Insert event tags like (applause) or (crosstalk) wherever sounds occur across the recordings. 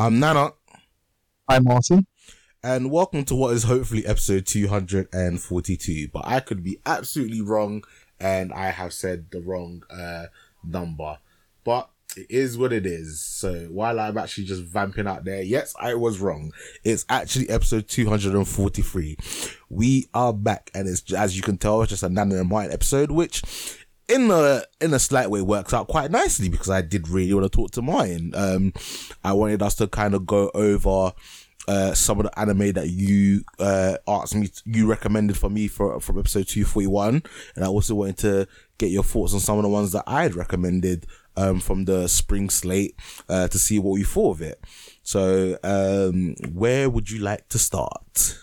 I'm Nana, I'm Martin. and welcome to what is hopefully episode 242. But I could be absolutely wrong, and I have said the wrong uh, number. But it is what it is. So while I'm actually just vamping out there, yes, I was wrong. It's actually episode 243. We are back, and it's as you can tell, it's just a Nana and Martin episode, which in a in a slight way works out quite nicely because I did really want to talk to Martin. Um, I wanted us to kind of go over uh, some of the anime that you uh, asked me, you recommended for me for from episode two forty one, and I also wanted to get your thoughts on some of the ones that I had recommended um, from the spring slate uh, to see what you thought of it. So, um, where would you like to start?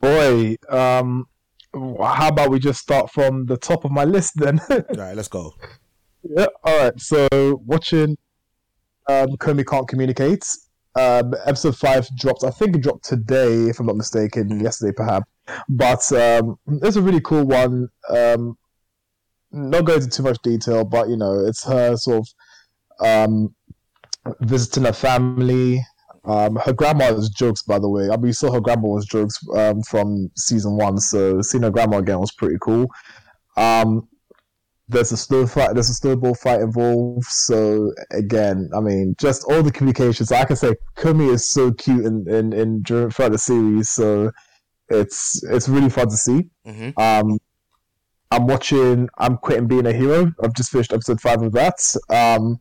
Boy, um, how about we just start from the top of my list then? (laughs) All right, let's go. yeah. All right. So watching um, Komi Can't Communicate. Um, episode five dropped. I think it dropped today, if I'm not mistaken. Yesterday, perhaps. But um, it's a really cool one. Um, not going into too much detail, but you know, it's her sort of um, visiting her family. Um, her grandma is jokes, by the way. I mean, you saw her grandma was jokes um, from season one, so seeing her grandma again was pretty cool. Um, there's a snow fight. There's a snowball fight involved. So again, I mean, just all the communications. Like I say, Komi is so cute in in, in during, throughout the series. So it's it's really fun to see. Mm-hmm. Um, I'm watching. I'm quitting being a hero. I've just finished episode five of that. Um,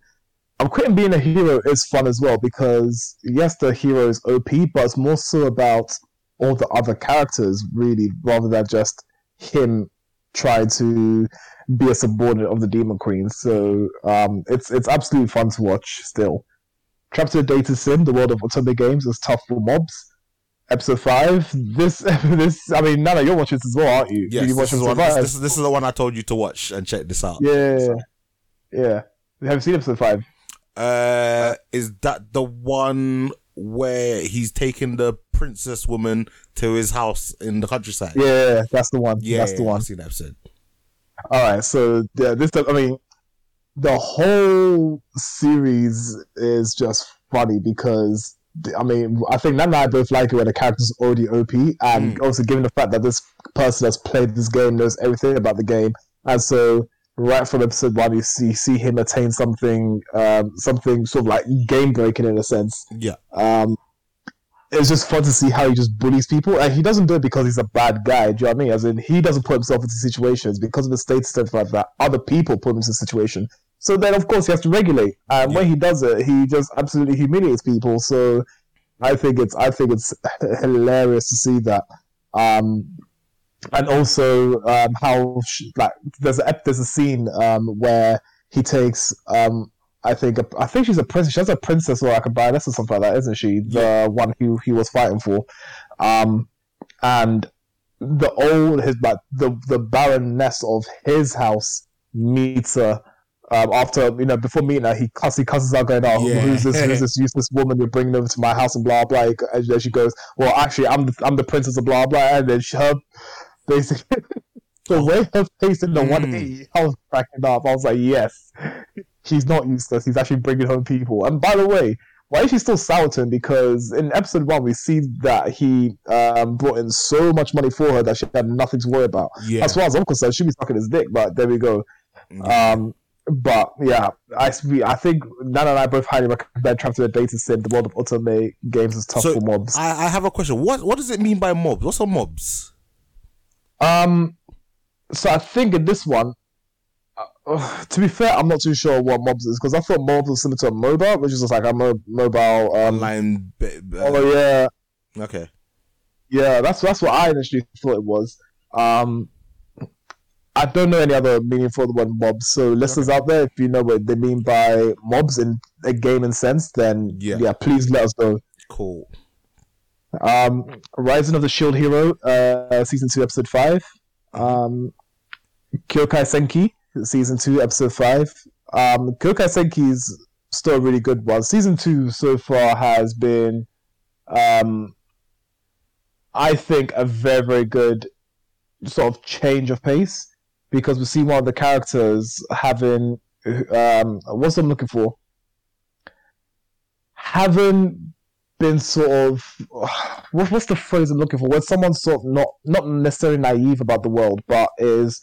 I'm quitting being a hero is fun as well because yes, the hero is OP, but it's more so about all the other characters really, rather than just him trying to be a subordinate of the Demon Queen. So um, it's it's absolutely fun to watch still. Trapped in a Dating Sim, the world of Otome games is tough for mobs. Episode five. This (laughs) this I mean Nana, you're watching this as well, aren't you? Yes, you this watching is, one, this, this, this is the one I told you to watch and check this out. Yeah. Yeah. Have you seen episode five? Uh, is that the one where he's taking the princess woman to his house in the countryside? Yeah, that's the one. yeah, that's the one. I've seen that episode. All right, so yeah, this I mean, the whole series is just funny because I mean, I think Nana and I both like it when the character's already OP, and Mm. also given the fact that this person has played this game knows everything about the game, and so right from episode one, you see see him attain something, um, something sort of like game breaking in a sense. Yeah, Um, it's just fun to see how he just bullies people, and he doesn't do it because he's a bad guy. Do you know what I mean? As in, he doesn't put himself into situations because of the state stuff like that. Other people put him into a situation. So then, of course, he has to regulate, and when he does it, he just absolutely humiliates people. So I think it's I think it's (laughs) hilarious to see that. Um, and also um, how sh- like there's a there's a scene um, where he takes um, I think a, I think she's a princess. She has a princess or like a baroness or something like that, isn't she? The one who he was fighting for, um, and the old his like the the baroness of his house meets her. Um, after you know, before meeting her, he cuss, he cusses out, going, "Oh, Yeah. who's this? Who's this (laughs) useless woman you're bringing over to my house?" And blah blah. And then she goes, "Well, actually, I'm the, I'm the princess of blah blah." And then she, her basically (laughs) the way her face in the Mm. 180, I was cracking up. I was like, "Yes, he's not useless. He's actually bringing home people." And by the way, why is she still sour? Because in episode one, we see that he um, brought in so much money for her that she had nothing to worry about. yeah. As far as I'm concerned, she'd be sucking his dick. But there we go. Yeah. Um, but yeah, I, I think Nana and I both highly recommend Trapped in a Dating Sim. The world of Otome games is tough So, for mobs. I, I have a question. What what does it mean by mobs? What's a mobs? Um, so I think in this one, uh, to be fair, I'm not too sure what mobs is because I thought mobs was similar to a MOBA, which is just like a mo- mobile. Um, Online. Bit, uh, oh yeah, Okay. yeah. That's that's what I initially thought it was. Um, I don't know any other meaning for the word mobs. So listeners out there, if you know what they mean by mobs in a gaming sense, then Yeah. yeah, please let us know. Cool. Um, Rising of the Shield Hero, uh, season two, episode five. Um, Kyokai Senki, season two, episode five. Um, Kyokai Senki is still a really good one. Season two so far has been, um, I think, a very very good sort of change of pace because we see one of the characters having um, what's I'm looking for. Having been sort of (sighs) what, what's the phrase I'm looking for? When someone's sort of not not necessarily naive about the world, but is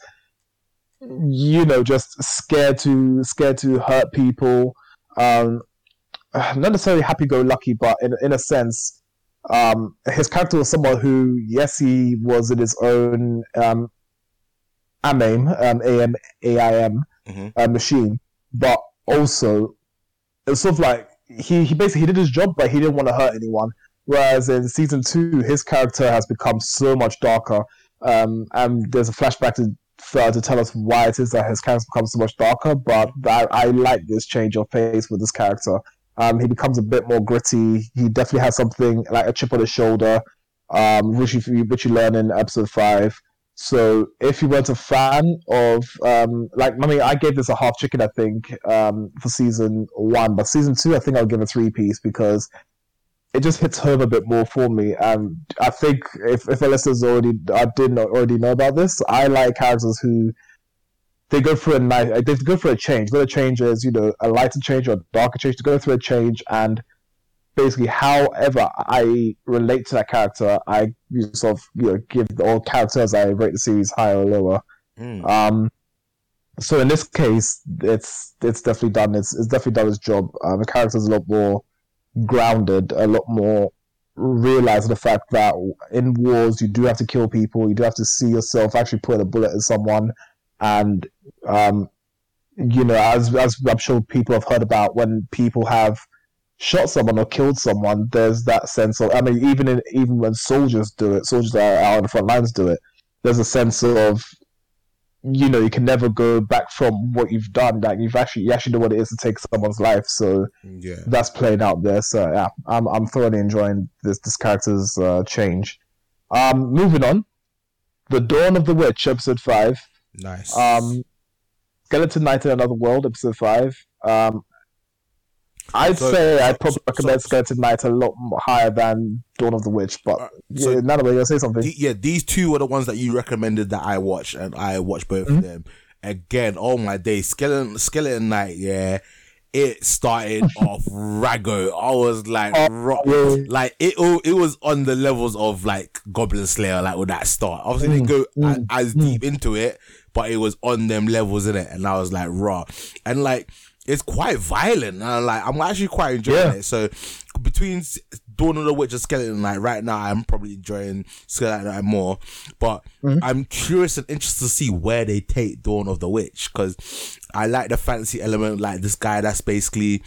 you know just scared to scared to hurt people. Um, (sighs) not necessarily happy-go-lucky, but in in a sense, um, his character was someone who, yes, he was in his own um, AMAIM, um, A-M, A-I-M, Mhm. uh, machine, but also it's sort of like he, he basically he did his job, but he didn't want to hurt anyone. Whereas in season two, his character has become so much darker, um, and there's a flashback to uh, to tell us why it is that his character becomes so much darker. But I, I like this change of pace with this character. Um, he becomes a bit more gritty. He definitely has something like a chip on his shoulder, um, which you which you learn in episode five. So if you weren't a fan of um, like I mean I gave this a half chicken I think um, for season one, but season two I think I'll give a three piece because it just hits home a bit more for me. And I think if if a listeners already I didn't already know about this, I like characters who they go for a nice they go for a change. Whether change is you know a lighter change or a darker change, to go through a change and basically however I relate to that character, I sort of you know give all characters I rate the series higher or lower. Mm. Um, so in this case, it's it's definitely done. It's it's definitely done its job. Um, the character's a lot more grounded, a lot more realize the fact that in wars you do have to kill people. You do have to see yourself actually put a bullet in someone, and um, you know, as as I'm sure people have heard about when people have shot someone or killed someone, there's that sense of. I mean, even in even when soldiers do it, soldiers that are out on the front lines do it. There's a sense of you know you can never go back from what you've done. Like you've actually you actually know what it is to take someone's life. So Yeah. that's playing out there. So yeah, I'm I'm thoroughly enjoying this this character's uh, change. Um, moving on, the Dawn of the Witch, episode five. Nice. Um, Skeleton Knight in Another World, episode five. Um, I'd So- say I'd so- probably so- recommend so- Skeleton Knight a lot higher than Dawn of the Witch. But Uh, so- yeah, now that you're say something. The- yeah, these two were the ones that you recommended that I watched, and I watched both Mm-hmm. of them. Again, oh my day, Skeleton Skeleton Knight, yeah. It started (laughs) off rago. I was like, Oh, yeah. like it. It was on the levels of like Goblin Slayer, like with that start. Obviously, Mm, they go a- as deep into it, but it was on them levels in it, and I was like, raw, and like it's quite violent. And I'm like, I'm actually quite enjoying Yeah. it. So between Dawn of the Witch and Skeleton Knight, right now I'm probably enjoying Skeleton Knight more. But Mm-hmm. I'm curious and interested to see where they take Dawn of the Witch because I like the fantasy element, like this guy that's basically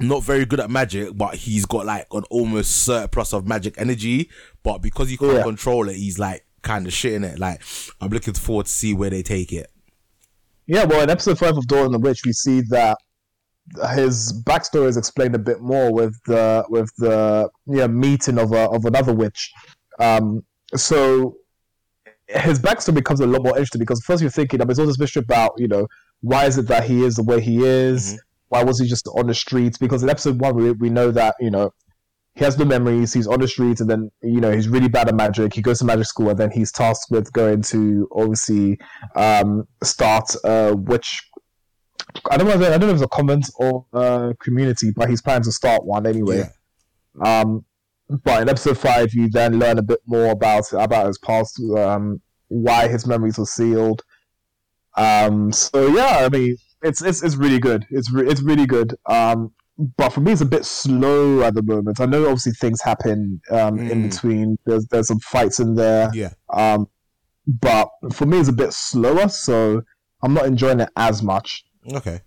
not very good at magic, but he's got like an almost surplus of magic energy. But because he can't Yeah. control it, he's like kind of shitting it. Like I'm looking forward to see where they take it. Yeah, well, in episode five of Dawn of the Witch, we see that his backstory is explained a bit more with the with the yeah meeting of a, of another witch. Um, so his backstory becomes a lot more interesting because first you're thinking, I mean, there's all this mystery about you know why is it that he is the way he is? Mhm. Why was he just on the streets? Because in episode one, we we know that you know he has no memories. He's on the streets, and then you know he's really bad at magic. He goes to magic school, and then he's tasked with going to obviously um, start a witch. I don't know. If, I don't know if it's a convent or a community, but he's planning to start one anyway. Yeah. Um, but in episode five, you then learn a bit more about about his past, um, why his memories were sealed. Um, so yeah, I mean, it's it's it's really good. It's re- it's really good. Um, but for me, it's a bit slow at the moment. I know obviously things happen um, in Mm. between. There's there's some fights in there. Yeah. Um, but for me, it's a bit slower. So I'm not enjoying it as much. Okay.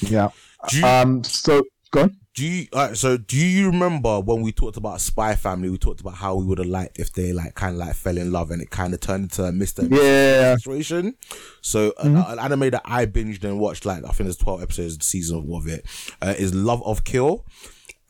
Yeah. You, Um. So go on. Do you uh, so do you remember when we talked about Spy Family? We talked about how we would have liked if they like kind of like fell in love and it kind of turned into a Mr. Yeah. situation. So uh, an anime that I binged and watched, like I think there's twelve episodes the season of it, uh, is Love of Kill,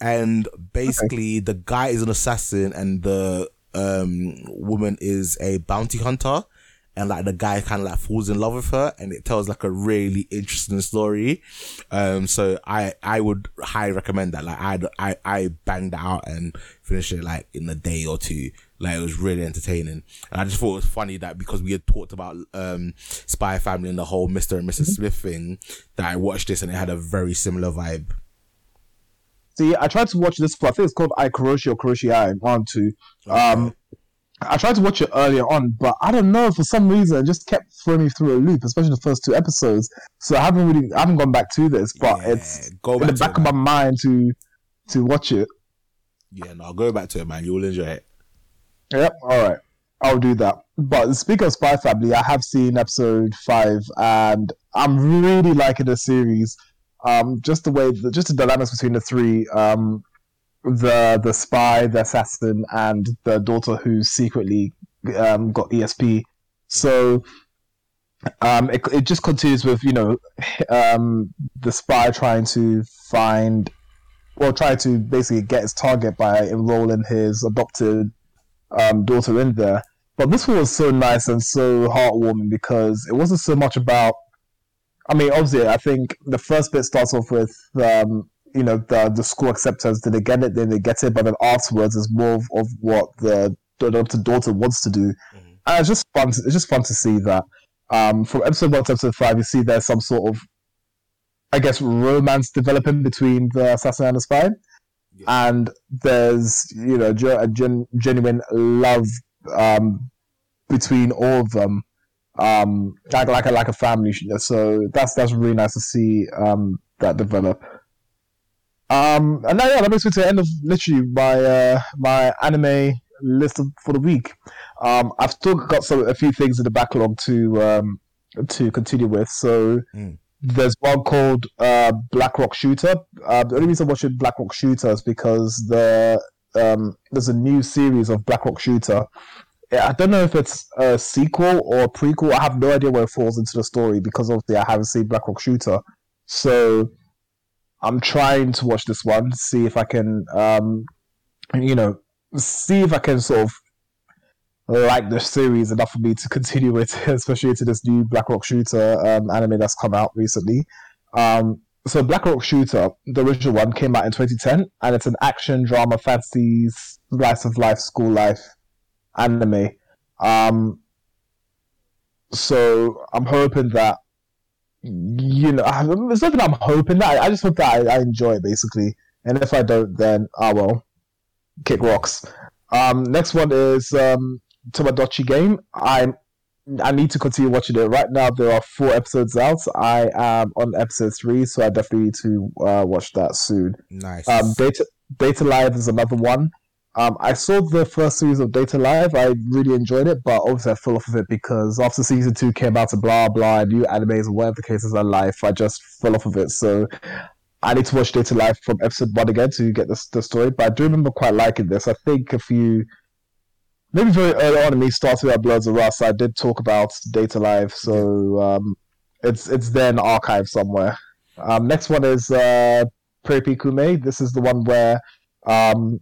and basically the guy is an assassin and the um woman is a bounty hunter. And like the guy kind of like falls in love with her, and it tells like a really interesting story. Um, so I I would highly recommend that. Like I I I banged out and finished it like in a day or two. Like it was really entertaining, and I just thought it was funny that because we had talked about um Spy Family and the whole Mister and Mrs. Smith thing, that I watched this and it had a very similar vibe. See, I tried to watch this. For I think it's called I Kuroshi or Kuroshi I one two. Um, I tried to watch it earlier on, but I don't know for some reason it just kept throwing me through a loop, especially the first two episodes. So I haven't really, I haven't gone back to this, but Yeah, it's go in the back it, of my mind to to watch it. Yeah, no, I'll go back to it, man. You will enjoy it. Yep. All right. I'll do that. But speaking of Spy Family, I have seen episode five, and I'm really liking the series. Um, just the way, the, just the dynamics between the three, um, the the spy, the assassin, and the daughter who secretly um, got ESP. So, um, it it just continues with you know, um, the spy trying to find, well, try to basically get his target by enrolling his adopted um, daughter in there. But this one was so nice and so heartwarming because it wasn't so much about. I mean, obviously, I think the first bit starts off with, um, you know, the the school acceptance. Did they get it? then they get it? But then afterwards, is more of, of what the, adopted daughter wants to do. And it's just fun. To, it's just fun to see that. Um, from episode one to episode five, you see there's some sort of, I guess, romance developing between the assassin and the spy and there's you know a gen- genuine love um, between all of them, um, like like a like a family. So that's that's really nice to see um, that develop. Um, and now yeah, that brings me to the end of literally my uh, my anime list of, for the week. Um, I've still got some a few things in the backlog to um, to continue with. So Mm. there's one called uh, Black Rock Shooter. Uh, the only reason I'm watching Black Rock Shooter is because the um, there's a new series of Black Rock Shooter. I don't know if it's a sequel or a prequel. I have no idea where it falls into the story because obviously I haven't seen Black Rock Shooter. So I'm trying to watch this one, to see if I can, um, you know, see if I can sort of like the series enough for me to (laughs) continue it, (laughs) especially into this new Black Rock Shooter um, anime that's come out recently. Um, so Black Rock Shooter, the original one, came out in 2010, and it's an action drama, fantasy, slice of life, school life anime. Um, so I'm hoping that you know, I- it's not that I'm hoping that. I just hope that I, I enjoy it basically, and if I don't, then ah well, kick rocks. Um, next one is um, Tomodachi Game. I'm I need to continue watching it. Right now, there are four episodes out. I am on episode three, so I definitely need to uh, watch that soon. Nice. Um, Data Date A Live is another one. Um, I saw the first series of Date A Live. I really enjoyed it, but obviously I fell off of it because after season two came out and blah blah, new animes and whatever the case is in life, I just fell off of it. So I need to watch Date A Live from episode one again to get the, the story. But I do remember quite liking this. I think if you maybe very early on in me starting at Bloods of Rust, I did talk about Date A Live, so um, it's it's there in the archive somewhere. Um, next one is uh, Paripi Koumei. This is the one where um,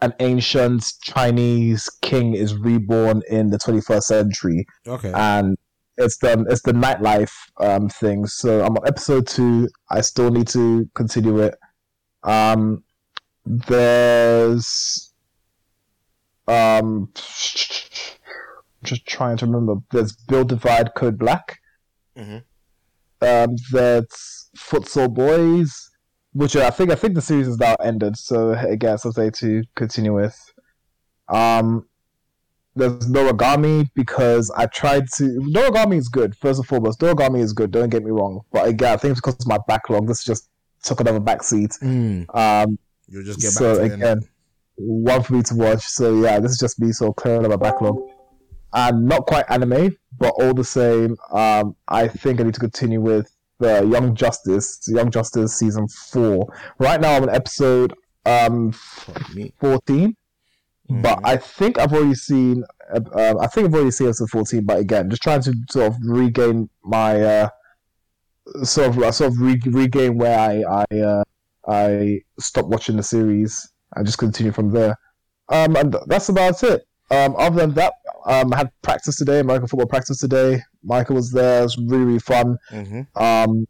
an ancient Chinese king is reborn in the 21st century, okay. and it's the it's the nightlife um, thing. So I'm on episode two. I still need to continue it. Um, there's um, just trying to remember. There's Build Divide Code Black. Mhm. Um, there's Futsal Boys, which I think I think the series is now ended. So again, something to continue with. Um, there's Noragami because I tried to. Noragami is good, first and foremost. Noragami is good, don't get me wrong. But again, I think it's because of my backlog. This just took another backseat. Mm. Um, You'll just get back so again, one for me to watch. So yeah, this is just me so clearing up my backlog. and not quite anime, but all the same, um, I think I need to continue with the Young Justice, Young Justice season four. Right now, I'm on episode um, Fuck me. 14, but Mhm. I think I've already seen. Uh, I think I've already seen episode 14, but again, just trying to sort of regain my uh, sort of sort of re- regain where I I uh, I stopped watching the series and just continue from there. Um, and that's about it. Um, other than that, um, I had practice today, American football practice today. Michael was there. It was really, really fun. Mhm. Um,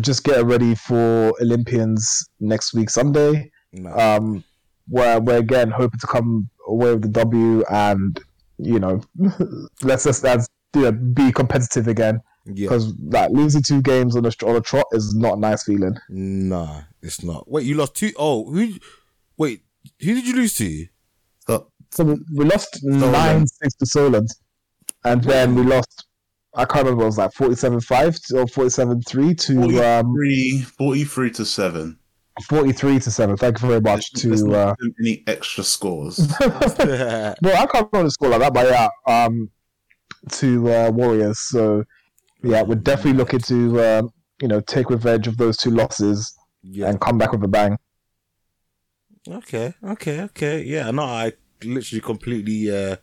just getting ready for Olympians next week, Sunday. Nah. Um, where we're again hoping to come away with the W and you know, (laughs) let's just you know, be competitive again yeah. because like losing two games on a on a trot is not a nice feeling. Nah, it's not. Wait, you lost two oh who? Wait, who did you lose to? So, So we, we lost nine six to Solent, and then we lost. I can't remember. It was like 47-5 or 47-3 to um, 43, 43 to 7. 43 to 7. Thank you very much There's to not uh, any extra scores. yeah, (laughs) (laughs) Well, I can't remember the score like that, but yeah, um, to uh, Warriors. So yeah, we're definitely looking to um, you know take revenge of those two losses and come back with a bang. Okay, okay, okay. Yeah, no, I literally completely uh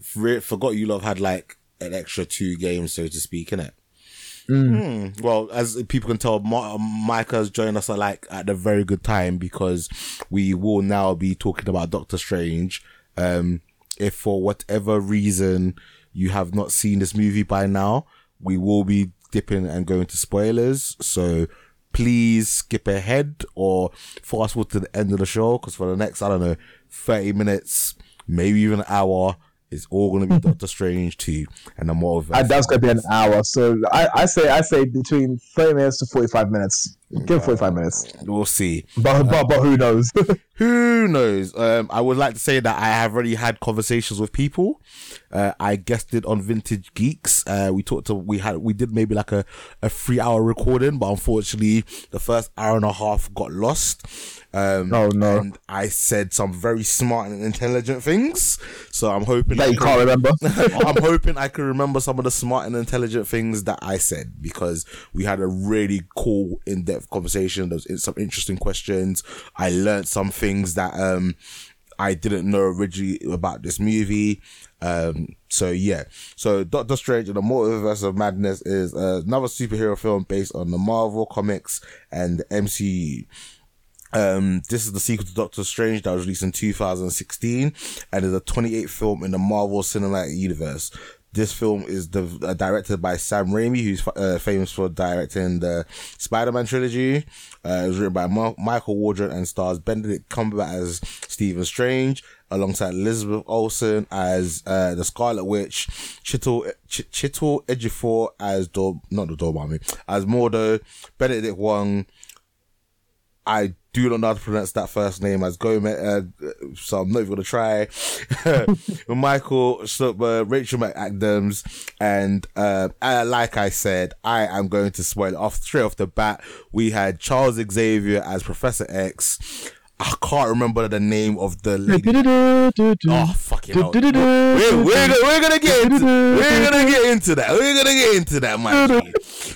for- forgot you love had like an extra two games, so to speak, innit? Mm. Hmm. Well, as people can tell, Ma- Micah's joined us at like at a very good time because we will now be talking about Doctor Strange. Um, if for whatever reason you have not seen this movie by now, we will be dipping and going to spoilers. So please skip ahead or fast forward to the end of the show because for the next, I don't know, 30 minutes, maybe even an hour, it's all going to be (laughs) Doctor Strange 2 and the more And that's going to be an hour. So I, I say I say between thirty minutes to forty five minutes. Give it forty five minutes, We'll see. but but but who knows? (laughs) Who knows? Um, I would like to say that I have already had conversations with people. Uh, I guessed it on Vintage Geeks. Uh, we talked to, we had, we did maybe like a, a three hour recording, but unfortunately the first hour and a half got lost. Um, Oh, no. And I said some very smart and intelligent things. So I'm hoping that I you can- can't remember. (laughs) I'm hoping I can remember some of the smart and intelligent things that I said because we had a really cool, in-depth conversation. There was some interesting questions. I learned some things that um I didn't know originally about this movie. Um, so yeah, so Doctor Strange and the Multiverse of Madness is uh, another superhero film based on the Marvel comics and the MCU. Um, this is the sequel to Doctor Strange that was released in 2016 and is a 28th film in the Marvel Cinematic Universe. This film is the, uh, directed by Sam Raimi, who's uh, famous for directing the Spider-Man trilogy. Uh, it was written by Michael Waldron and stars Benedict Cumberbatch as Stephen Strange, alongside Elizabeth Olsen as uh, the Scarlet Witch, Chital Ch- Chital Ejiofor as Dor not the Dormammu, as Mordo, Benedict Wong, I do not know how to pronounce that first name as Gomez, uh, so I'm not even gonna try. (laughs) Michael Schluppber, Rachel McAdams, and uh, uh, like I said, I am going to spoil it off straight off the bat. We had Charles Xavier as Professor X. I can't remember the name of the lady. Oh fucking hell! We're, we're, gonna, we're gonna get into we're gonna get into that. We're gonna get into that, man.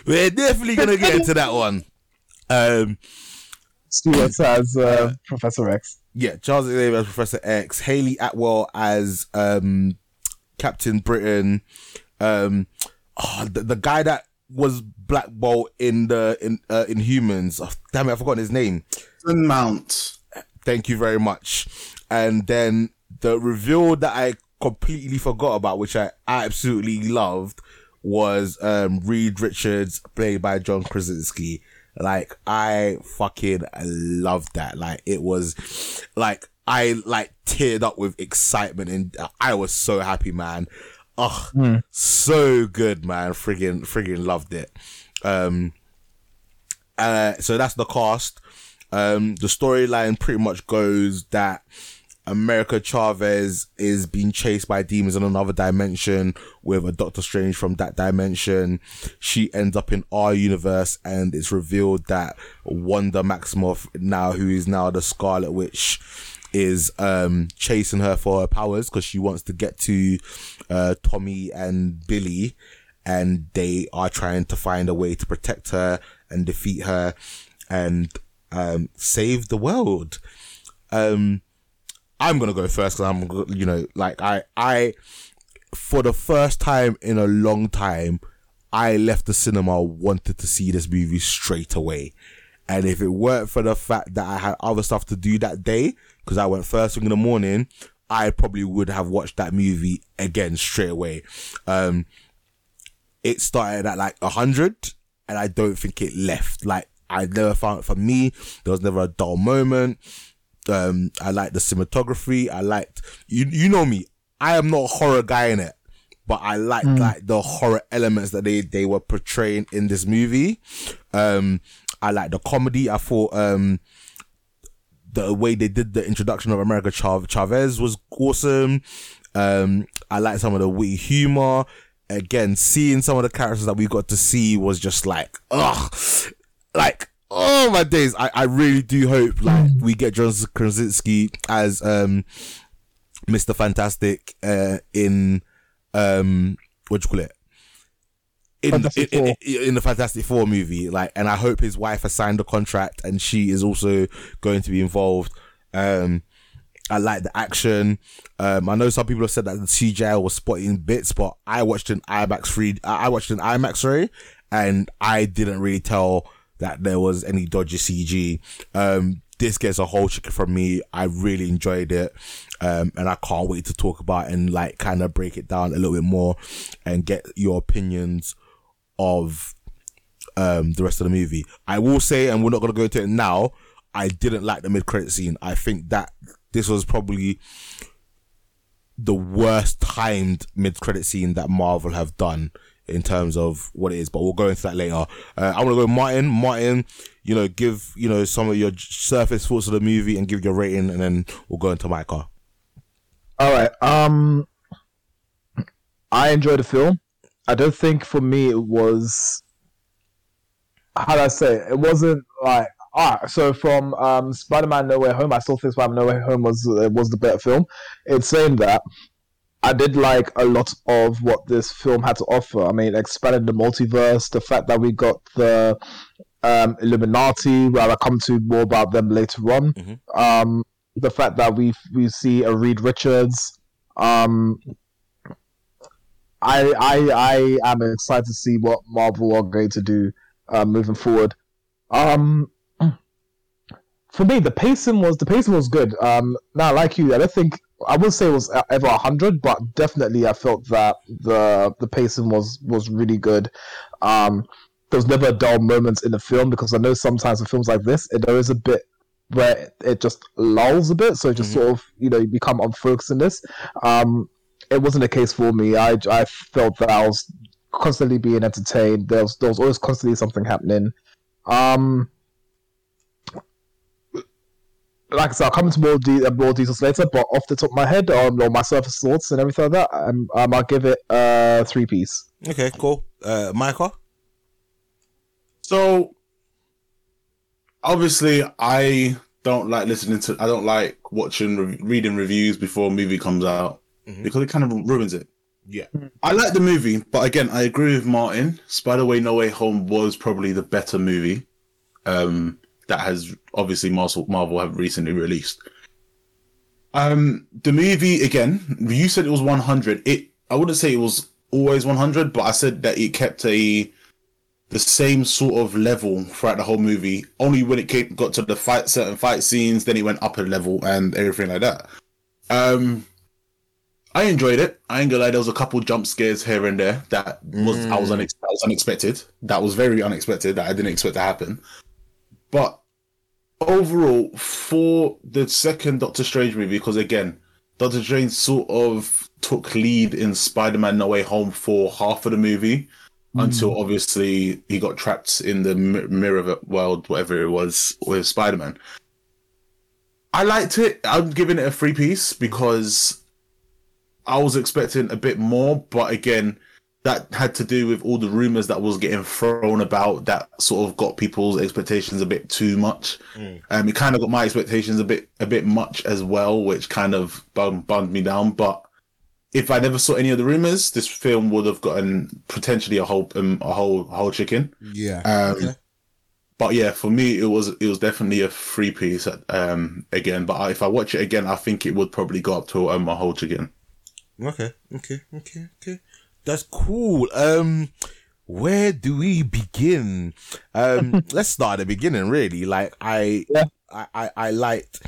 We're definitely gonna get into that one. Um, Stewart (laughs) as uh, Professor X. yeah, Charles Xavier as Professor X, Hayley Atwell as um Captain Britain, um, oh, the, the guy that was Black Bolt in the in uh, in Humans. Oh, damn it, I've forgotten his name. Anson Mount. Thank you very much. And then the reveal that I completely forgot about, which I absolutely loved, was um Reed Richards, played by John Krasinski. Like I fucking loved that. Like it was like I like teared up with excitement and I was so happy, man. Oh, so good, man. Friggin' friggin' loved it. Um uh, so that's the cast. Um, the storyline pretty much goes that America Chavez is being chased by demons in another dimension with a Doctor Strange from that dimension. She ends up in our universe and it's revealed that Wanda Maximoff now, who is now the Scarlet Witch, is um chasing her for her powers because she wants to get to uh Tommy and Billy and they are trying to find a way to protect her and defeat her and um save the world. Um I'm gonna go first because I'm you know like I I for the first time in a long time I left the cinema wanted to see this movie straight away. And if it weren't for the fact that I had other stuff to do that day, because I went first thing in the morning, I probably would have watched that movie again straight away. Um, it started at like a hundred, and I don't think it left. Like I never found for me, there was never a dull moment. Um, I liked the cinematography. I liked you. You know me. I am not a horror guy in it, but I liked like the horror elements that they they were portraying in this movie. Um, I like the comedy. I thought um the way they did the introduction of America Chav- Chavez was awesome. Um, I like some of the witty humor. Again, seeing some of the characters that we got to see was just like, ugh, like, oh my days. I, I really do hope like we get John Krasinski as um Mr. Fantastic uh in um what do you call it? In, in, in, in the Fantastic Four movie, like, and I hope his wife has signed the contract and she is also going to be involved. Um, I like the action. Um, I know some people have said that the CGI was spotting bits, but I watched an IMAX three. I I watched an IMAX sorry, and I didn't really tell that there was any dodgy CG. Um, this gets a whole chicken from me. I really enjoyed it, um, and I can't wait to talk about and like kind of break it down a little bit more and get your opinions of um the rest of the movie. I will say, and we're not gonna go into it now. I didn't like the mid credit scene. I think that this was probably the worst timed mid credit scene that Marvel have done in terms of what it is. But we'll go into that later. Uh, I want to go Martin. Martin, you know, give you know some of your surface thoughts of the movie and give your rating, and then we'll go into Micah. All right. Um, I enjoyed the film. I don't think for me it was. How do I say? It, it wasn't like ah. So from um, Spider-Man: No Way Home, I still think Spider-Man: No Way Home was uh, was the better film. It's saying that I did like a lot of what this film had to offer. I mean, expanded the multiverse, the fact that we got the um, Illuminati, where I'll come to more about them later on. Mhm. Um, the fact that we we see a Reed Richards. Um, I I I am excited to see what Marvel are going to do uh, moving forward. Um, (clears throat) for me, the pacing was the pacing was good. Um, now, like you, I don't think I wouldn't say it was ever hundred, but definitely I felt that the the pacing was was really good. Um, there was never a dull moment in the film because I know sometimes in films like this, it, there is a bit where it just lulls a bit, so it just Mhm. sort of you know you become unfocused in this. Um, it wasn't the case for me. I I felt that I was constantly being entertained. There was there was always constantly something happening. Um, like I said, I'll come into more, de- uh, more details later, but off the top of my head, um, or my surface thoughts and everything like that, um, um, I'll give it uh, three piece. Okay, cool. Uh, Micah. So obviously, I don't like listening to. I don't like watching, re- reading reviews before a movie comes out Mhm. because it kind of ruins it. Yeah. I like the movie, but again, I agree with Martin. Spider Way No Way Home was probably the better movie. Um, that has obviously Marvel Marvel have recently released. Um, the movie again. You said it was 100. It. I wouldn't say it was always 100, but I said that it kept a the same sort of level throughout the whole movie. Only when it came, got to the fight, certain fight scenes, then it went up a level and everything like that. Um, I enjoyed it. I ain't gonna lie. There was a couple jump scares here and there that was I was, unex- that was unexpected. That was very unexpected. That I didn't expect to happen. But overall, for the second Doctor Strange movie, because again, Doctor Strange sort of took lead in Spider-Man: No Way Home for half of the movie hmm. until obviously he got trapped in the mirror world, whatever it was, with Spider-Man. I liked it. I'm giving it a free piece because I was expecting a bit more, but again, that had to do with all the rumors that was getting thrown about that sort of got people's expectations a bit too much. Um, it kind of got my expectations a bit a bit much as well, which kind of bummed, bummed me down. But if I never saw any of the rumors, this film would have gotten potentially a whole um, a whole whole chicken. Yeah. Um, Okay. But yeah, for me, it was it was definitely a free piece um, again. But I, if I watch it again, I think it would probably go up to um, a whole chicken. Okay, okay, okay, okay. That's cool. Um, where do we begin? Um, (laughs) let's start at the beginning. Really, like I, Yeah. I, I, I liked,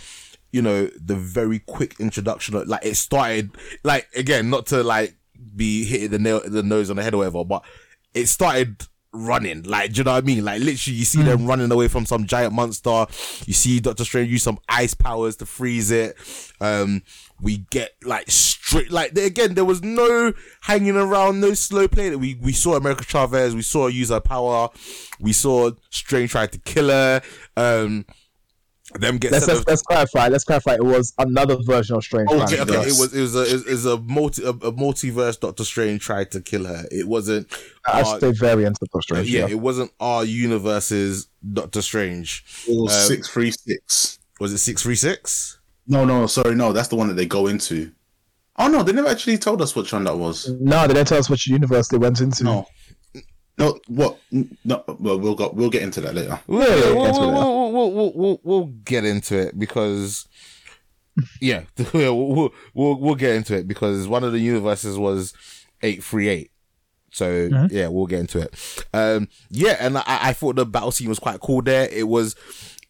you know, the very quick introduction. Of, like it started, like again, not to like be hitting the nail, the nose on the head or whatever, but it started running. Like, do you know what I mean? Like literally, you see them running away from some giant monster. You see Doctor Strange use some ice powers to freeze it. Um, we get like straight, like again, there was no hanging around, no slow play. We we saw America Chavez, we saw her use her power, we saw Strange try to kill her. Um, them get Let's, let's, let's clarify. Let's clarify. It was another version of Strange. Okay, Fans, okay. yeah. It was it was a it was a multi a, a multiverse Doctor Strange tried to kill her. It wasn't. I our- should say variants of Doctor uh, Strange. yeah, Yeah. it wasn't our universe's Doctor Strange. It was Um, six three six. Was it six three six? No, no, sorry, no, that's the one that they go into. Oh no, they never actually told us which one that was. No, they didn't tell us which universe they went into. No, no, what? No, well, we'll go. We'll get into that later. We'll, yeah, we'll, we'll, we'll, we'll, we'll, we'll, we'll get into it because yeah, (laughs) we'll, we'll we'll we'll get into it because one of the universes was eight three eight. So Mhm. yeah, we'll get into it. Um, yeah, and I, I thought the battle scene was quite cool. There, it was,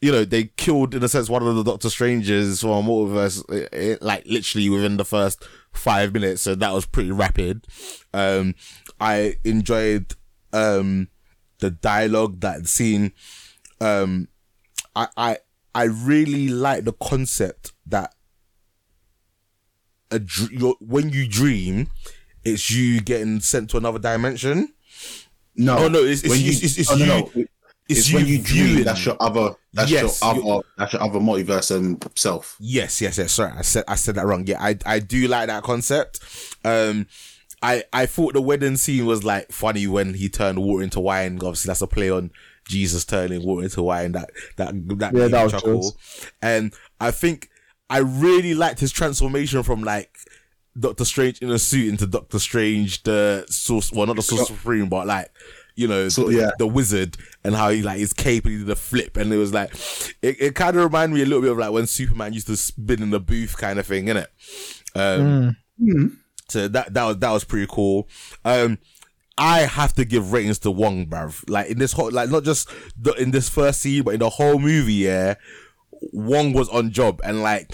you know, they killed in a sense one of the Doctor Strangers from multiverse, eh, eh, like literally within the first five minutes. So that was pretty rapid. Um, I enjoyed um the dialogue that scene. Um, I I I really like the concept that a dr- your, when you dream, it's you getting sent to another dimension. No, Oh, no, it's- it's when you- you, it's- it's oh, no, you- no, It's, it's you when you dream. That's your other. That's Yes, your you- other. That's your other multiverse and self. Yes, yes, yes. Sorry, I said I said that wrong. Yeah, I I do like that concept. Um, I I thought the wedding scene was like funny when he turned water into wine. Obviously, that's a play on Jesus turning water into wine. That that that Yeah, that was chuckle. jokes. And I think I really liked his transformation from like Doctor Strange in a suit into Doctor Strange, the source. Well, not the source supreme, but like. You know, So, the, yeah. the wizard and how he like his cape and he did a flip and it was like it, it kind of reminded me a little bit of like when Superman used to spin in the booth kind of thing, innit? Um, Mm. So that that was that was pretty cool. Um, I have to give ratings to Wong, bruv. Like in this whole, like not just the, in this first scene, but in the whole movie. Yeah, Wong was on job, and like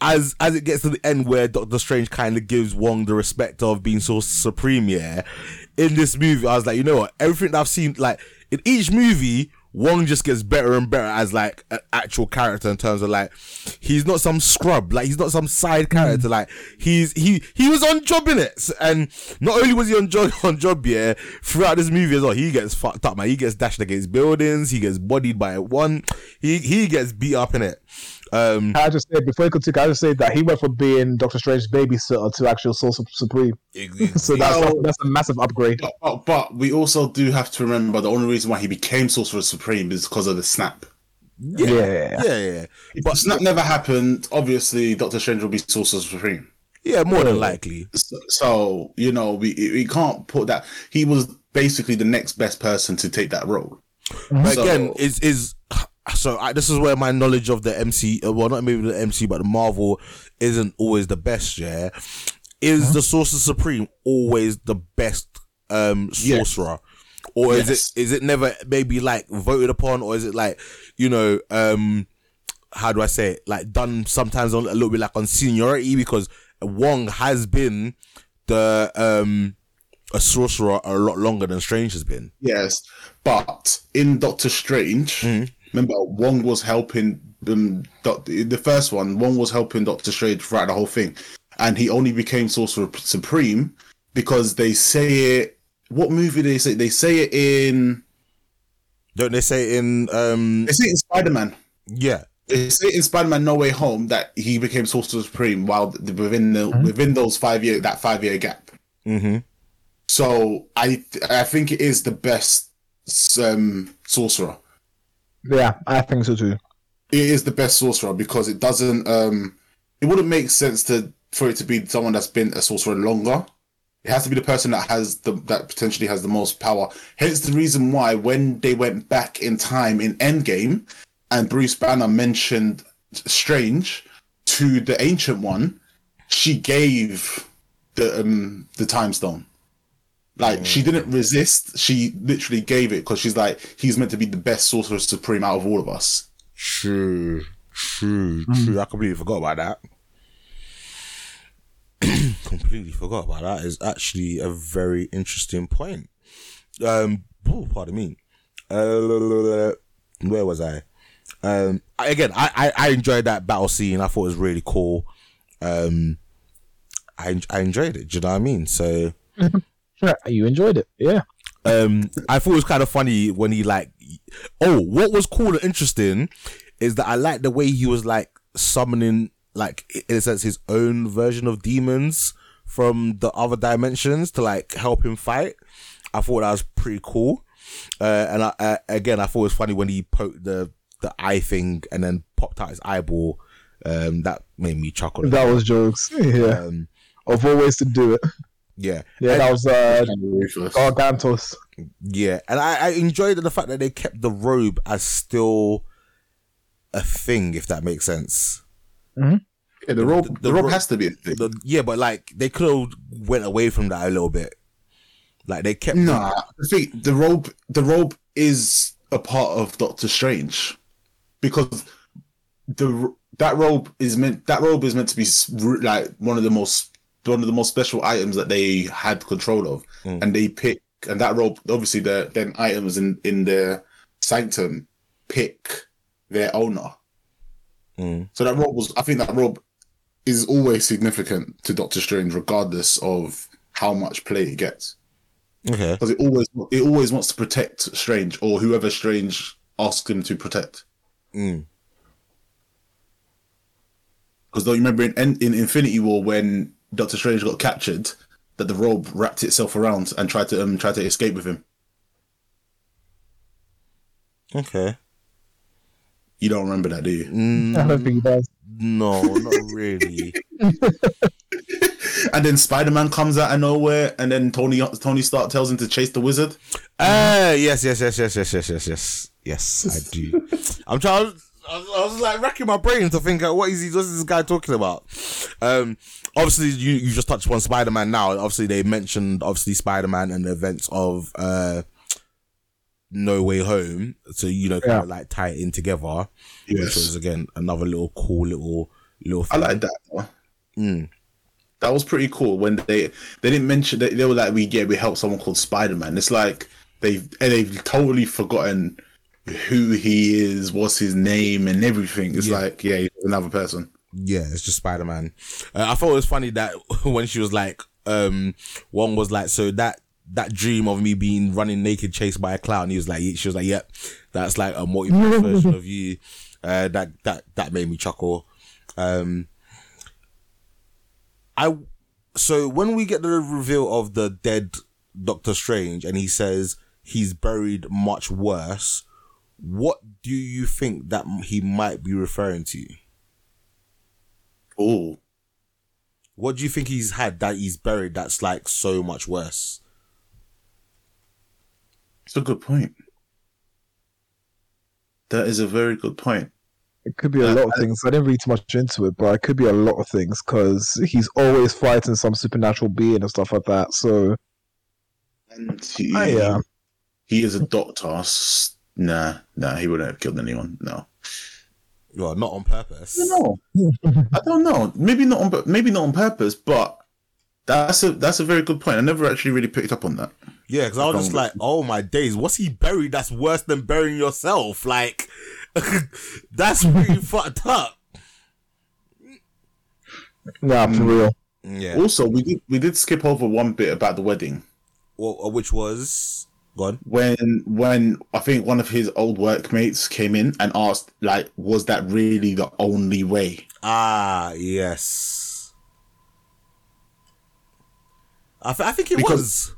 as as it gets to the end where Doctor Strange kind of gives Wong the respect of being so supreme. Yeah, in this movie, I was like, you know what? Everything I've seen, like in each movie. Wong just gets better and better as like an actual character in terms of like he's not some scrub. Like he's not some side character. Like he's he he was on job in it and not only was he on job (laughs) on job yeah throughout this movie as well he gets fucked up man. He gets dashed against buildings. He gets bodied by one. He he gets beat up in it um I just said before he could take, I just said that he went from being Doctor Strange's babysitter to actual Source Supreme. (laughs) So that's Well- that's a massive upgrade. But, but, but we also do have to remember the only reason why he became Sorcerer Supreme is because of the snap. yeah Yeah. yeah yeah If But- the snap never happened, obviously Doctor Strange will be Sorcerer Supreme. yeah more than likely So, so you know, we we can't put that. He was basically the next best person to take that role. But So- again, is is so I, this is where my knowledge of the MC, uh, well, not maybe the MC, but the Marvel isn't always the best. Yeah, is the Sorcerer Supreme always the best um Yes. sorcerer, or is Yes. it is it never maybe like voted upon, or is it like you know um how do I say it like done sometimes on a little bit like on seniority because Wong has been the um a sorcerer a lot longer than Strange has been. Yes, but in Doctor Strange, remember Wong was helping um, doc- the first one. Wong was helping Doctor Strange throughout the whole thing, and he only became Sorcerer Supreme because they say it. What movie they say? They say it in. Don't they say in um They say it in Spider Man. yeah They say it in Spider Man No Way Home that he became Sorcerer Supreme while the, within the within those five year that five year gap. mm-hmm So I I think it is the best um, sorcerer. Yeah, I think so too. It is the best sorcerer because it doesn't. Um, it wouldn't make sense to for it to be someone that's been a sorcerer longer. It has to be the person that has the that potentially has the most power. Hence the reason why when they went back in time in Endgame, and Bruce Banner mentioned Strange to the Ancient One, she gave the um the Time Stone. Like she didn't resist; she literally gave it because she's like, he's meant to be the best sorcerer supreme out of all of us. True, true, true. I completely forgot about that. (clears throat) completely forgot about that. Is actually a very interesting point. Um, oh, pardon me. Uh, where was I? Um, I- again, I, I I enjoyed that battle scene. I thought it was really cool. Um, I I enjoyed it. Do you know what I mean? So. (laughs) Yeah, you enjoyed it. Yeah. um I thought it was kind of funny when he like oh what was cool and interesting is that I like the way he was like summoning like in a sense his own version of demons from the other dimensions to like help him fight. I thought that was pretty cool. Uh, and I, uh, again, I thought it was funny when he poked the the eye thing and then popped out his eyeball. Um, that made me chuckle. That was jokes. (laughs) Yeah. um, Of all ways to do it. Yeah, Yeah, that was uh Ruthless. Gargantos. Yeah, and I, I enjoyed the fact that they kept the robe as still a thing, if that makes sense. Yeah, the robe, the- the, the robe ro- has to be a thing. The, yeah, but like they could have went away from that a little bit. Like they kept. Nah, I think the robe, the robe is a part of Doctor Strange because the that robe is meant that robe is meant to be like one of the most one of the most special items that they had control of, Mm. and they pick and that robe obviously the then items in in their sanctum pick their owner. Mm. So that robe was I think that robe is always significant to Doctor Strange regardless of how much play it gets Okay. because it always it always wants to protect Strange or whoever Strange asks him to protect. Mm. Because don't you remember in, in Infinity War when Doctor Strange got captured, that the robe wrapped itself around and tried to um, try to escape with him. Okay. You don't remember that, do you? Mm, I don't think he does. no, not really. (laughs) And then Spider Man comes out of nowhere, and then Tony Tony Stark tells him to chase the wizard. Ah, yes, yes, yes, yes, yes, yes, yes, yes, yes. I do. (laughs) I'm trying. I was, I was like racking my brain to think, uh, what is he? What is this guy talking about? Um, obviously, you you just touched on Spider Man. Now, obviously, they mentioned obviously Spider Man and the events of uh, No Way Home. So you know, kind Yeah. of like tie it in together, which Yes. was again another little cool little little. I like that. Mm. That was pretty cool when they they didn't mention that they were like we yeah we helped someone called Spider Man. It's like they've and they've totally forgotten who he is, what's his name, and everything. It's Yeah. like yeah, he's another person. Yeah, it's just Spider Man. Uh, I thought it was funny that (laughs) when she was like, um, one was like, so that that dream of me being running naked, chased by a clown. He was like, she was like, yep, that's like a multiple (laughs) version of you. Uh, that that that made me chuckle. Um, I so when we get the reveal of the dead Doctor Strange, and he says he's buried much worse. What do you think that he might be referring to? Oh, What do you think he's had that he's buried that's like so much worse? it's a good point. That is a very good point. It could be a lot of things. I didn't read too much into it, but it could be a lot of things because he's always fighting some supernatural being and stuff like that. So And he, Oh, yeah. he is a doctor. S- Nah, nah, he wouldn't have killed anyone. No, Well, not on purpose. no, I don't know. Maybe not on, maybe not on purpose, but that's a that's a very good point. I never actually really picked up on that. Yeah, because I was just like, oh my days, what's he buried that's worse than burying yourself? Like, (laughs) that's really (laughs) fucked up. yeah, for real. Yeah. Also, we did we did skip over one bit about the wedding Well, uh, which was gone. when when I think one of his old workmates came in and asked like, was that really the only way? Ah, yes. I, th- I think it Because-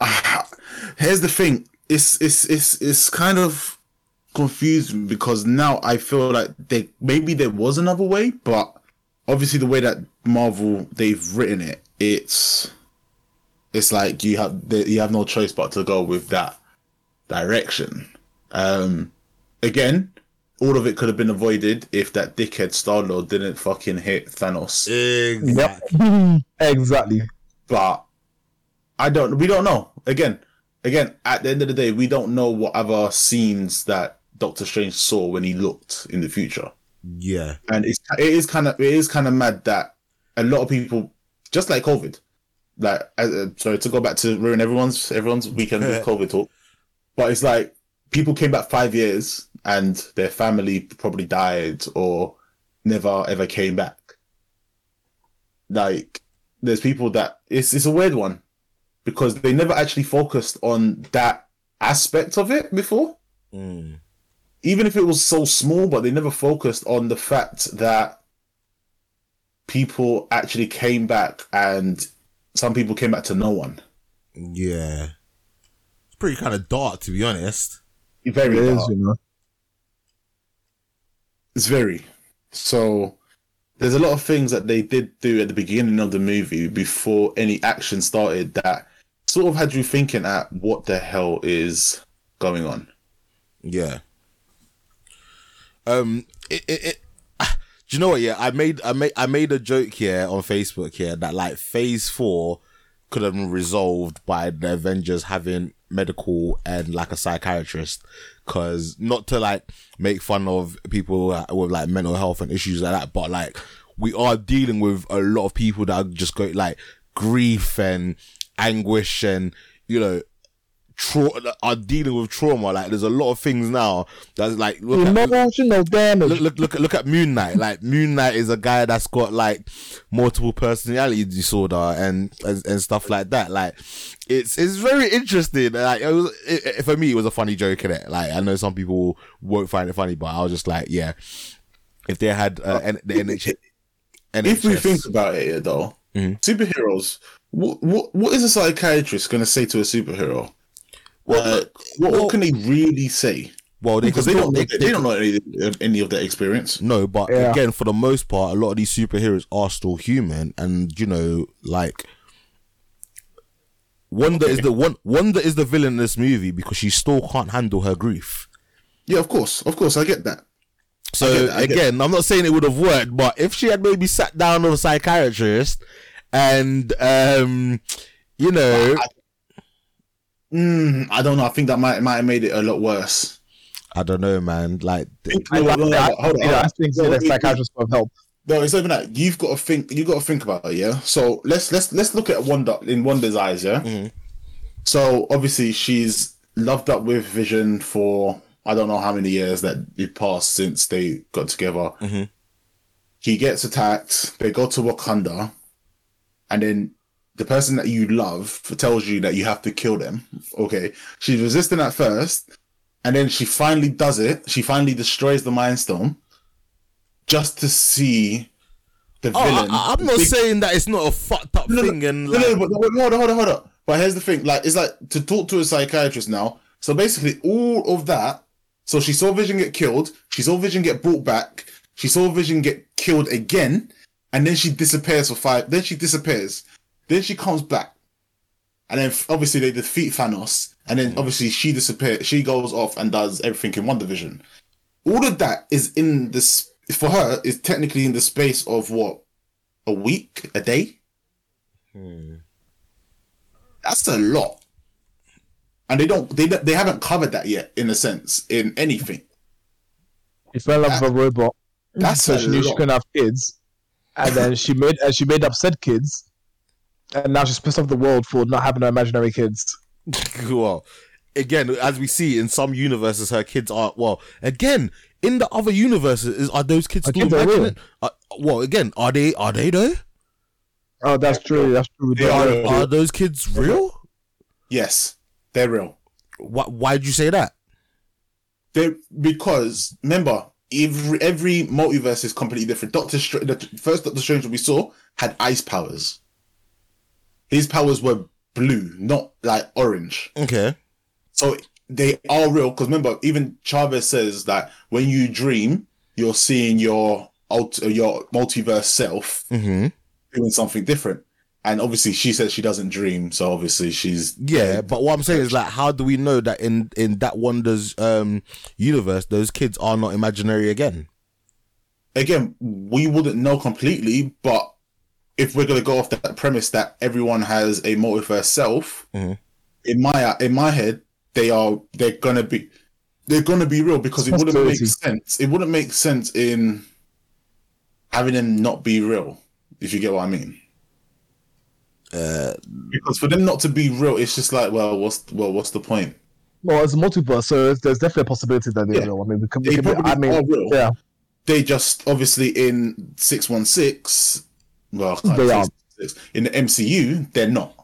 was. (sighs) here's the thing. It's it's it's it's kind of confusing because now I feel like they maybe there was another way, but obviously the way that Marvel they've written it, it's it's like you have you have no choice but to go with that direction. Um, again, all of it could have been avoided if that dickhead Star Lord didn't fucking hit Thanos. Exactly. Yep. (laughs) exactly. But I don't. We don't know. Again, again. At the end of the day, we don't know what other scenes that Doctor Strange saw when he looked in the future. Yeah. And it's it is kind of it is kind of mad that a lot of people, just like COVID, like uh, sorry to go back to ruin everyone's everyone's weekend with COVID talk, but it's like people came back five years and their family probably died or never ever came back. Like there's people that it's it's a weird one because they never actually focused on that aspect of it before. Mm. Even if it was so small, but they never focused on the fact that people actually came back and some people came back to no one. Yeah. It's pretty kind of dark, to be honest. Very It is, dark. you know. It's very. So there's a lot of things that they did do at the beginning of the movie before any action started that sort of had you thinking at what the hell is going on. Yeah. Um. It. It. it do you know what? Yeah, I made. I made. I made a joke here on Facebook here that like Phase Four could have been resolved by the Avengers having medical and like a psychiatrist. Cause not to like make fun of people with like mental health and issues like that, but like we are dealing with a lot of people that are just go like grief and anguish and you know tra- are dealing with trauma. Like there's a lot of things now that's like look at, Emotional damage. look, look, look, look at Moon Knight. Like Moon Knight is a guy that's got like multiple personality disorder and and, and stuff like that. Like it's it's very interesting. Like it was it, it- for me, it was a funny joke in it. Like I know some people won't find it funny, but I was just like, yeah, if they had uh, N- the NH- If we think about it, yeah, though, Mhm. superheroes. What, what what is a psychiatrist going to say to a superhero? Well, Uh, what, what can they really say? well, they, Because they don't still- know, they, don't know any, of- any of their experience. No, but Yeah. again, for the most part, a lot of these superheroes are still human, and you know, like Wanda is the one. Wanda is the villain in this movie because she still can't handle her grief. Yeah, of course, of course, I get that. So I get that, I get again, I'm not saying it would have worked, but if she had maybe sat down with a psychiatrist and um, you know, Mm, I don't know. I think that might might have made it a lot worse. I don't know, man. Like, No, no, no, no, I, hold on, hold yeah. I think No, the wait, wait. psychiatrist would have helped. No, it's not even that. You've got to think. You got to think about it. Yeah. So let's let's let's look at Wanda in Wanda's eyes. Yeah. Mhm. So obviously she's loved up with Vision for I don't know how many years that it passed since they got together. Mhm. He gets attacked. They go to Wakanda, and then the person that you love tells you that you have to kill them. Okay. She's resisting at first, and then she finally does it. She finally destroys the Mind Stone, just to see the oh, villain. I, am not Big- saying that it's not a fucked up no, no, thing, and no, like, no, but hold on, hold on, hold on. But here's the thing: like, it's like to talk to a psychiatrist now. So basically, all of that. So she saw Vision get killed. She saw Vision get brought back. She saw Vision get killed again, and then she disappears for five. Then she disappears. Then she comes back, and then obviously they defeat Thanos, and then mm. obviously she disappears. She goes off and does everything in WandaVision. All of that is in this for her is technically in the space of what a week, a day. Hmm. That's a lot. And they don't they they haven't covered that yet in a sense in anything. She fell in love with a robot. That's so a she knew she lot. couldn't have kids, and then she made and she made upset kids, and now she's pissed off the world for not having her imaginary kids. (laughs) (laughs) well, again, as we see in some universes, her kids are well. Again, in the other universes, is are those kids still are? Uh, well, again, are they? Are they though? Oh, that's true. That's true. They are real. Are those kids real? Yes, they're real. Why? Why'd you say that? They because remember every every multiverse is completely different. Doctor Str- the first Doctor Strange that we saw had ice powers. His powers were blue, not like orange. Okay. So they are real because remember, even Chavez says that when you dream, you're seeing your alt- your multiverse self Mm-hmm. doing something different. And obviously, she says she doesn't dream, so obviously she's Yeah, but what I'm saying is like, how do we know that in in that Wanda's um universe, those kids are not imaginary again? again, we wouldn't know completely, but if we're gonna go off that premise that everyone has a multiverse self, Mhm. in my in my head, they are they're gonna be they're gonna be real because it wouldn't make sense. It wouldn't make sense in having them not be real, if you get what I mean. Uh, Because for them not to be real, it's just like, well, what's well, what's the point? Well, it's a multiverse, so there's- definitely a possibility that they're Yeah. real. I mean, we could, we They could be, I mean, yeah, They just obviously in six one six, well, They are. in the MCU, they're not.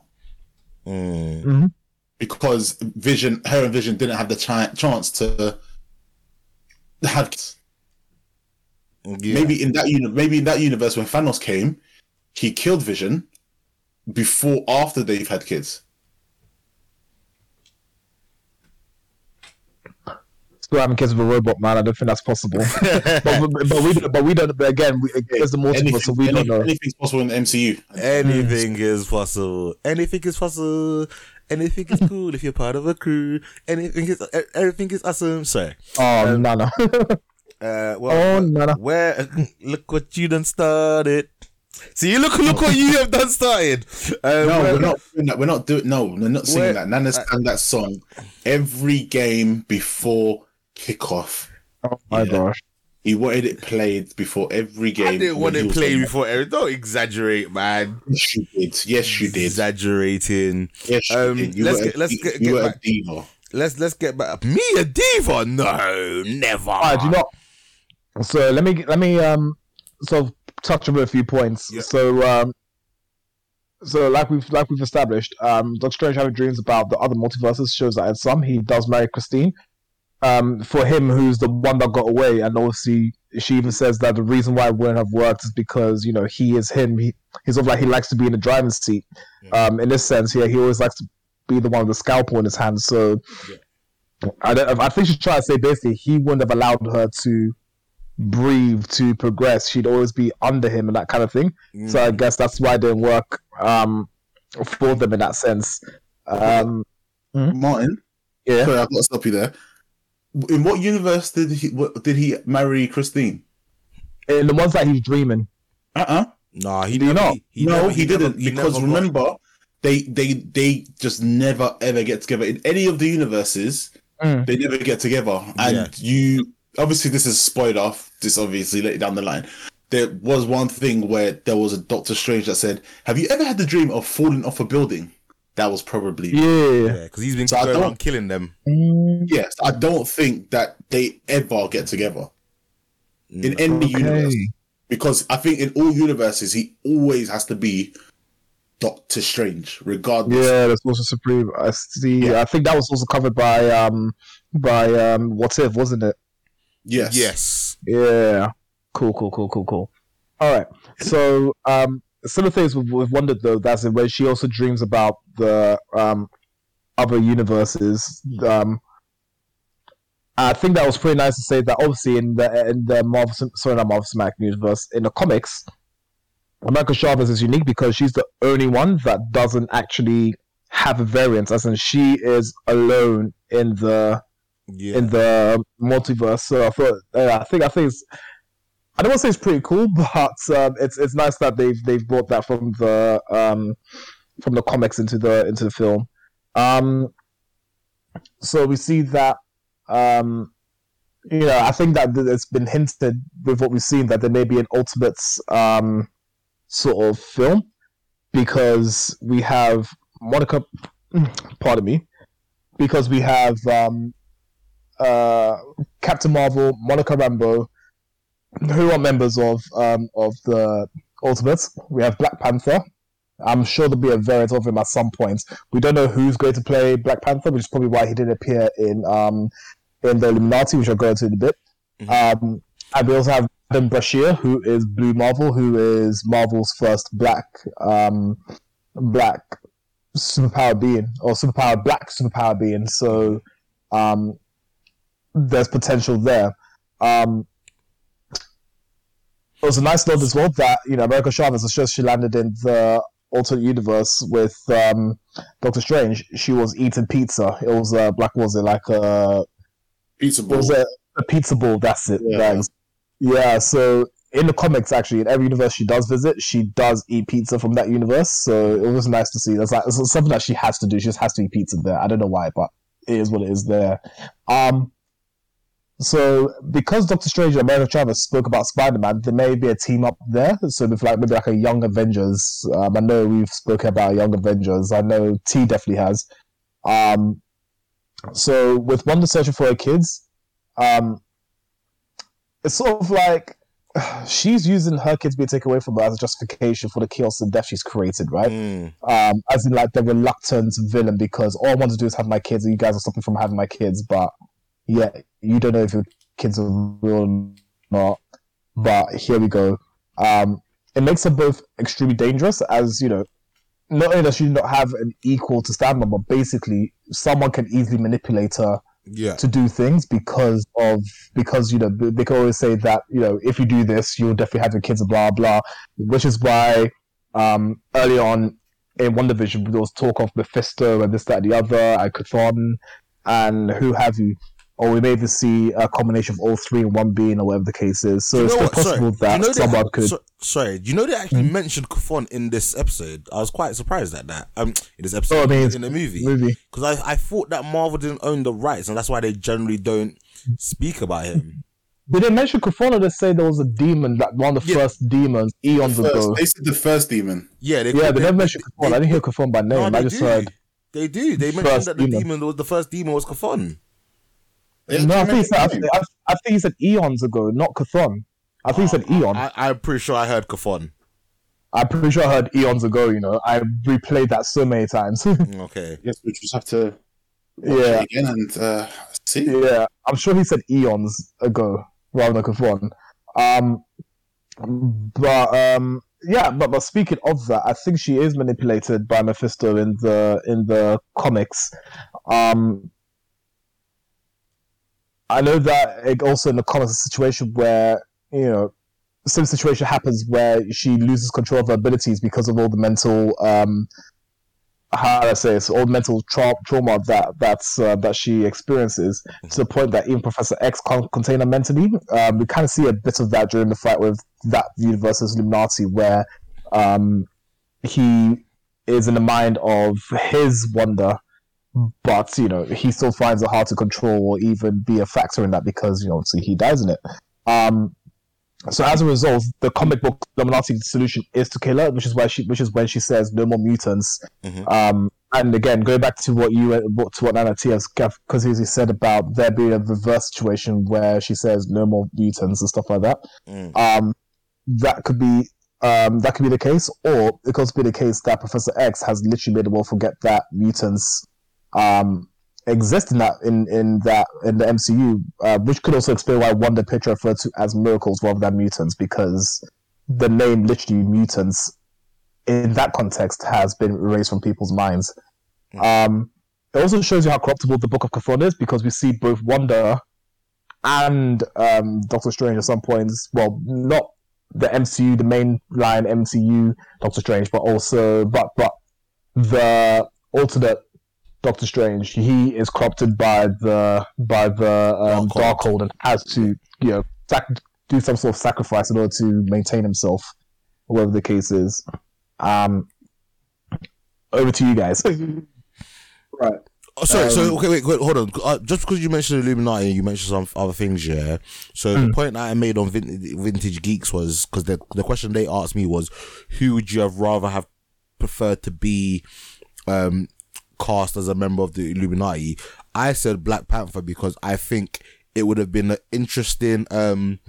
mm, because Vision, her and Vision didn't have the chi- chance to have. yeah. Maybe in that uni- maybe in that universe when Thanos came, he killed Vision before after they've had kids. Still having kids with a robot man. I don't think that's possible. (laughs) but, but, but we don't- but we don't. But again, we, it's the multiverse, so we any- don't know. anything's possible in the MCU. Anything is possible. Anything is possible. Anything is cool if you're part of a crew. Anything is everything is awesome. Sorry. Oh no no. Uh, well, Oh, no, no. where (laughs) look what you done started. See, look look what you have done started. Um, No, where- we're not doing that. We're not doing. No, we're not singing Where- that. Nana sang that song every game before kickoff. Oh my Yeah. gosh. He wanted it played before every game. I didn't want it he to was play on- before. every- Don't exaggerate, man. Yes, you did. Yes, you did. Exaggerating. Yes, you Um, did. You let's were get- a, let's di- get- you get were back- a diva. Let's let's get back. Me a diva? No, never. Alright, do you know? So let me let me um sort of touch on a few points. Yeah. So um so like we've like we've established, um Doctor Strange having dreams about the other multiverses shows that in some he does marry Christine. Um for him who's the one that got away and obviously she even says that the reason why it wouldn't have worked is because, you know, he is him. He he's sort of like he likes to be in the driving seat. Um in this sense, yeah, he always likes to be the one with the scalpel in his hand. So I I think she's trying to say basically he wouldn't have allowed her to breathe to progress. She'd always be under him and that kind of thing. So I guess that's why it didn't work um, for them in that sense. Um, Martin, yeah. sorry, I've got to stop you there. In what universe did he what, did he marry Christine? In the ones that he's dreaming. Uh uh Nah, he did not. He, he no, never- he, never- didn't he because never got- remember they they they just never ever get together in any of the universes. Mm. They never get together, and Yeah. you obviously this is spoiled off. This obviously later down the line. There was one thing where there was a Doctor Strange that said, "Have you ever had the dream of falling off a building?" That was probably Yeah. Yeah, because he's been So going around killing them. Mm, Yes, I don't think that they ever get together in any Okay. universe because I think in all universes he always has to be Doctor Strange, regardless. Yeah, that's also supreme. I see. Yeah. I think that was also covered by um by um what if wasn't it? Yes. Yes. Yeah. Cool, cool, cool, cool, cool. All right. So, um, some of the things we've, we've wondered though, that's it, when she also dreams about the um other universes. Um, I think that was pretty nice to say that obviously in the in the Marvel, sorry, not Marvel Smack Universe, in the comics, America Chavez is unique because she's the only one that doesn't actually have a variant, as in she is alone in the Yeah. in the multiverse. So I thought, uh, I think, I think it's, I don't want to say it's pretty cool, (laughs) but um, it's it's nice that they've they've brought that from the um, from the comics into the into the film. Um, so we see that, um, you know, I think that it's been hinted with what we've seen that there may be an Ultimates um, sort of film because we have Monica, (clears throat) pardon me, because we have um, uh, Captain Marvel, Monica Rambeau, who are members of um, of the Ultimates. We have Black Panther. I'm sure there'll be a variant of him at some point. We don't know who's going to play Black Panther, which is probably why he didn't appear in um, in the Illuminati, which I'll go into in a bit. Um, and we also have Adam Brashear, who is Blue Marvel, who is Marvel's first black um, black superpower being or superpower black superpower being. So um, there's potential there. Um, it was a nice note as well that you know America Chavez, as soon as she landed in the alternate universe with um, Doctor Strange, she was eating pizza. It was uh, black. Was it like a? Pizza It ball. was a, a pizza ball. That's it. Yeah. Thanks. Yeah. So in the comics, actually, in every universe she does visit, she does eat pizza from that universe. So it was nice to see. That's like it's something that she has to do. She just has to eat pizza there. I don't know why, but it is what it is there. Um. So because Doctor Strange and America Chavez spoke about Spider Man, there may be a team up there. So with like maybe like a Young Avengers. Um, I know we've spoken about Young Avengers. I know T definitely has. Um. So with Wanda searching for her kids, um, it's sort of like (sighs) she's using her kids being taken away from her as a justification for the chaos and death she's created, right? Mm. Um, as in like the reluctant villain because all I want to do is have my kids and you guys are stopping from having my kids, but yeah, you don't know if your kids are real or not. But here we go. Um, it makes them both extremely dangerous as, you know, not only does she not have an equal to stand on, but basically someone can easily manipulate her Yeah. to do things because of because you know they can always say that you know if you do this you'll definitely have your kids and blah blah which is why um early on in WandaVision there was talk of Mephisto and this that and the other and Chthon and who have you or we may even see a combination of all three in one being or whatever the case is so You it's know still what? Sorry. possible that you know they- someone could so- sorry, you know they actually mentioned Chthon in this episode? I was quite surprised at that. Um, in this episode, Oh, I mean, in the movie, movie because I, I thought that Marvel didn't own the rights, and that's why they generally don't speak about him. did they mention Chthon or they say there was a demon that one of the Yeah. first demons eons First, ago they said the first demon. Yeah, they yeah they, they never mentioned Chthon I didn't hear Chthon by name No, I just do. heard They do. They mentioned that the demon. demon was the first demon was Chthon. They no, I think, he said, I, think- I, I think he said eons ago, not Chthon. I think he said eon. I, I'm pretty sure I heard Chthon. I'm pretty sure I heard eons ago. You know, I replayed that so many times. (laughs) Okay. Yes, we just have to watch yeah, it again and uh, see. yeah. I'm sure he said eons ago rather than Chthon. Um, but um, yeah. But but speaking of that, I think she is manipulated by Mephisto in the in the comics. Um, I know that it also in the comics a situation where you know same situation happens where she loses control of her abilities because of all the mental um how do I say it's all mental tra- trauma that that's uh, that she experiences to the point that even Professor X can't contain her mentally. Um, we kind of see a bit of that during the fight with that universe's Illuminati, where um, he is in the mind of his Wanda, but you know he still finds it hard to control or even be a factor in that because you know obviously he dies in it. Um, so as a result, the comic book Illuminati solution is to kill her, which is why she, which is when she says no more mutants. Mhm. Um, and again, going back to what you what- to what Nana T has because he said about there being a reverse situation where she says no more mutants and stuff like that. Mm. Um, that could be um, that could be the case, or it could also be the case that Professor X has literally made the world forget that mutants um, exist in that in, in that in the MCU, uh, which could also explain why Wonder Picture referred to as miracles rather than mutants, because the name literally mutants in that context has been erased from people's minds. Um, it also shows you how corruptible the Book of Chthon is because we see both Wanda and um, Doctor Strange at some points. Well, not the MCU, the main line MCU Doctor Strange, but also but but the alternate Doctor Strange. He is corrupted by the by the um, Darkhold. Darkhold and has to you know sac- do some sort of sacrifice in order to maintain himself, whatever the case is. Um, over to you guys. (laughs) Right. Oh, sorry, so Um, okay, wait, wait, hold on. Uh, just because you mentioned Illuminati and you mentioned some other things, yeah. So Hmm. the point that I made on Vin- Vintage Geeks was because the the question they asked me was, who would you have rather have preferred to be um, cast as a member of the Illuminati? I said Black Panther because I think it would have been an interesting um,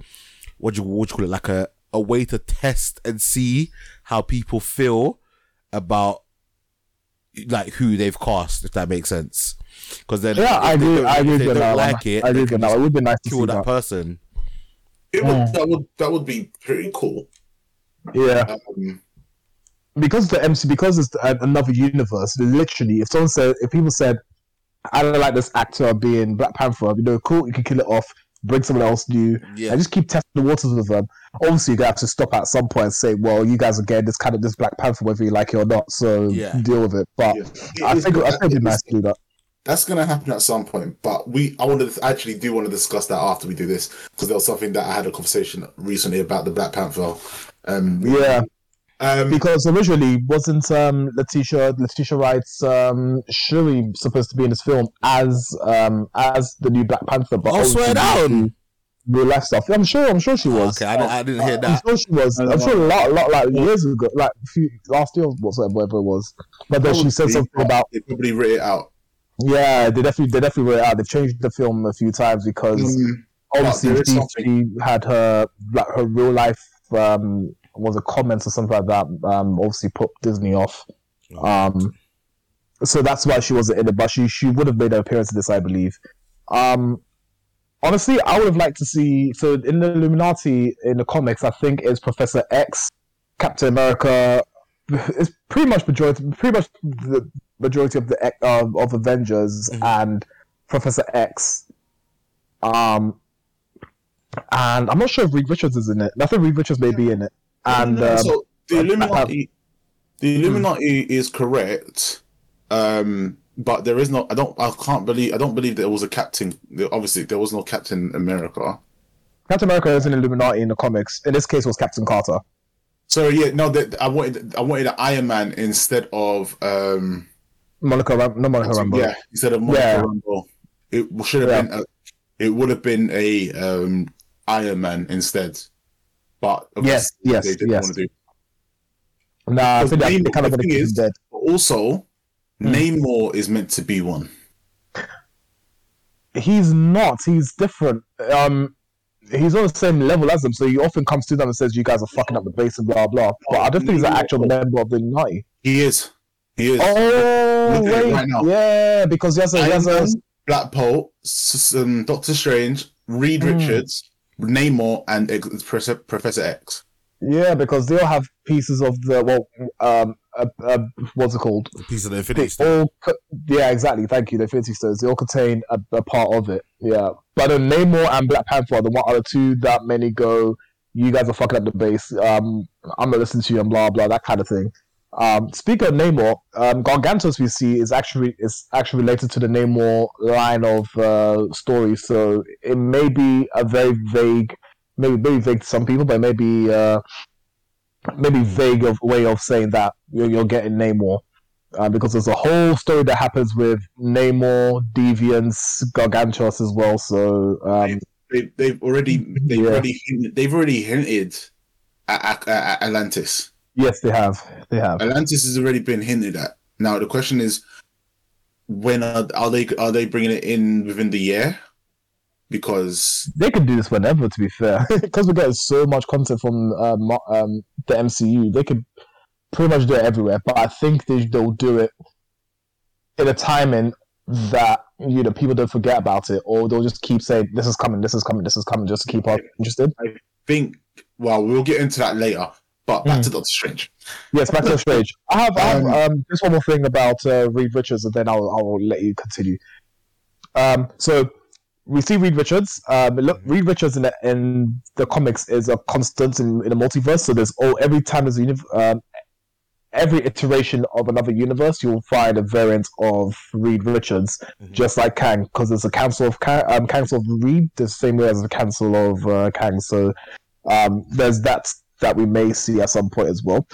what do you what do you call it like a a way to test and see how people feel about like who they've cast, if that makes sense. Because then, yeah, I they don't- I if agree they with don't that. like it. I agree they with can that. It would be nice to kill see that that. person. It would, Mm. that would that would be pretty cool. Yeah, Um, because the MC because it's another universe. Literally, if someone said if people said, "I don't like this actor being Black Panther," you know, cool, you can kill it off, bring someone else new, Yeah. and just keep testing the waters with them. Obviously, you're gonna have to stop at some point and say, "Well, you guys are getting this kind of this Black Panther, whether you like it or not." So Yeah. deal with it. But Yeah. I It is- think I think it'd be nice to do that. That's gonna happen at some point, but we I want to actually do want to discuss that after we do this because there was something that I had a conversation recently about the Black Panther. Um, Yeah, um, because originally wasn't um, Letitia Letitia Wright's um, Shuri supposed to be in this film as um, as the new Black Panther? But Oh, swear obviously down. Real life stuff. I'm sure. I'm sure she was. Okay, I, didn't- I didn't hear I'm sure she was. I'm sure a lot, a lot, like years ago, like a few last year, whatsoever, whatever it was. But then she said something about they probably writ it out. yeah, they definitely, they definitely wrote it out. They've changed the film a few times because Um, obviously there is she had her like her real life um was a comments or something like that. Um, obviously put Disney off. Um, so that's why she wasn't in it, but she she would have made an appearance in this, I believe. Um, honestly, I would have liked to see. So in the Illuminati in the comics, I think is Professor X, Captain America. (laughs) It's pretty much majority, pretty much the majority of the of of Avengers Mhm. and Professor X. Um, and I'm not sure if Reed Richards is in it. I think Reed Richards may be in it. And um, so the Illuminati, the Illuminati is correct, um, but there is no. I don't. I can't believe. I don't believe there was a captain. Obviously, there was no Captain America. Captain America is an Illuminati in the comics. In this case, it was Captain Carter. So yeah, no. That I wanted. I wanted an Iron Man instead of. um Monica, Ram- no Monica Rambeau. Yeah, instead of Monica Yeah. Rambeau. It should have Yeah. been. A, it would have been a um, Iron Man instead. But Yes, yes, they didn't yes. want to do. Nah, I think Namor- kind of the thing is- dead. Also, Hmm. Namor is meant to be one. He's not. He's different. Um, he's on the same level as them, so he often comes to them and says, "You guys are fucking up the base and blah blah." But I don't think he's an actual member of the Illuminati. He is. He is. Oh Look at it wait, right now. yeah, because he has a, he has a Black Bolt, um, Doctor Strange, Reed Hmm. Richards, Namor, and Ex- Professor X. yeah, because they all have pieces of the well, um, uh, uh, what's it called? A piece of the Infinity Stone. all, co- yeah, exactly. Thank you. The Infinity Stones. They all contain a, a part of it. Yeah, but then Namor and Black Panther are the one are the two that many go. You guys are fucking up the base. Um, I'm gonna listen to you and blah blah that kind of thing. Um, speaking of Namor, um, Gargantos we see is actually is actually related to the Namor line of uh, stories. So it may be a very vague, maybe very vague to some people, but maybe uh, maybe vague of way of saying that you're, you're getting Namor uh, because there's a whole story that happens with Namor, Deviants, Gargantos as well. So um, They, they've already they've Yeah. already hinted, they've already hinted at, at, at Atlantis. Yes, they have, they have. Atlantis has already been hinted at. Now the question is, when are, are they are they bringing it in within the year? Because They could do this whenever, to be fair, (laughs) because we're getting so much content from mo- um, the MCU. They could pretty much do it everywhere, but I think they, they'll do it in a timing that you know people don't forget about it, or they'll just keep saying this is coming, this is coming, this is coming, just to keep us interested. I think well we'll get into that later. But back Mm. to Doctor Strange. Yes, back to the stage. I have, I have Um, um, just one more thing about uh, Reed Richards, and then I'll, I'll let you continue. Um, so we see Reed Richards. Um, look, Reed Richards in the, in the comics is a constant in, in the multiverse. So there's all every time there's a uni- um, every iteration of another universe, you'll find a variant of Reed Richards, Mhm. just like Kang, because there's a council of Kang, um, council of Reed, the same way as the council of uh, Kang. So um, there's that that we may see at some point as well.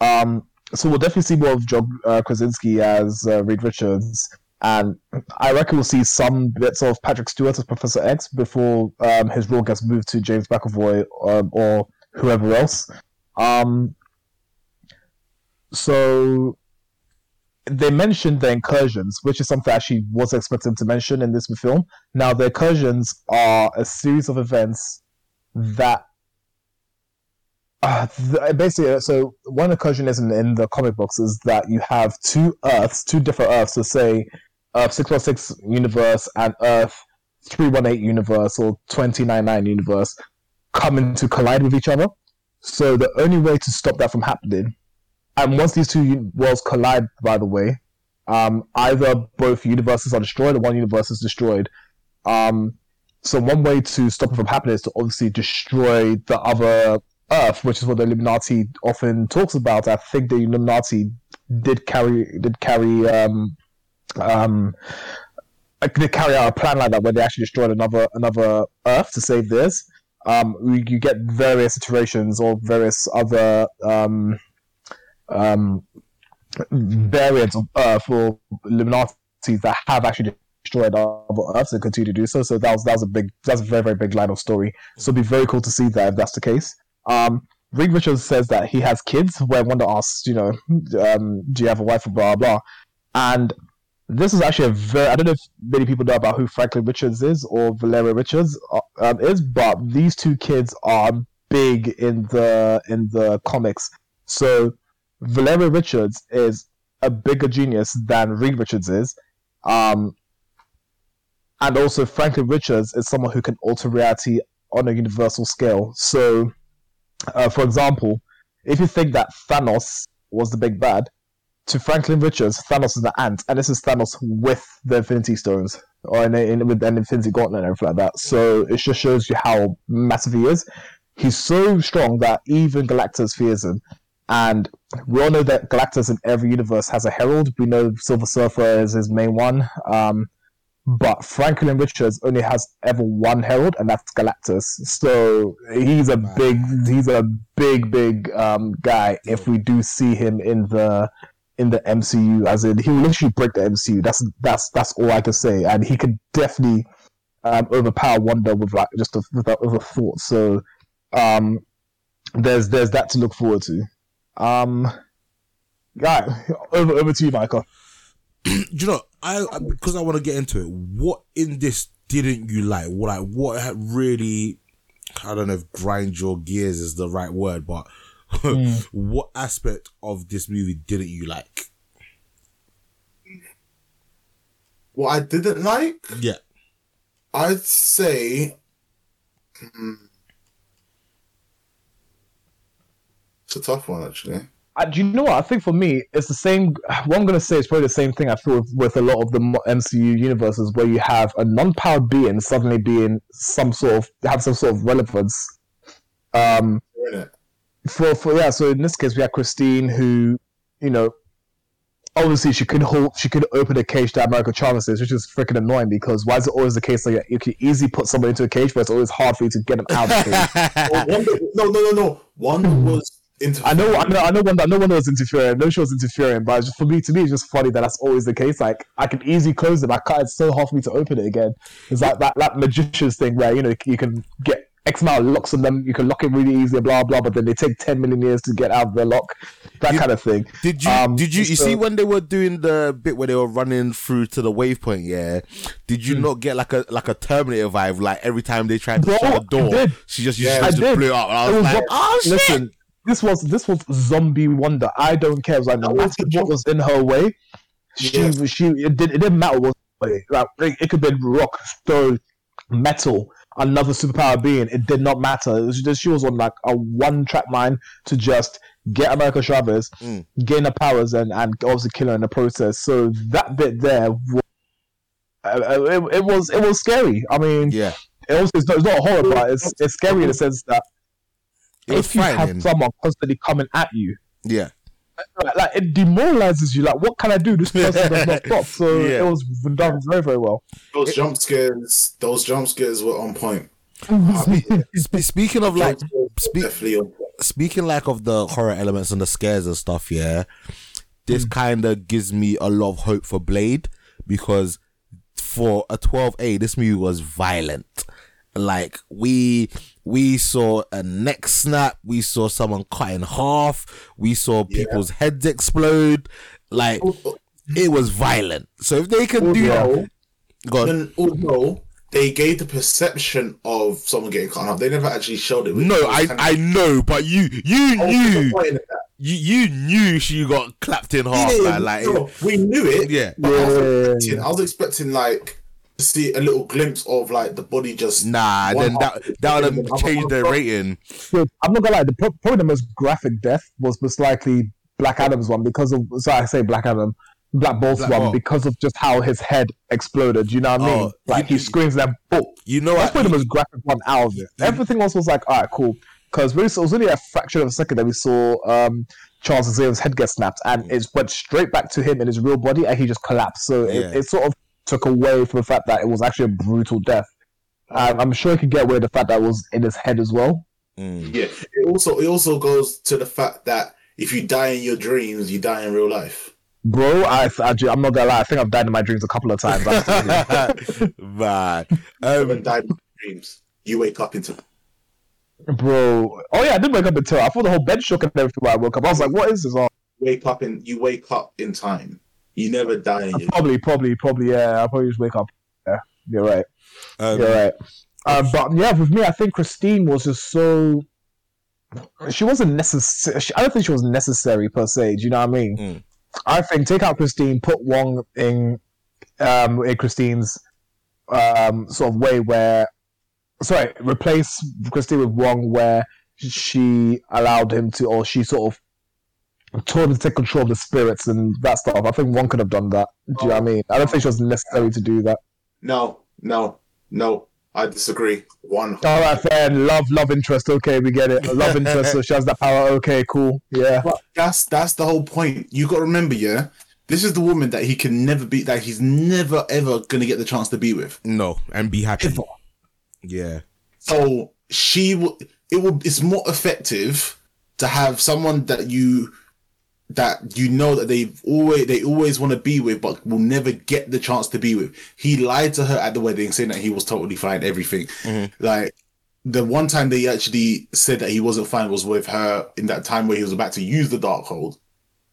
Um, so we'll definitely see more of John uh, Krasinski as uh, Reed Richards, and I reckon we'll see some bits of Patrick Stewart as Professor X before um, his role gets moved to James McAvoy um, or whoever else. Um, so they mentioned the incursions, which is something I actually was expecting to mention in this film. Now, the incursions are a series of events that uh, th- basically, uh, so one incursion is in, the comic books is that you have two Earths, two different Earths, so say Earth 616 universe and Earth 318 universe or 299 universe coming to collide with each other. So the only way to stop that from happening and once these two worlds collide, by the way, um, either both universes are destroyed or one universe is destroyed. Um, so one way to stop it from happening is to obviously destroy the other Earth, which is what the Illuminati often talks about. I think the Illuminati did carry did carry um, um, uh, did carry out a plan like that where they actually destroyed another another Earth to save theirs. Um, you, you get various iterations or various other um, um, variants of Earth or Illuminati that have actually destroyed other Earths and continue to do so. So that was that was a big that's a very very big line of story. So it'd be very cool to see that if that's the case. Um, Reed Richards says that he has kids. Where Wanda asks, you know, um, do you have a wife? Or blah blah. And this is actually a very I don't know if many people know about who Franklin Richards is or Valeria Richards uh, um, is, but these two kids are big in the in the comics. So Valeria Richards is a bigger genius than Reed Richards is. Um, and also Franklin Richards is someone who can alter reality on a universal scale. So, uh, for example, if you think that Thanos was the big bad, to Franklin Richards, Thanos is the ant, and this is Thanos with the Infinity Stones or in, in with an Infinity Gauntlet and everything like that. So it just shows you how massive he is. He's so strong that even Galactus fears him. And we all know that Galactus in every universe has a herald. We know Silver Surfer is his main one. Um, but Franklin Richards only has ever one herald, and that's Galactus. So he's a big, he's a big, big um, guy. If we do see him in the in the MCU, as in he will literally break the MCU. That's that's that's all I can say, and he could definitely um, overpower Wanda with like just a, with a, with a thought. So um, there's there's that to look forward to. Um, yeah, over over to you, Micah. (clears throat) Do you know? I I- because I want to get into it. What in this didn't you like? What like what had really? I don't know if grind your gears is the right word, but (laughs) what aspect of this movie didn't you like? What I didn't like, Yeah, I'd say. hmm. It's a tough one, actually. Uh, do you know what? I think for me, it's the same. What I'm going to say is probably the same thing I feel with, with a lot of the MCU universes, where you have a non-powered being suddenly being some sort of have some sort of relevance. Um, for for yeah. So in this case, we have Christine, who you know, obviously she could hold, she could open a cage that America Chavez is, which is freaking annoying because why is it always the case that you can easily put somebody into a cage, but it's always hard for you to get them out of the cage? (laughs) Well, no, no, no, no. One (clears throat) was. I know, I know, I know. One, I know one was interfering. No she was interfering, but just, for me, to me, it's just funny that that's always the case. Like I can easily close it. I can't. It's so hard for me to open it again. It's like that that magician's thing where you know you can get X amount of locks on them. You can lock it really easily, blah blah. But then they take ten million years to get out of the lock. That You- kind of thing. Did you Um, did you you so- see when they were doing the bit where they were running through to the waypoint? Yeah, did Hmm. you not get like a like a Terminator vibe? Like every time they tried to Bro, shut the door, she just Yeah, I to did. blew it up. And I was was like, what- oh shit! Listen, this was this was zombie Wanda. I don't care. It was like no matter what was in her way, she Yeah. she it, did, it didn't matter what way. Like it, it could be rock, stone, metal, another superpower being. It did not matter. It was just, she was on like a one track mind to just get America Chavez, Mm. gain her powers, and and obviously kill her in the process. So that bit there. wa- uh, uh, It, it was it was scary. I mean, Yeah, it also, it's, not, it's not a horror, but it's it's scary in the sense that was if you have someone constantly coming at you, Yeah, like, like, it demoralizes you. Like, what can I do? This (laughs) person does not stop. So Yeah. it was done very, very well. Those jump scares, those jump scares were on point. Spe- speaking of like Jump scares were speak, definitely on point. speaking like of the horror elements and the scares and stuff, yeah, this Hmm. kind of gives me a lot of hope for Blade because for a 12A, this movie was violent. Like we we saw a neck snap, we saw someone cut in half, we saw people's heads explode. Like it was violent. So if they can do Although, God, and although they gave the perception of someone getting cut off, they never actually showed it. which no, was I kind I know, but you you oh, of knew disappointing at that. you you knew she got clapped in half, Yeah, man. Like no, we knew it. Yeah. but I, was expecting, I was expecting like to see a little glimpse of like the body just. Nah, then half that is that would have changed their rating. So I'm not gonna lie. The probably the most graphic death was most likely Black Adam's one because of so I say Black Adam, Black Bolt's Black one Bolt. because of just how his head exploded. You know what I mean? Oh, like you- he screams that bolt. You know That's what? probably the most graphic one out of it. You- Everything else was like, all right, cool. Because it was only a fraction of a second that we saw um, Charles Xavier's head get snapped, and it went straight back to him in his real body, and he just collapsed. So it, it sort of took away from the fact that it was actually a brutal death. Um, I'm sure he could get away with the fact that it was in his head as well. Mm. Yeah. It also it also goes to the fact that if you die in your dreams, you die in real life. Bro, I, I, am not gonna lie. I think I've died in my dreams a couple of times. Man. When (laughs) Um, died in dreams, you wake up into Bro, oh yeah, I did wake up in terror. I thought the whole bed shook and everything when I woke up. I was like, what is this? Oh, wake up in you wake up in time. You never die in your probably, probably, probably, yeah. I'll probably just wake up. Yeah, you're right. um, You're right. Um, but yeah, with me, I think Christine was just so. She wasn't necessary. I don't think she was necessary per se. Do you know what I mean? Mm. I think take out Christine, put Wong in, um, in Christine's um sort of way where, sorry, replace Christine with Wong where she allowed him to, or she sort of told him to take control of the spirits and that stuff. I think one could have done that. Do you know what I oh. mean? I don't think she was necessary to do that. No, no, no. I disagree. One All right, fair. Love, love interest. Okay, we get it. Love (laughs) interest. So she has that power. Okay, cool. Yeah. But that's that's the whole point. You got to remember, yeah. This is the woman that he can never be. That he's never ever gonna get the chance to be with. no, and be happy. Ever. Yeah. So she will. It will. It's more effective to have someone that you that you know that they always they always want to be with, but will never get the chance to be with. He lied to her at the wedding, saying that he was totally fine, everything. Like the one time they actually said that he wasn't fine was with her in that time where he was about to use the Darkhold.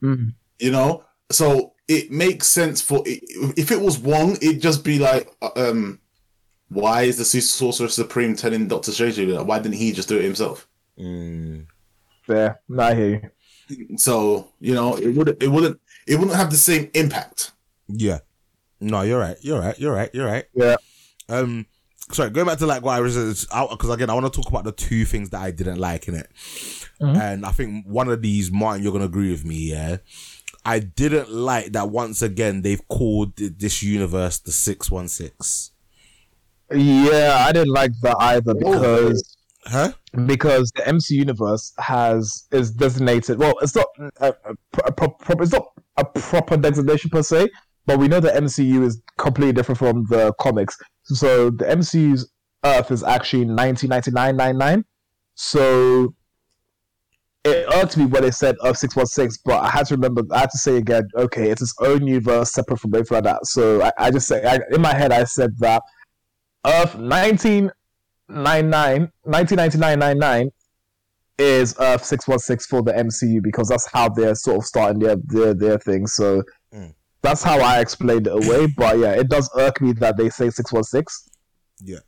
Mhm. You know, so it makes sense for if it was Wong, it'd just be like, uh, um, why is the Sorcerer Supreme telling Doctor Strange that? Why didn't he just do it himself? Mm. Fair. No, I hear you. So you know, it would it wouldn't it wouldn't have the same impact. Yeah. No, you're right. You're right. You're right. You're right. Yeah. Um, sorry, going back to like what I was out because again, I want to talk about the two things that I didn't like in it, Mhm. and I think one of these, Martin, you're gonna agree with me. Yeah, I didn't like that once again they've called this universe the six one six. Yeah, I didn't like that either because Huh? because the MC universe has is designated. Well, it's not a, a, pro- pro- it's not a proper designation per se, but we know the MCU is completely different from the comics. So the MCU's Earth is actually 1999-99. So it irked me when they said Earth six one six, but I had to remember. I had to say again. Okay, it's its own universe, separate from everything like that. So I, I just say I, in my head, I said that Earth 1999, 1999 is Earth 616 for the MCU because that's how they're sort of starting their their, their thing. So Mm. that's how I explained it away. But yeah, it does irk me that they say 616. Yeah.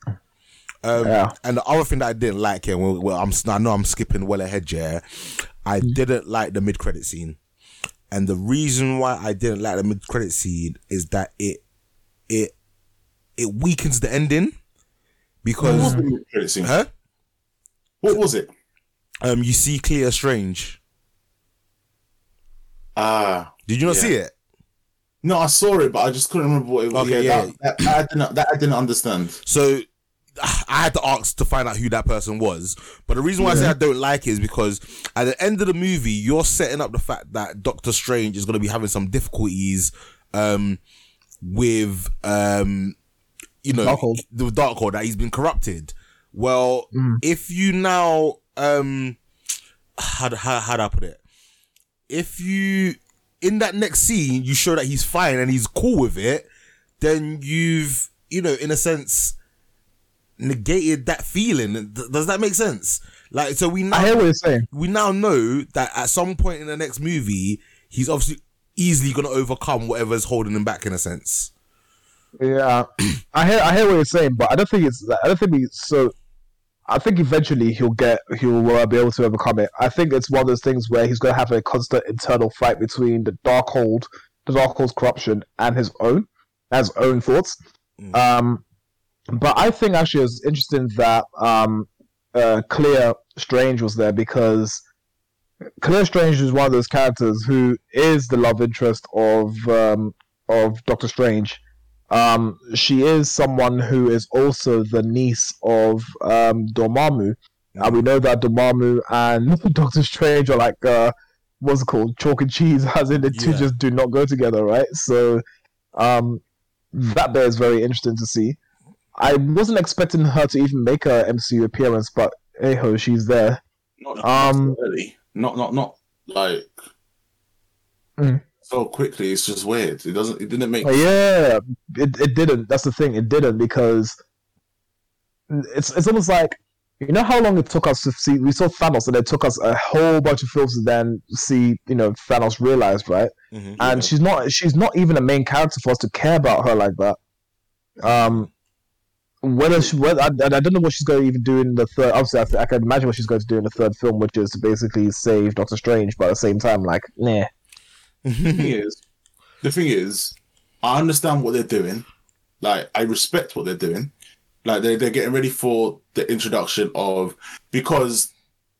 Um, Yeah. And the other thing that I didn't like, and well, well, I'm I know I'm skipping well ahead, yeah. I didn't like the mid credit scene, and the reason why I didn't like the mid credit scene is that it it it weakens the ending Was because scene? huh? What was it? Um, you see Clea Strange. Ah, Did you not Yeah. see it? no, I saw it, but I just couldn't remember what it was. Okay, yeah, yeah. That, that, I didn't. That I didn't understand. So I had to ask to find out who that person was. But the reason why I say I don't like it is because at the end of the movie, you're setting up the fact that Doctor Strange is going to be having some difficulties um, with, um, you know, Darkhold. the Darkhold, that he's been corrupted. Well, Mm. if you now, um, how, how, how do I put it? If you, in that next scene, you show that he's fine and he's cool with it, then you've, you know, in a sense, negated that feeling. Does that make sense? Like, so we now I hear what you're saying. we now know that at some point in the next movie, he's obviously easily going to overcome whatever's holding him back in a sense. Yeah, I hear I hear what you're saying, but I don't think it's I don't think it's so. I think eventually he'll get he'll uh, be able to overcome it. I think it's one of those things where he's going to have a constant internal fight between the dark Darkhold, the Darkhold's corruption, and his own, his own thoughts. Mm. Um, but I think actually it's interesting that um, uh, Clea Strange was there because Clea Strange is one of those characters who is the love interest of um, of Doctor Strange. Um, she is someone who is also the niece of um, Dormammu, and we know that Dormammu and (laughs) Doctor Strange are like uh, what's it called, chalk and cheese, (laughs) as in the two just do not go together, right? So um, that bit is very interesting to see. I wasn't expecting her to even make a MCU appearance, but hey ho, she's there. Not Um, early. Not not not like Mm. So quickly. It's just weird. It doesn't. It didn't make. Oh, yeah, it it didn't. That's the thing. It didn't because it's it's almost like you know how long it took us to see. We saw Thanos, and it took us a whole bunch of films to then see you know Thanos realized, right? Mhm. And she's not she's not even a main character for us to care about her like that. Um, whether she, whether I, I don't know what she's going to even do in the third. Obviously, I, th- I can imagine what she's going to do in the third film, which is to basically save Doctor Strange. But at the same time, like, nah. The thing is, the thing is, I understand what they're doing. Like, I respect what they're doing. Like, they they're getting ready for the introduction of because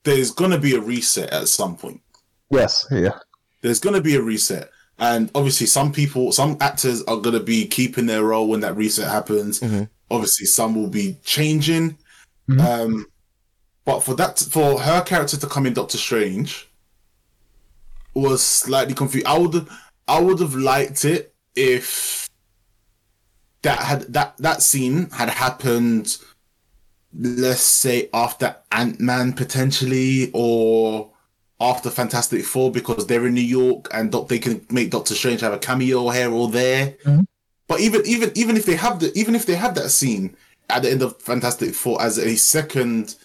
there's gonna be a reset at some point. Yes, yeah. There's gonna be a reset, and obviously, some people, some actors are gonna be keeping their role when that reset happens. Mhm. Obviously, some will be changing. Mhm. Um, but for that, for her character to come in Doctor Strange, was slightly confused. I would, I would have liked it if that had that that scene had happened. Let's say after Ant Man potentially, or after Fantastic Four, because they're in New York and they can make Doctor Strange have a cameo here or there. Mhm. But even even even if they have the even if they have that scene at the end of Fantastic Four as a second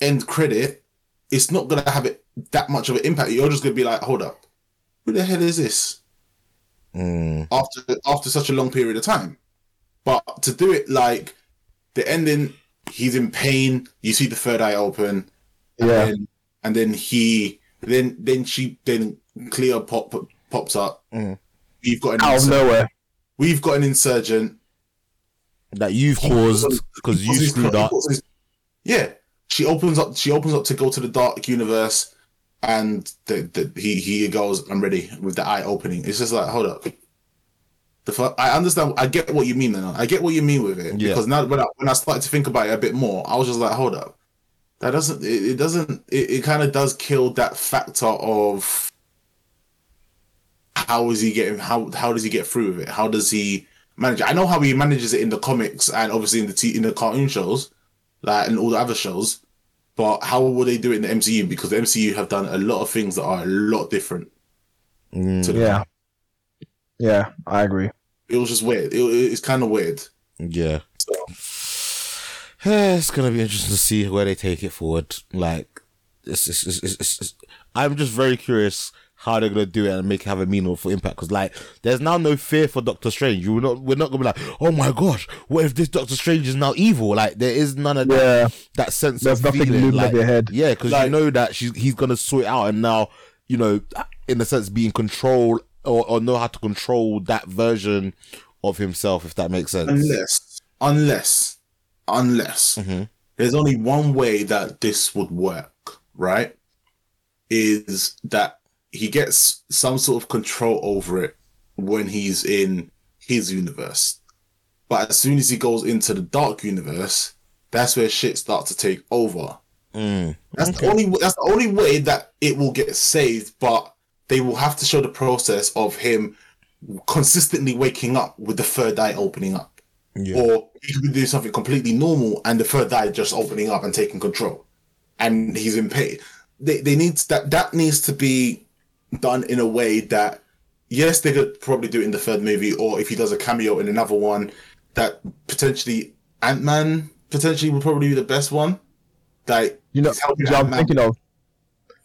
end credit, it's not gonna have it that much of an impact. You're just gonna be like, hold up, who the hell is this? Mm. After after such a long period of time, but to do it like the ending, he's in pain. You see the third eye open, and Yeah. then, and then he then then she then Clea pop, pops up. Mhm. We've got an Out of nowhere. we've got an incursion That you've caused because you screwed up. Yeah, she opens up. She opens up to go to the dark universe, and the, the, he he goes, "I'm ready." With the eye opening, it's just like, hold up. The fu- I understand. I get what you mean. Now. I get what you mean with it Yeah. because now when I when I started to think about it a bit more, I was just like, hold up. That doesn't. It, it doesn't. It, it kind of does kill that factor of how is he getting how how does he get through with it? How does he manage it? I know how he manages it in the comics and obviously in the t- in the cartoon shows, like and all the other shows. But how will they do it in the MCU? Because the MCU have done a lot of things that are a lot different. Mm. To the, Yeah. Yeah, I agree. It was just weird. It, it's kind of weird. Yeah. So, (sighs) it's gonna be interesting to see where they take it forward. Like, it's, it's, it's, it's, it's, I'm just very curious how they're gonna do it and make it have a meaningful impact. Because like, there's now no fear for Doctor Strange. We're not, we're not gonna be like, oh my gosh, what if this Doctor Strange is now evil? Like, there is none of that, Yeah. that sense There's of nothing feeling. looming Like, over your head. yeah, because you know that she's he's gonna sort it out, and now you know, in a sense, be in control or, or know how to control that version of himself, if that makes sense. unless, unless, unless Mhm. there's only one way that this would work, right? Is that he gets some sort of control over it when he's in his universe. But as soon as he goes into the dark universe, that's where shit starts to take over. Mm. That's the only that's the only way that it will get saved, but they will have to show the process of him consistently waking up with the third eye opening up. Yeah. Or he could be doing something completely normal and the third eye just opening up and taking control. And he's in pain. They they need that that needs to be done in a way that yes, they could probably do it in the third movie, or if he does a cameo in another one, that potentially Ant Man potentially would probably be the best one. Like You know, he's helping I'm thinking of.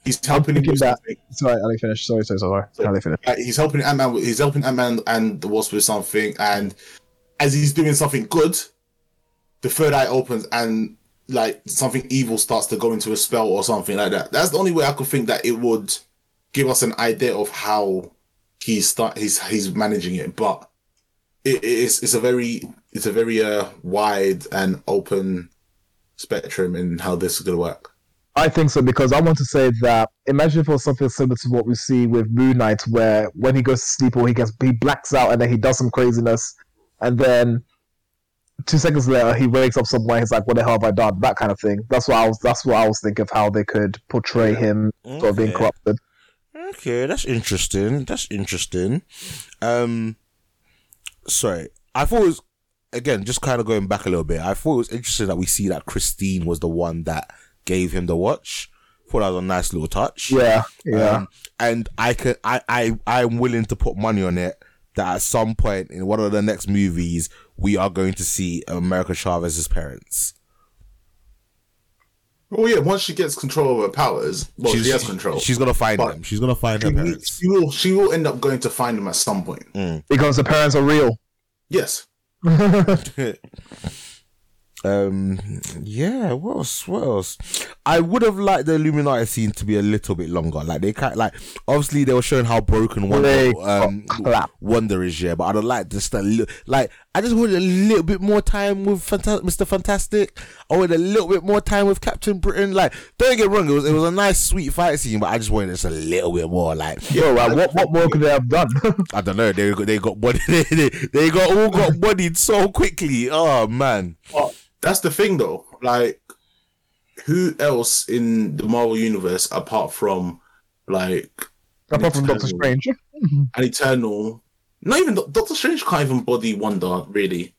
he's helping him that- something. Sorry, Ali, finish. Sorry, sorry, sorry. Ali, finish. Uh, he's helping Ant Man. He's helping Ant Man and the Wasp with something, and as he's doing something good, the third eye opens and like something evil starts to go into a spell or something like that. That's the only way I could think that it would give us an idea of how he's start he's he's managing it. But it, it's it's a very it's a very uh, wide and open spectrum in how this is gonna work. I think so because I want to say that imagine if it was something similar to what we see with Moon Knight, where when he goes to sleep or he gets he blacks out and then he does some craziness, and then two seconds later he wakes up somewhere. He's like, "What the hell have I done?" That kind of thing. That's what I was. That's what I was thinking of how they could portray him sort of being corrupted. Okay, that's interesting. That's interesting. Um, sorry, I thought it was again just kind of going back a little bit. I thought it was interesting that we see that Christine was the one that gave him the watch. Thought that was a nice little touch. Yeah, yeah. Um, and I can, I, I, I'm willing to put money on it that at some point in one of the next movies we are going to see America Chavez's parents. Oh yeah, once she gets control of her powers, well, she has control. She's gonna find But them. She's gonna find her she, parents. she will. She will end up going to find them at some point. Mm. because the parents are real. Yes. (laughs) (laughs) Um, yeah. What else? What else? I would have liked the Illuminati scene to be a little bit longer. Like they kind like obviously they were showing how broken Wanda um. Wanda is. Yeah, but I'd liked just a little. Like I just wanted a little bit more time with Fanta- Mr. Fantastic. I wanted a little bit more time with Captain Britain. Like don't get wrong, it was it was a nice sweet fight scene, but I just wanted just a little bit more. Like Yo, like, what what more could they have done? (laughs) I don't know. They got they got body. (laughs) They, they, got all got bodied so quickly. Oh man. That's the thing, though. Like, who else in the Marvel universe apart from like Apart from Doctor Strange. (laughs) and Eternal? Not even Doctor Strange can't even body Wanda really.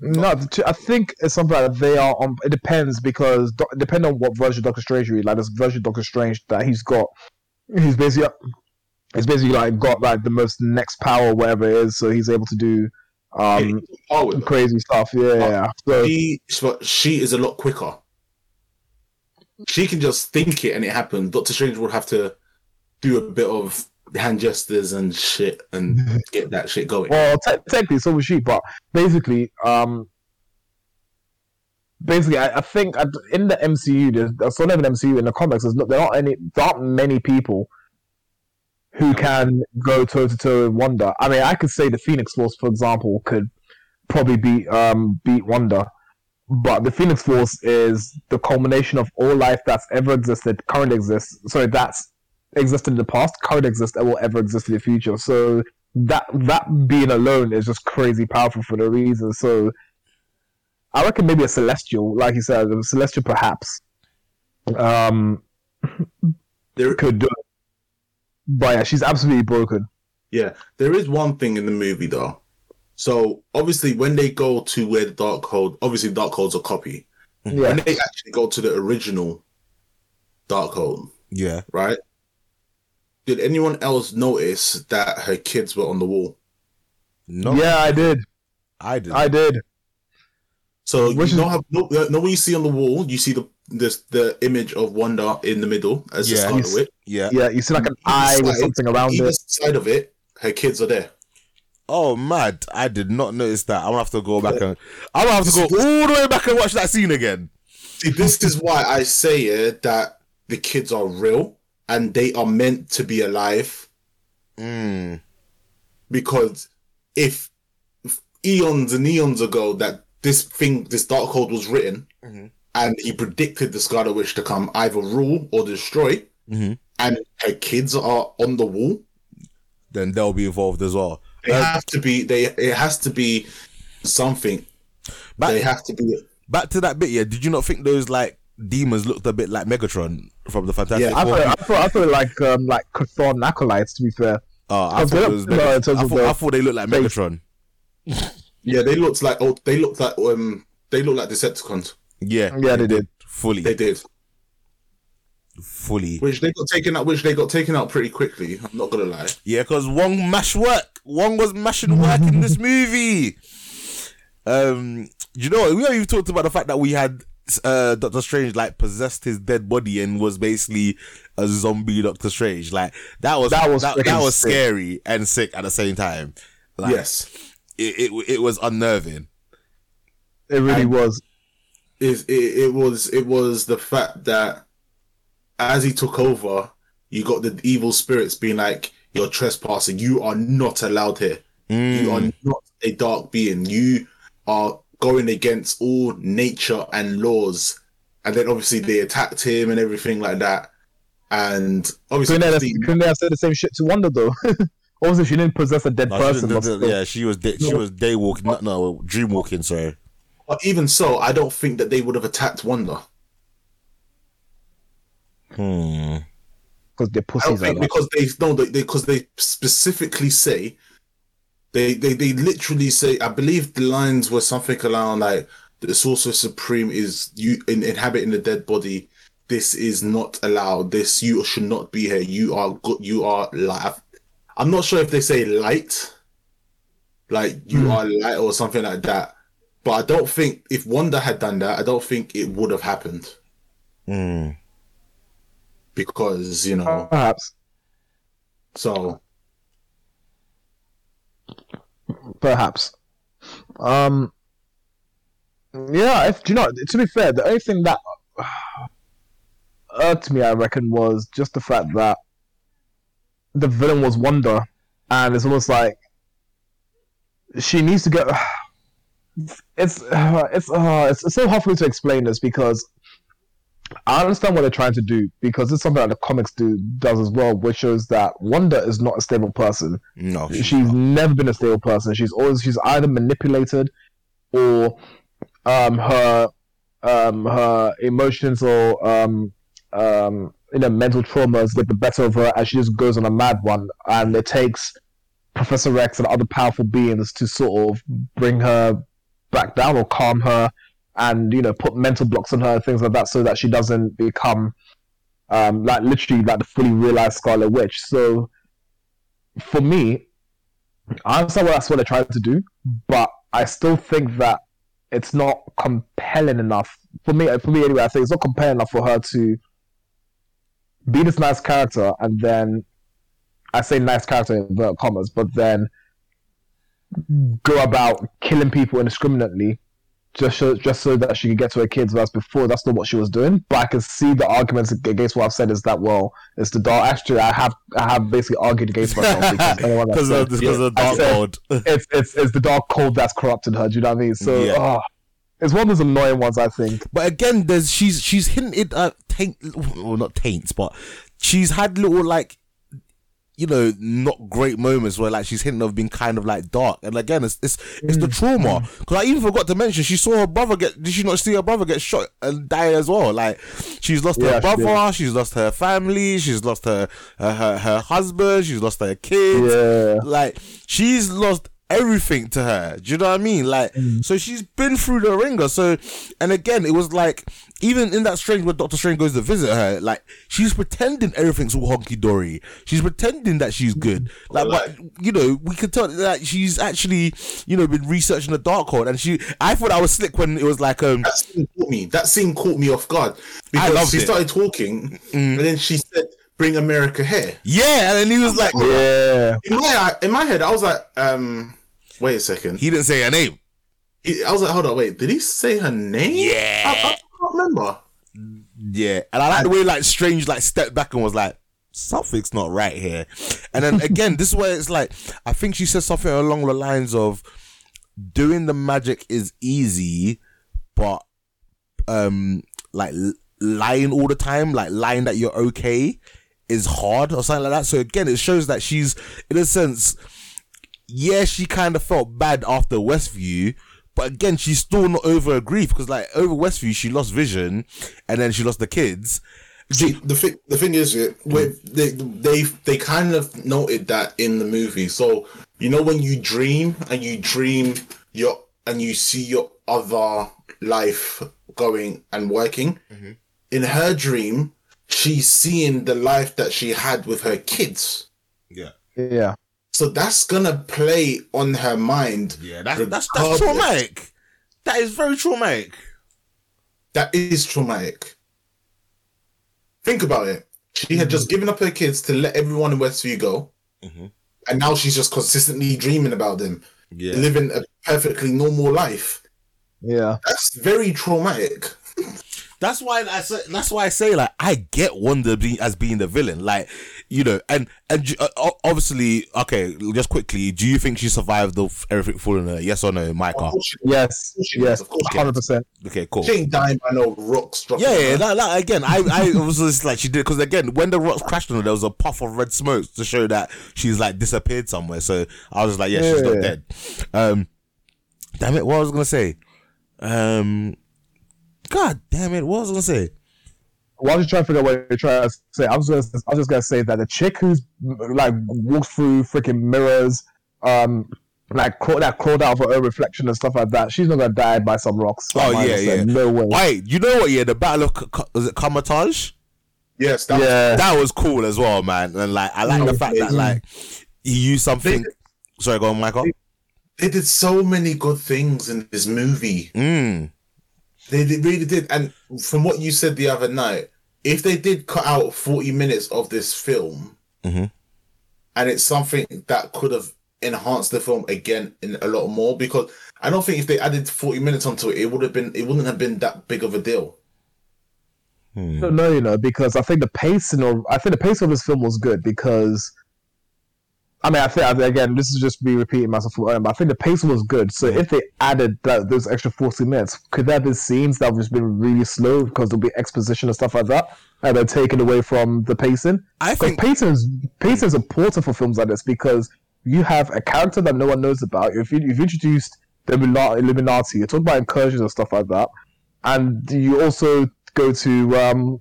No, I think it's something that they are on. It depends because do- depending on what version of Doctor Strange you read, like this version of Doctor Strange that he's got, he's basically he's basically like got like the most next power, whatever it is, so he's able to do um Oh, crazy stuff. Yeah, yeah. So she, but she is a lot quicker. She can just think it and it happens. Doctor Strange would have to do a bit of hand gestures and shit and (laughs) get that shit going. well, te- technically, so was she, but basically, um. Basically, I, I think at- in the MCU, there's, there's not even MCU in the comics. There's not, there aren't any, there aren't many people who can go toe to toe with Wanda. I mean, I could say the Phoenix Force, for example, could probably beat um beat Wanda, but the Phoenix Force is the culmination of all life that's ever existed, current exists. Sorry, that's existed in the past, current exists, and will ever exist in the future. So that that being alone is just crazy powerful for no reason. So I reckon maybe a celestial, like you said, a celestial perhaps um There, could do it. But yeah, she's absolutely broken. Yeah, there is one thing in the movie though. So obviously, when they go to where the Darkhold, obviously Darkhold's a copy. Yeah. When they actually go to the original Darkhold, Yeah. right? Did anyone else notice that her kids were on the wall? No. Yeah, I did. I did. I did. So Which you is- know how no, no when you see on the wall, you see the this the image of Wanda in the middle as the Yeah. Scarlet Yes. Witch. yeah. Yeah, you see like an eye with something around Either it. side of it, her kids are there. Oh, mad! I did not notice that. I'm gonna have to go back and I'm gonna have to go all the way back and watch that scene again. See, this is why I say it, that the kids are real and they are meant to be alive. Mm. Because if, if eons and eons ago that this thing, this Darkhold was written, Mhm. And he predicted the Scarlet Witch to come either rule or destroy, Mhm. and her kids are on the wall, Then they'll be involved as well. they Um, have to be. They it has to be something. Back, they have to be. back to that bit, yeah. Did you not think those like demons looked a bit like Megatron from the Fantastic Yeah, I Four? thought, I thought, I thought like um, like Chthon acolytes. To be fair, Oh, I thought they was similar in Megatron. terms I thought, the I thought they looked like. Megatron. Yeah, they looked like. Oh, they looked like. Um, they look like Decepticons. Yeah, Yeah, they did. fully, They did. fully. Which they got taken out. Which they got taken out pretty quickly. I'm not gonna lie. Yeah, because Wong mash work. Wong was mashing work in this (laughs) movie. Um, you know, we haven't even talked about the fact that we had uh Doctor Strange like possessed his dead body and was basically a zombie Doctor Strange. Like that was That was that, that freaking was sick. scary and sick at the same time. Like, yes, it, it it was unnerving. it really And- was. It, it it was it was the fact that as he took over, you got the evil spirits being like, "You're trespassing. You are not allowed here. You are hmm. not a dark being. You are going against all nature and laws, and then obviously they attacked him and everything like that. And obviously, Couldn't they, have, couldn't they have said the same shit to Wanda though? or was it she didn't possess a dead No, she person? didn't- but still- yeah, she was day, she was day walking, no, no, dream walking. Sorry. But even so, I don't think that they would have attacked Wanda. Hmm. because they're I don't think because they no they because they specifically say they, they they literally say I believe the lines were something around like the sorcerer supreme is you in, inhabiting the dead body. This is not allowed. This you should not be here. You are good. You are light. I'm not sure if they say light, like you are light or something like that. But I don't think if Wanda had done that, I don't think it would have happened Hmm. because you know. Perhaps, So perhaps. Um. Yeah, if do you know, to be fair, the only thing that (sighs) irked me, I reckon, was just the fact that the villain was Wanda, and it's almost like she needs to get. (sighs) It's uh, (sighs) it's uh, (sighs) it's, it's so hard for me to explain this because I understand what they're trying to do because it's something that the comics do does as well, which shows that Wanda is not a stable person No, she's never been a stable person. She's always she's either manipulated or um her um her emotions or um um you know mental traumas get the better of her and she just goes on a mad one and it takes Professor X and other powerful beings to sort of bring her back down or calm her and you know put mental blocks on her things like that so that she doesn't become um like literally like the fully realized Scarlet Witch. So for me, I understand what that's what they're trying to do, but I still think that it's not compelling enough for me. For me, anyway, I think it's not compelling enough for her to be this nice character, and then I say nice character in inverted commas, but then go about killing people indiscriminately just so, just so that she could get to her kids. Whereas before, that's not what she was doing. But I can see the arguments against what I've said is that well, it's the dark. Actually, I have I have basically argued against myself because anyone that (laughs) because said- of, because of the Darkhold. (laughs) it's it's it's the Darkhold that's corrupted her. Do you know what I mean? So Yeah. ah, it's one of those annoying ones. I think. But again, there's she's she's hinted at taint, well not taints, but she's had little like, you know, not great moments where like she's hinting of being kind of like dark. And again, it's it's it's the mm. trauma. Mm. Because I even forgot to mention she saw her brother get. Did she not see her brother get shot and die as well? Like she's lost Yeah, her she brother, she's lost her family, she's lost her her her, her husband, she's lost her kids. Yeah. Like she's lost everything to her. Do you know what I mean? Like so she's been through the ringer. So and again, it was like even in that strange where Doctor Strange goes to visit her, like she's pretending everything's all honky dory. She's pretending that she's good. Like, but you know, we could tell that she's actually, you know, been researching the Darkhold, and she. I thought I was slick when it was like, um, that scene caught me. That scene caught me off guard because loved she it. started talking, and then she said, "Bring America here." yeah, and then he was like, Yeah. In my in my head, I was like, um, "Wait a second. he didn't say her name. I was like, "Hold on, wait. Did he say her name?" Yeah. I, I can't remember. Yeah, and I like the way like Strange like stepped back and was like, something's not right here. And then (laughs) again, this is where it's like I think she said something along the lines of doing the magic is easy, but um like lying all the time, like lying that you're okay is hard or something like that. So again, it shows that she's in a sense, yeah, she kind of felt bad after Westview, but again, she's still not over her grief because like over Westview, she lost Vision, and then she lost the kids. See, the thing, the thing is, yeah, where they they they kind of noted that in the movie. So you know when you dream and you dream your and you see your other life going and working. Mm-hmm. In her dream, she's seeing the life that she had with her kids. Yeah, Yeah. So that's gonna play on her mind. yeah, that's that's, that's traumatic. That is very traumatic. That is traumatic. Think about it. She had just given up her kids to let everyone in Westview go, Mhm. and now she's just consistently dreaming about them, Yeah, living a perfectly normal life. Yeah. That's very traumatic. (laughs) That's why I say. That's why I say like I get Wanda being as being the villain. Like you know, and and uh, obviously, okay. Just quickly, do you think she survived the everything falling her? Yes or no, Micah? Of Yes, Of course she yes, of course hundred percent. Okay, cool. She ain't dying by no rocks. Yeah, yeah, her. that, that, again, I, I (laughs) was just like she did because again, when the rocks crashed on her, there was a puff of red smoke to show that she's like disappeared somewhere. So I was just like, yeah, she's not dead. Um, damn it, what was I gonna say? Um, God damn it, what was I gonna say? While you trying to figure out what you're trying to say, I was just, I was just gonna say that the chick who's like walked through freaking mirrors, um, like craw- that crawled out of her own reflection and stuff like that, she's not gonna die by some rocks. Oh, Like yeah, said, yeah. no way. Wait, you know what? Yeah, the battle of K- K- was it Kamar-Taj? Yes, that was Yeah, That was cool as well, man. And like, I like the fact that like he used something. They- Sorry, go on, Michael. they did so many good things in this movie. Mm. They, they really did. And from what you said the other night, if they did cut out 40 minutes of this film, Mhm. and it's something that could have enhanced the film again in a lot more, because I don't think if they added 40 minutes onto it, it would have been it wouldn't have been that big of a deal. Hmm. I don't know, you know, because I think the pacing of I think the pacing of this film was good because I mean I think again this is just me repeating myself for but I think the pacing was good. So if they added that those extra forty minutes, could there have been scenes that have just been really slow because there'll be exposition and stuff like that, and they're taken away from the pacing? I think pacing is pacing is important for films like this because you have a character that no one knows about. If you, you've introduced the Illuminati, you talk about incursions and stuff like that, and you also go to um,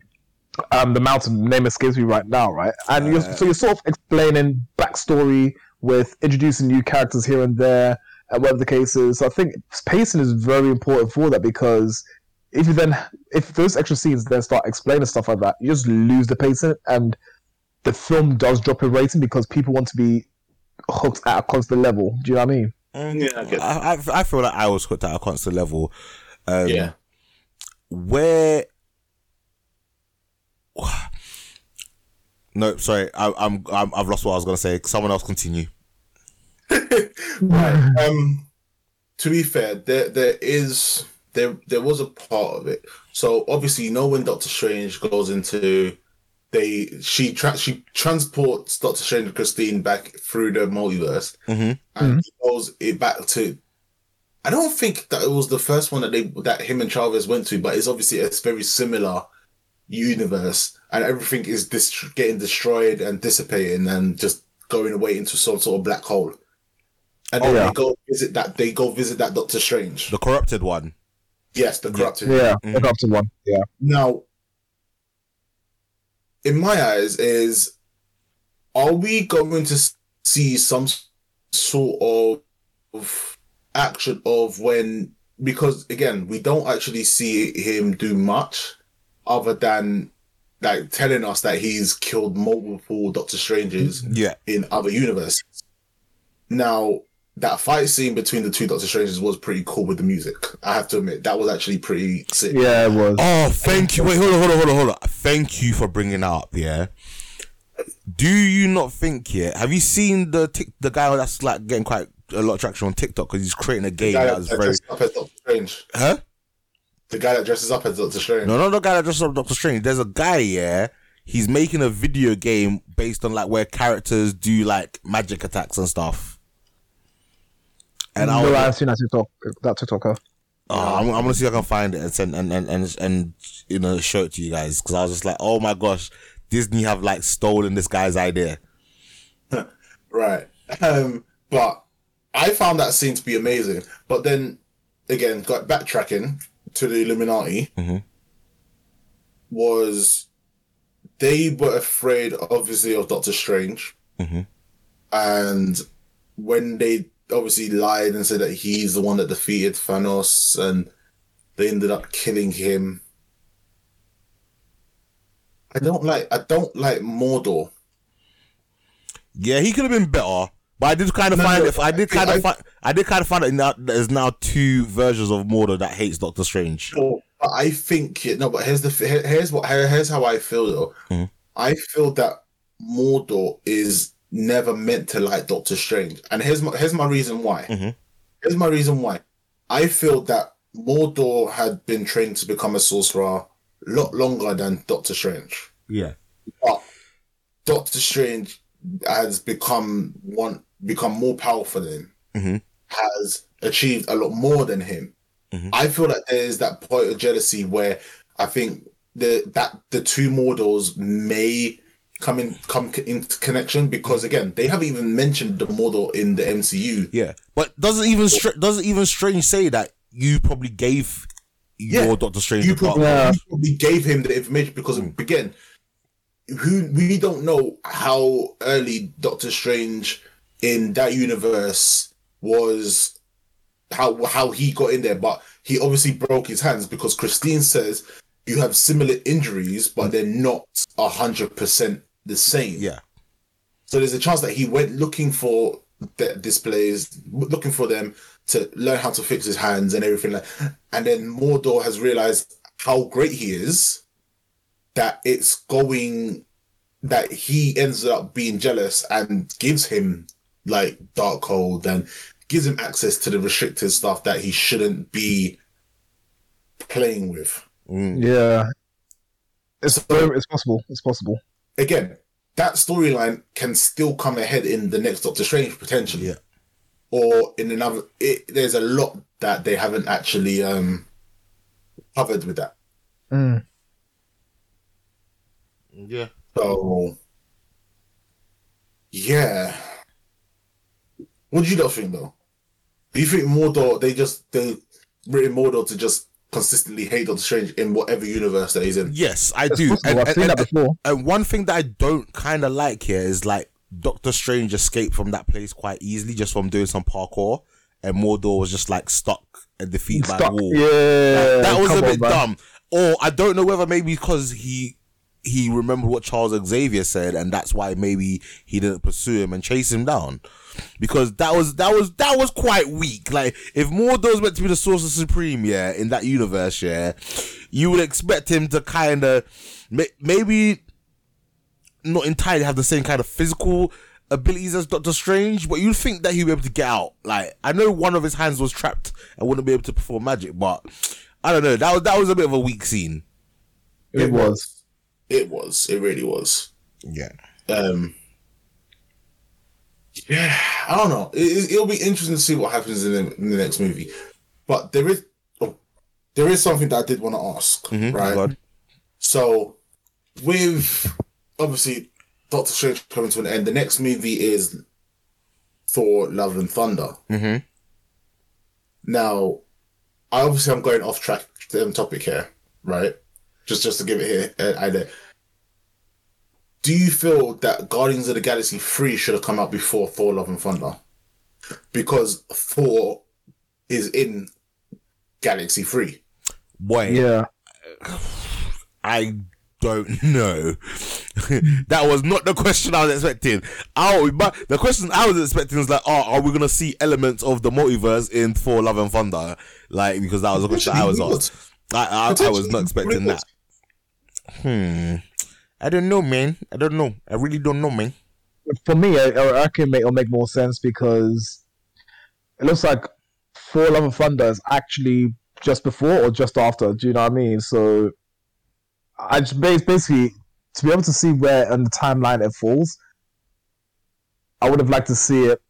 um, the mountain. Name escapes me right now, right? And you're, so you're sort of explaining backstory with introducing new characters here and there, and whatever the case is. So I think pacing is very important for that because if you then if those extra scenes then start explaining stuff like that, you just lose the pacing and the film does drop in rating because people want to be hooked at a constant level. Do you know what I mean? Yeah, I I, I, I feel like I was hooked at a constant level. Um, yeah. where (sighs) no sorry I, I'm, I'm i've lost what i was gonna say someone else continue (laughs) right. Um, to be fair, there there is there there was a part of it. So obviously, you know when Doctor Strange goes into they she tra- she transports Doctor Strange and Christine back through the multiverse, Mhm. and he goes it back to. I don't think that it was the first one that they that him and Chavez went to, but it's obviously it's very similar universe, and everything is dist- getting destroyed and dissipating and just going away into some sort of black hole. And then Oh, yeah. they go visit that. They go visit that Doctor Strange. the corrupted one Yes, the corrupted. Yeah, Mhm. mm up to one. Yeah, Now, in my eyes, is are we going to see some sort of, of action of when? Because again, we don't actually see him do much other than like telling us that he's killed multiple Doctor Strangers yeah in other universes. Now, that fight scene between the two Doctor Strangers was pretty cool with the music. I have to admit, that was actually pretty sick. yeah, it was. oh thank you wait hold on hold on hold on hold on thank you for bringing that up yeah do you not think yeah have you seen the tic- the guy that's like getting quite a lot of traction on tiktok because he's creating a game guy that that was very up as Doctor Strange. huh The guy that dresses up as Doctor Strange. No, not the guy that dresses up as Doctor Strange. There's a guy, yeah. He's making a video game based on like where characters do like magic attacks and stuff. And I no, was, I've seen that TikTok. That TikToker. oh, I'm, I'm gonna see if I can find it and send and and and, and you know show it to you guys because I was just like, oh my gosh, Disney have like stolen this guy's idea. (laughs) Right. Um, but I found that scene to be amazing. But then again, got backtracking to the Illuminati Mhm. was they were afraid obviously of Doctor Strange. Mhm. And when they obviously lied and said that he's the one that defeated Thanos and they ended up killing him. I don't like I don't like Mordo. Yeah, he could have been better. But I did kind of No, find no, it. I did kind I- of find. I did kind of find out now there's now two versions of Mordo that hates Doctor Strange. But I think no. But here's the here- here's what here- here's how I feel though. Mhm. I feel that Mordo is never meant to like Doctor Strange, and here's my here's my reason why. Mhm. Here's my reason why. I feel that Mordo had been trained to become a sorcerer a lot longer than Doctor Strange. Yeah. But Doctor Strange has become one become more powerful than him. Mhm. Has achieved a lot more than him. Mhm. I feel like there's that point of jealousy where I think the that the two models may come in come into connection because again they haven't even mentioned the model in the MCU. Yeah. But doesn't even Str- doesn't even Strange say that you probably gave your Yeah. Doctor Strange You probably, Yeah. you probably gave him the information because again, who we don't know how early Doctor Strange in that universe was, how how he got in there, but he obviously broke his hands because Christine says you have similar injuries, but they're not a hundred percent the same. Yeah. So there's a chance that he went looking for the displays, looking for them to learn how to fix his hands and everything like. And then Mordo has realized how great he is, that it's going, that he ends up being jealous and gives him like Darkhold and gives him access to the restricted stuff that he shouldn't be playing with. Yeah. It's it's possible. It's possible. again, that storyline can still come ahead in the next Doctor Strange potentially, Yeah. or in another. It, there's a lot that they haven't actually um covered with that. Mm. Yeah. So, yeah. What do you guys think though? Do you think Mordo? They just they written Mordo to just consistently hate Doctor Strange in whatever universe that he's in. Yes, I It's do. possible. And, I've and- seen that before. and one thing that I don't kind of like here is like Doctor Strange escaped from that place quite easily just from doing some parkour, and Mordo was just like stuck and defeated by a Stuck. wall. Yeah. that was a come on, bit man. dumb. Or I don't know whether maybe because he he remembered what Charles Xavier said, and that's why maybe he didn't pursue him and chase him down. Because that was that was that was quite weak. Like if Mordo's meant to be the Sorcerer Supreme, yeah, in that universe, yeah, you would expect him to kind of maybe not entirely have the same kind of physical abilities as Doctor Strange, but you'd think that he'd be able to get out. Like I know one of his hands was trapped and wouldn't be able to perform magic, but I don't know. That was that was a bit of a weak scene. It was. It was. It really was. Yeah. um yeah i don't know. It, it'll be interesting to see what happens in the, in the next movie. But there is oh, there is something that i did want to ask Mhm, right? go on. so with obviously doctor strange coming to an end the next movie is thor love and thunder. Mhm. now i obviously i'm going off track um, topic here right? Just just to give it here uh, idea do you feel that Guardians of the Galaxy 3 should have come out before Thor Love and Thunder? Because Thor is in Galaxy 3. Boy, Yeah. I don't know. (laughs) that was not the question I was expecting. I, but the question I was expecting was like, oh, are we gonna see elements of the multiverse in Thor: Love and Thunder? Like because that was a question I was Potentially asked. I, I, I was not expecting that. Hmm. I don't know, man. I don't know. I really don't know, man. For me, I, I reckon make, it'll make more sense because it looks like Thor Love and Thunder is actually just before or just after. Do you know what I mean? So I just basically to be able to see where on the timeline it falls. I would have liked to see it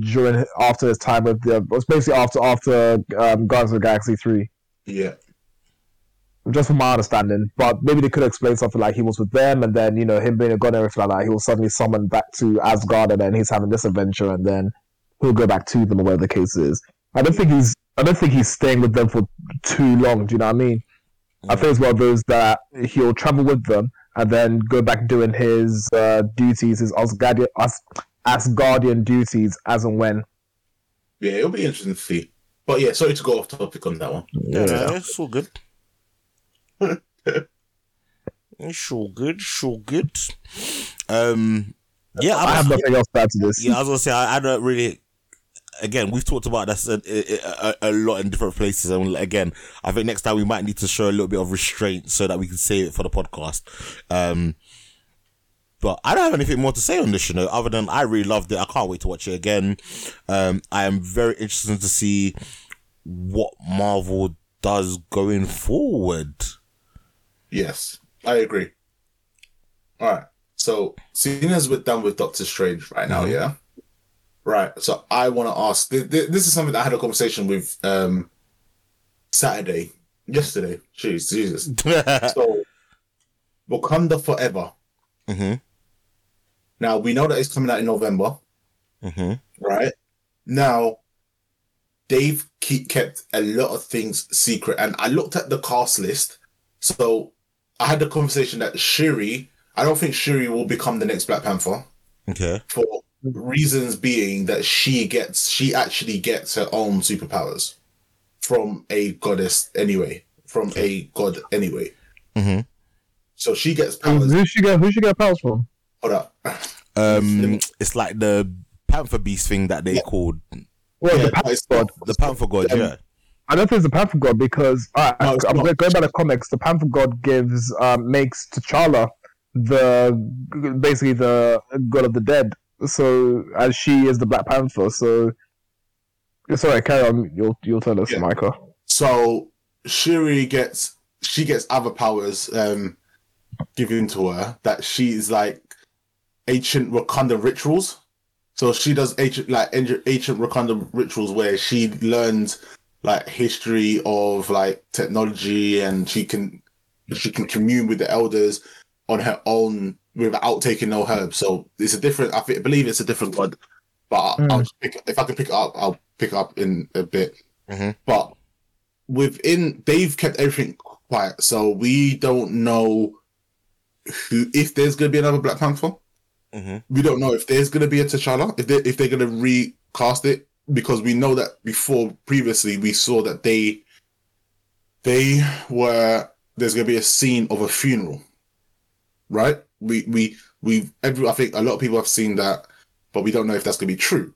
during after his time with the. It's basically after after um, Guardians of the Galaxy three. Yeah. Just from my understanding. But maybe they could explain something like he was with them, and then you know him being a god and everything like that. He was suddenly summoned back to Asgard, and then he's having this adventure, and then he'll go back to them, or whatever the case is. I don't think he's. I don't think he's staying with them for too long. Do you know what I mean? I think it's one of those that he'll travel with them and then go back doing his uh, duties, his Asgardian, As, Asgardian duties as and when. Yeah, it'll be interesting to see. But yeah, sorry to go off topic on that one. Yeah, it's all good. It's all good. It's all good. Um, yeah, I have nothing else to add to this. Yeah, I was gonna say I, I don't really. Again, we've talked about this a, a, a, a lot in different places, and again, I think next time we might need to show a little bit of restraint so that we can save it for the podcast. Um, but I don't have anything more to say on this, you know, other than I really loved it. I can't wait to watch it again. Um, I am very interested to see what Marvel does going forward. Yes, I agree. All right. So, seeing as we're done with Doctor Strange right now, Mhm. yeah. Right. So, I want to ask. th- th- This is something that I had a conversation with um Saturday, yesterday. Jeez, Jesus. (laughs) So, Wakanda Forever. hmm Now we know that it's coming out in November, hmm right? Now, they've keep kept a lot of things secret, and I looked at the cast list. So I had the conversation that Shuri. I don't think Shuri will become the next Black Panther Okay. for reasons being that she gets she actually gets her own superpowers from a goddess anyway, from a god anyway. hmm So she gets powers. Who she get who should get powers from? Hold up. Um, (laughs) it's like the Panther Beast thing that they Yeah. called Well, Yeah, the Panther God. the Panther God. Um, Yeah. I don't think it's the Panther God because uh, No, I'm going by the comics. The Panther God gives um, makes T'Challa the basically the god of the dead. So as she is the Black Panther. So sorry, carry on. You'll you'll tell us, Yeah. Micah. So Shuri gets she gets other powers um given to her that she's like ancient Wakanda rituals. So she does ancient like ancient ancient Wakanda rituals where she learns like history of like technology and she can she can commune with the elders on her own without taking no herbs. So it's a different I, think, I believe it's a different god. But Mm. I'll just pick, if I can pick it up, I'll pick it up in a bit. Mhm. But within they've kept everything quiet, so we don't know who if there's gonna be another Black Panther. hmm We don't know if there's gonna be a T'Challa, if they if they're gonna recast it, because we know that before previously we saw that they they were there's gonna be a scene of a funeral. Right? We we we every I think a lot of people have seen that, but we don't know if that's gonna be true.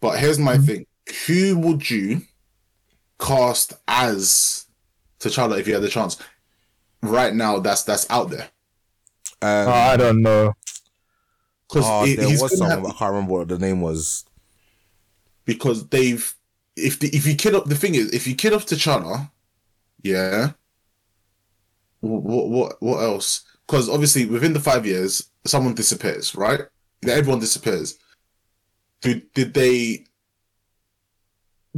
But here's my thing. Who would you cast as T'Challa if you had the chance? Right now that's that's out there. Um, Uh, I don't know. Because oh, there was gonna someone, have- I can't remember what the name was. Because they've if the, if you kill up the thing is if you kill off T'Challa, yeah. What what what else? Because obviously within the five years, someone disappears, right? Everyone disappears. Did did they?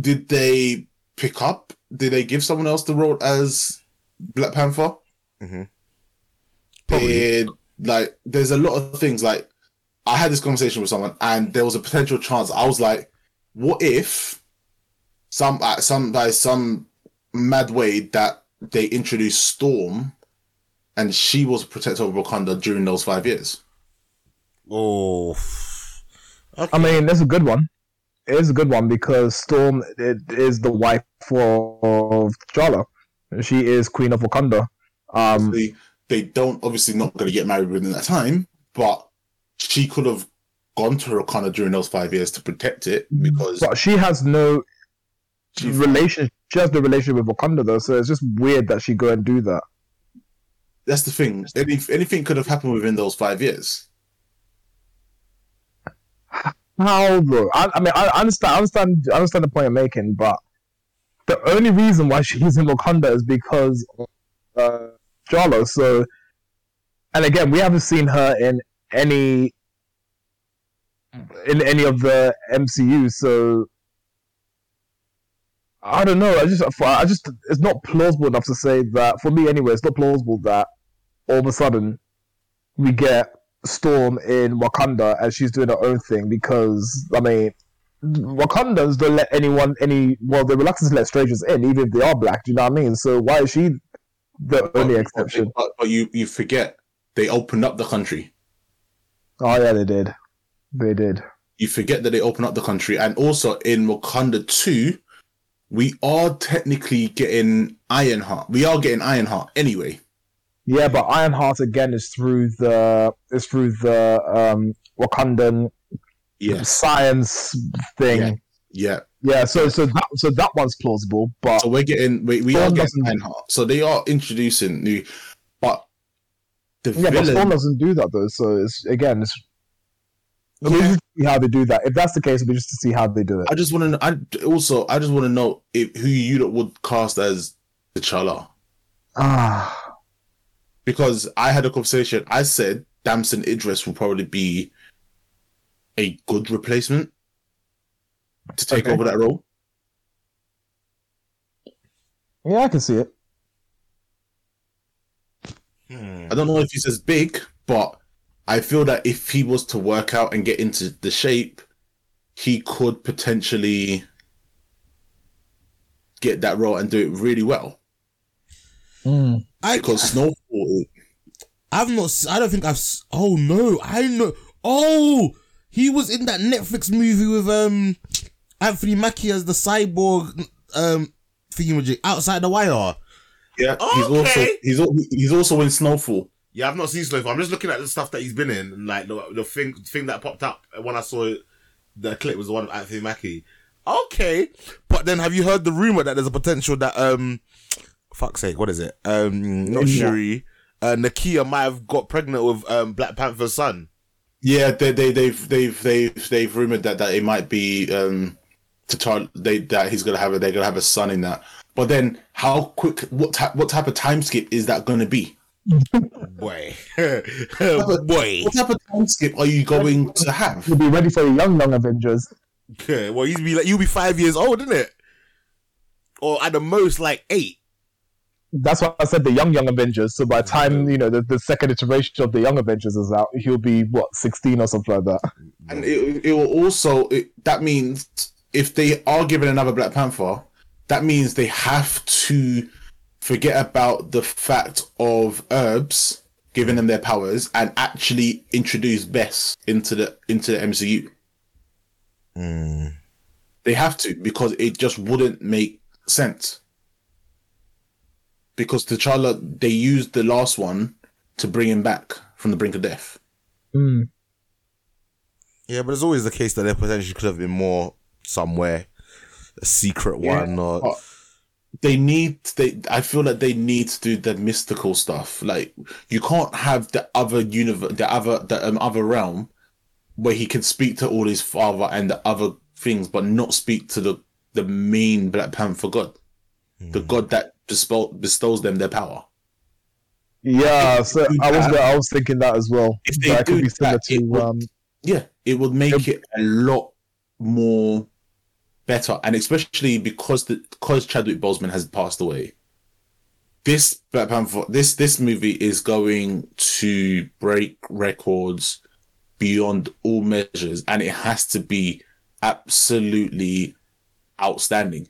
Did they pick up? Did they give someone else the role as Black Panther? Mhm. Probably. Did like there's a lot of things like I had this conversation with someone and there was a potential chance. I was like, what if some uh, some by some mad way that they introduced Storm and she was protector of Wakanda during those five years? Oh. Okay. I mean, it's a good one. It is a good one because Storm it is the wife of T'Challa. She is Queen of Wakanda. Um, they they don't obviously not going to get married within that time, but she could have gone to Wakanda during those five years to protect it because but she has no she relation. She has no relationship with Wakanda though, so it's just weird that she go and do that. that's the thing. Any, anything could have happened within those five years. How though? I, I mean, I understand, I understand, I understand the point you're making, but the only reason why she's in Wakanda is because of uh, T'Challa. So, and again, we haven't seen her in any Mm. in any of the MCU. So, I don't know. I just, I just, it's not plausible enough to say that for me anyway. It's not plausible that all of a sudden we get Storm in Wakanda and she's doing her own thing because I mean Wakandans don't let anyone any well they're reluctant to let strangers in even if they are black. Do you know what I mean? So why is she the only But- exception? But, but you you forget they opened up the country. Oh yeah, they did. They did. You forget that they opened up the country, and also in Wakanda two, we are technically getting Ironheart. We are getting Ironheart anyway. Yeah, but Ironheart again is through the is through the um Wakandan Yes. science thing. Yeah. Yeah. so so that so that one's plausible, but So we're getting we, we are getting Ironheart. So they are introducing new, but the yeah, but Storm villain. doesn't do that though. So it's again, it's Yeah. we just see how they do that. If that's the case, it'll be just to see how they do it. I just want to. know I also I just want to know if who you would cast as T'Challa. Ah, because I had a conversation. I said Damson Idris will probably be a good replacement to take Okay. over that role. Yeah, I can see it. Hmm. I don't know if he's as big, but I feel that if he was to work out and get into the shape, he could potentially get that role and do it really well. Mm. I, Because Snowfall, I've not. s- I don't think I've. Oh no! I know. Oh, he was in that Netflix movie with um Anthony Mackie as the cyborg um thingamajig outside the wire. yeah, he's also he's he's also in Snowfall. Yeah, I've not seen Snowfall. I'm just looking at the stuff that he's been in, and like the the thing thing that popped up when I saw it, the clip was the one of Anthony Mackie. Okay, but then have you heard the rumor that there's a potential that um, fuck's sake, what is it? Um, not Yeah. Shuri, uh, Nakia might have got pregnant with um Black Panther's son. Yeah, they they they've they've they've they've rumored that that it might be um to try they that he's gonna have a they're gonna have a son in that. But then how quick what type what type of time skip is that gonna be? Boy, (laughs) boy. What type of time skip are you going to have? We'll be ready for the young, young Avengers. Yeah, (laughs) well, he'd be like, you'll be five years old, isn't it? Or at the most, like eight. That's why I said the young, young Avengers. So by the time you know the, the second iteration of the young Avengers is out, he'll be what sixteen or something like that. And it, it will also it, that means if they are given another Black Panther, that means they have to forget about the fact of herbs giving them their powers and actually introduce Bast into the into the MCU. They have to because it just wouldn't make sense. Because T'Challa, they used the last one to bring him back from the brink of death. Mm. Yeah, but it's always the case that there potentially could have been more somewhere, a secret Yeah, one, or but they need they i feel like they need to do the mystical stuff. Like you can't have the other universe the other the um, other realm where he can speak to all his father and the other things but not speak to the the main black panther god. The god that bestow, bestows them their power. Yeah, so I was that- I was thinking that as well. If they That could be similar that, it to would- um, yeah it would make it a lot more better. And especially because the because chadwick boseman has passed away. This black panther this this movie is going to break records beyond all measures. And it has to be absolutely outstanding.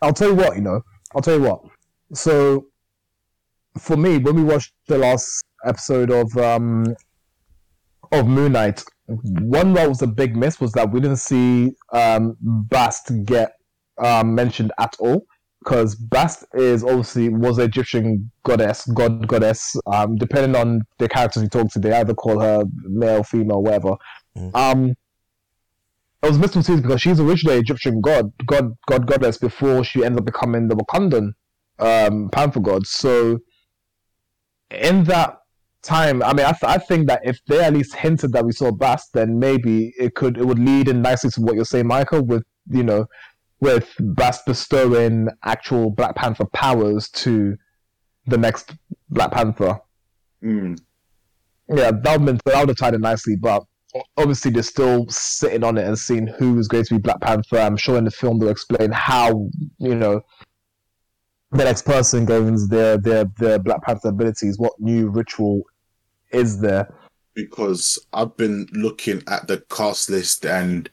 I'll tell you what, you know, I'll tell you what. So, for me, when we watched the last episode of um of Moon Knight, one that was a big miss was that we didn't see um Bast get um mentioned at all because Bast is obviously was an Egyptian goddess, god goddess. Um, depending on the characters you talk to, they either call her male, female, whatever. Mm. Um, it was missed from because she's originally Egyptian god, god, god, goddess before she ends up becoming the Wakandan um, panther god. So, in that time, I mean, I, th- I think that if they at least hinted that we saw Bast, then maybe it could it would lead in nicely to what you're saying, Michael, with you know, with Bast bestowing actual Black Panther powers to the next Black Panther. Mm. Yeah, that would, that would have tied it nicely, but obviously they're still sitting on it and seeing who is going to be Black Panther. I'm sure in the film they'll explain how, you know, the next person gains their, their, their Black Panther abilities, what new ritual is there. because I've been looking at the cast list and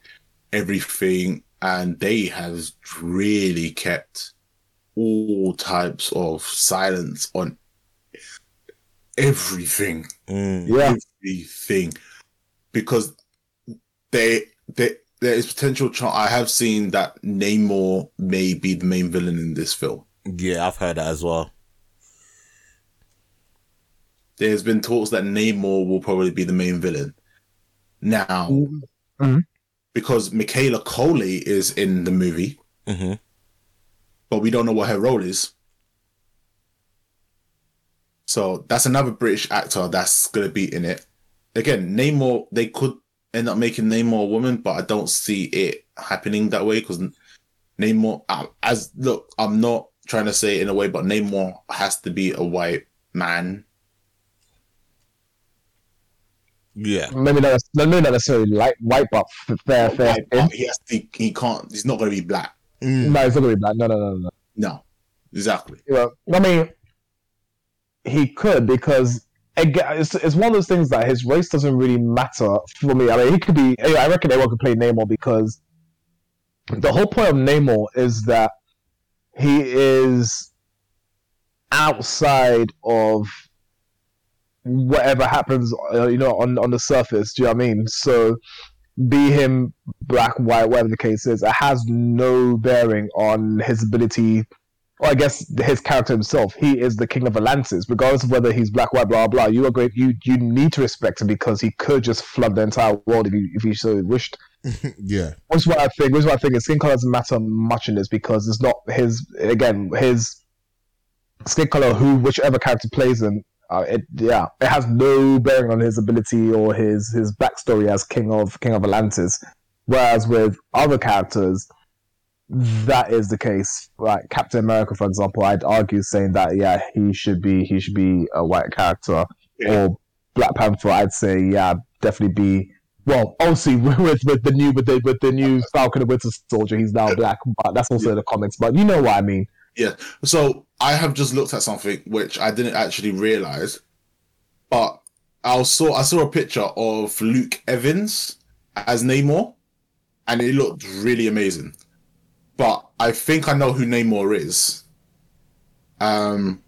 everything, and they have really kept all types of silence on everything, Mm. Yeah, everything, because they they there is potential. Ch- I have seen that Namor may be the main villain in this film. yeah, I've heard that as well. There's been talks that Namor will probably be the main villain. Now, Mhm. because Michaela Coel is in the movie, hmm but we don't know what her role is. So that's another British actor that's going to be in it. Again, Namor, they could end up making Namor a woman, but I don't see it happening that way because Namor, as look, I'm not trying to say it in a way, but Namor has to be a white man. Yeah. Maybe not, maybe not necessarily light white, but f- fair, fair. White, but he has to, he can't. He's not going to be black. Mm. No, it's not gonna be black. No, no, no, no. No, exactly. You know, I mean, he could because again, it's, it's one of those things that his race doesn't really matter for me. I mean, he could be. I reckon anyone could play Namor because the whole point of Namor is that he is outside of whatever happens, uh, you know, on on the surface. Do you know what I mean? So, be him black, white, whatever the case is, it has no bearing on his ability or I guess his character himself, he is the king of Atlantis, regardless of whether he's black, white, blah blah. You are great. You you need to respect him because he could just flood the entire world if he if he so wished. (laughs) yeah. Which is what I think. Which is what I think. His skin color doesn't matter much in this because it's not his. Again, his skin color, who whichever character plays him, uh, it yeah, it has no bearing on his ability or his his backstory as king of king of Atlantis. Whereas with other characters, that is the case. Like Captain America, for example, I'd argue saying that yeah, he should be he should be a white character. Yeah. Or Black Panther, I'd say yeah, definitely be. Well, obviously (laughs) with with the new with the with the new Falcon and Winter Soldier, he's now black, but that's also in the comics. But you know what I mean. Yeah. So I have just looked at something which I didn't actually realize, but I saw I saw a picture of Luke Evans as Namor, and it looked really amazing. But I think I know who Namor is. Um,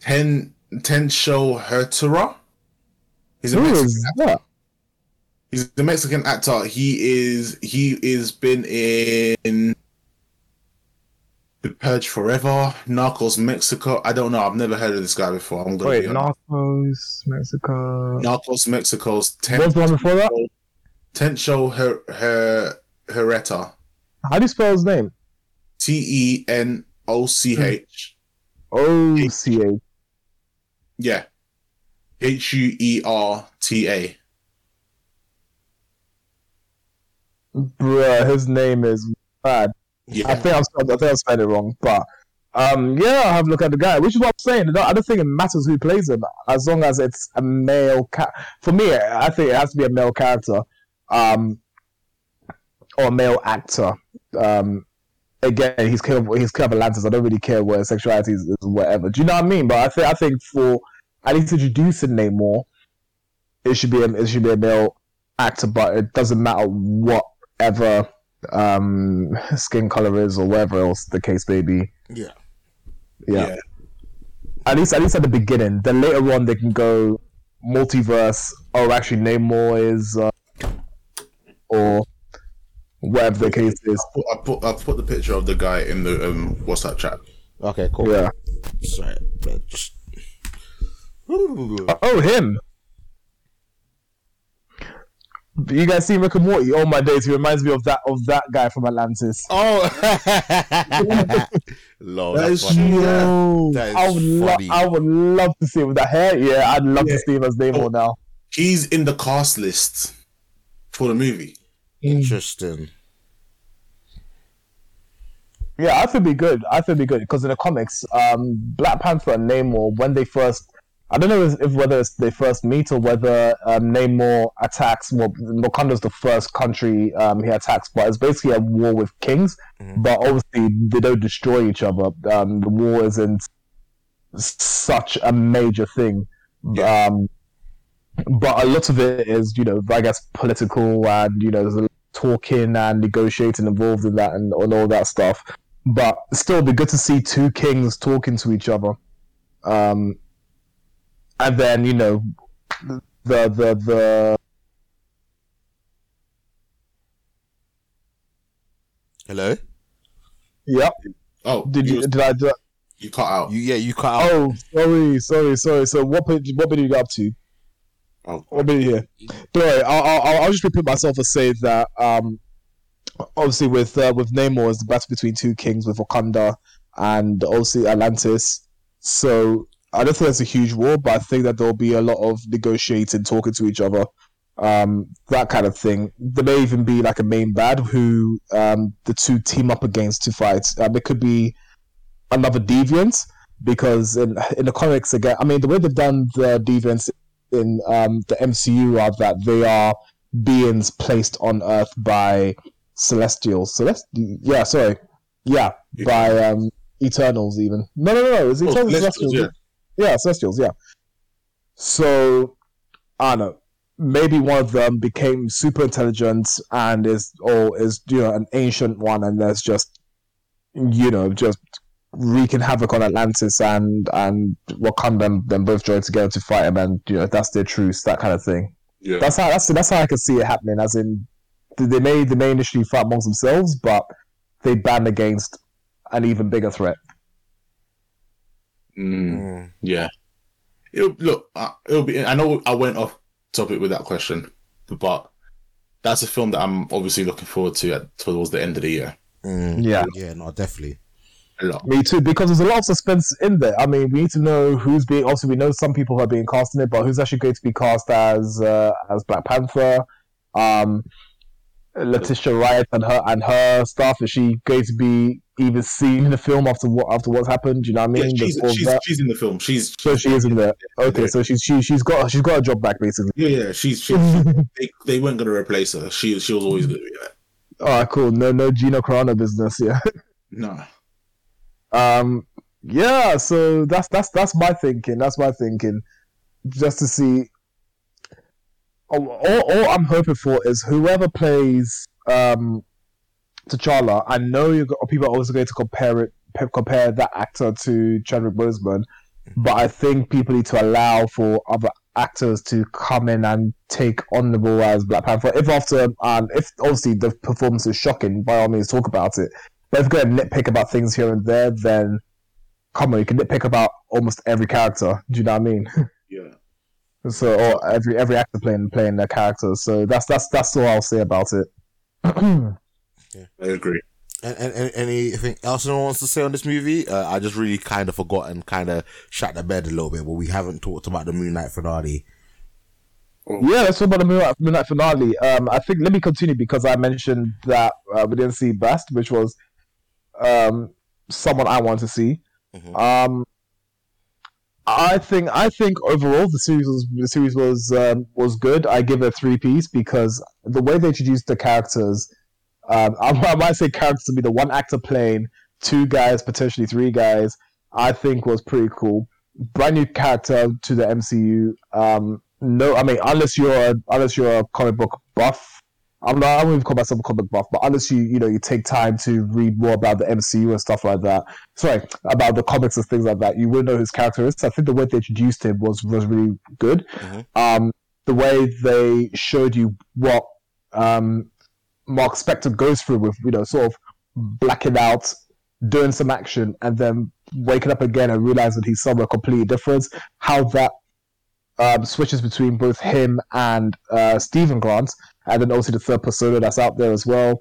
Ten Tensho Hertura. He's a Who Mexican is that? He's the Mexican actor. He is he is been in The Purge Forever, Narcos Mexico. I don't know. I've never heard of this guy before. I'm gonna Wait. Narcos, Mexico. Narcos Mexico's What's the one before that? Tencho Her Her Hereta. How do you spell his name? T E N O C H. O C A. Yeah. H U E R T A. Bruh, his name is bad. I think I'm I think I spelled it wrong, but um, yeah, I'll have a look at the guy. Which is what I'm saying. I don't, think it matters who plays him, as long as it's a male. Ca- For me, I think it has to be a male character, um, or a male actor. Um, again, he's kind of he's kind of. I don't really care his sexuality is, is, whatever. Do you know what I mean? But I think I think for at least introducing Namor, it should be a, it should be a male actor, but it doesn't matter whatever um skin color is or whatever else the case may be. Yeah. Yeah. Yeah. At least at least at the beginning. Then later on they can go multiverse. Oh, actually, Namor is, uh, or whatever the case is. I put, I put I put the picture of the guy in the um WhatsApp chat. Okay, cool. Yeah. Sorry. but Just... Oh, him. You guys see Rick and Morty? Oh my days, he reminds me of that of that guy from Atlantis. Oh, (laughs) Lord, That that's is funny. true. Yo, That is I would love funny. I would love to see him with that hair. Yeah, I'd love Yeah. to see him as Namor Oh. now. He's in the cast list for the movie. Interesting. Yeah, I think it'd be good. I think it'd be good because in the comics, um, Black Panther and Namor, when they first, I don't know if, if whether it's they first meet or whether um, Namor attacks. Well, Wakanda's the first country um, he attacks, but it's basically a war with kings. Mhm. But obviously, they don't destroy each other. Um, the war isn't such a major thing. Yeah. Um, but a lot of it is, you know, I guess political and you know, there's a talking and negotiating involved in that and, and all that stuff. But still, it'd be good to see two kings talking to each other. Um, and then you know, the the the Hello. yep. Oh, Did you, you did I do? I- you cut out? You yeah, you cut out. Oh, sorry, sorry, sorry. So what bit what bit did you get up to? Oh, What bit here? Don't worry, I'll, I'll I'll just repeat myself and say that um, obviously with uh, with Namor is the battle between two kings with Wakanda and obviously Atlantis. So I don't think that's a huge war, but I think that there'll be a lot of negotiating, talking to each other, um, that kind of thing. There may even be like a main bad who um, the two team up against to fight. Um, it could be another deviant, because in in the comics again, I mean the way they've done the deviants in um, the MCU are that they are beings placed on Earth by celestials. Celest, yeah, sorry, yeah, by um, Eternals even. No, no, no, no. It's Oh, Eternals, Celestials, Celestials. Yeah, Celestials. Yeah. So I don't know. Maybe one of them became super intelligent and is or is you know an ancient one, and there's just you know just wreaking havoc on Atlantis and and Wakanda and them both join together to fight him, and you know that's their truce, that kind of thing. Yeah. That's how that's that's how I can see it happening. As in, they may they may initially fight amongst themselves, but they band against an even bigger threat. Mm, Mm. yeah. It'll, look, uh, it'll be. I know I went off topic with that question, but that's a film that I'm obviously looking forward to at, towards the end of the year. Mm. Yeah. Yeah, no, definitely. A lot. Me too, because there's a lot of suspense in there. I mean, we need to know who's being. Also, we know some people are being cast in it, but who's actually going to be cast as uh, as Black Panther? Um, Letitia Wright and her and her stuff. Is she going to be even seen in the film after what after what's happened? Do you know what I mean? Yeah, she's, she's, she's in the film. She's so she is in there. Okay, Yeah. so she's she, she's got she's got a job back basically. yeah, yeah. She's she, (laughs) they, they weren't going to replace her. She she was always to be there. All right, cool. No, no Gina Carano business. Yeah. No, Um, yeah, so that's that's that's my thinking. That's my thinking. Just to see. All, all, all I'm hoping for is whoever plays um, T'Challa. I know you people are also going to compare it compare that actor to Chadwick Boseman, but I think people need to allow for other actors to come in and take on the role as Black Panther. If after, um, if obviously the performance is shocking, by all means talk about it. But if you're going to nitpick about things here and there, then come on, you can nitpick about almost every character. Do you know what I mean? (laughs) yeah. So, or every every actor playing playing their character. So that's that's that's all I'll say about it. (clears throat) I agree. And, and, and anything else anyone wants to say on this movie? Uh, I just really kind of forgot and kind of shut the bed a little bit, but we haven't talked about the Moon Knight finale. Yeah, let's talk about the Moonlight, Moonlight finale. Um, I think let me continue because I mentioned that uh, we didn't see Bast, which was um, someone I want to see. Mhm. Um, I think I think overall the series was the series was um, was good. I give it a three piece because the way they introduced the characters, um, (laughs) I, I might say characters to be the one actor playing two guys, potentially three guys. I think was pretty cool. Brand new character to the MCU. Um, no, I mean unless you're a, unless you're a comic book buff. I'm not. I wouldn't call myself a comic book buff, but unless you you know you take time to read more about the MCU and stuff like that. Sorry, about the comics and things like that, you would know his character is. I think the way they introduced him was was really good. Mhm. Um, the way they showed you what um, Mark Spector goes through with you know sort of blacking out, doing some action, and then waking up again and realizing he's somewhere completely different. How that um, switches between both him and uh, Stephen Grant, and then also the third persona that's out there as well.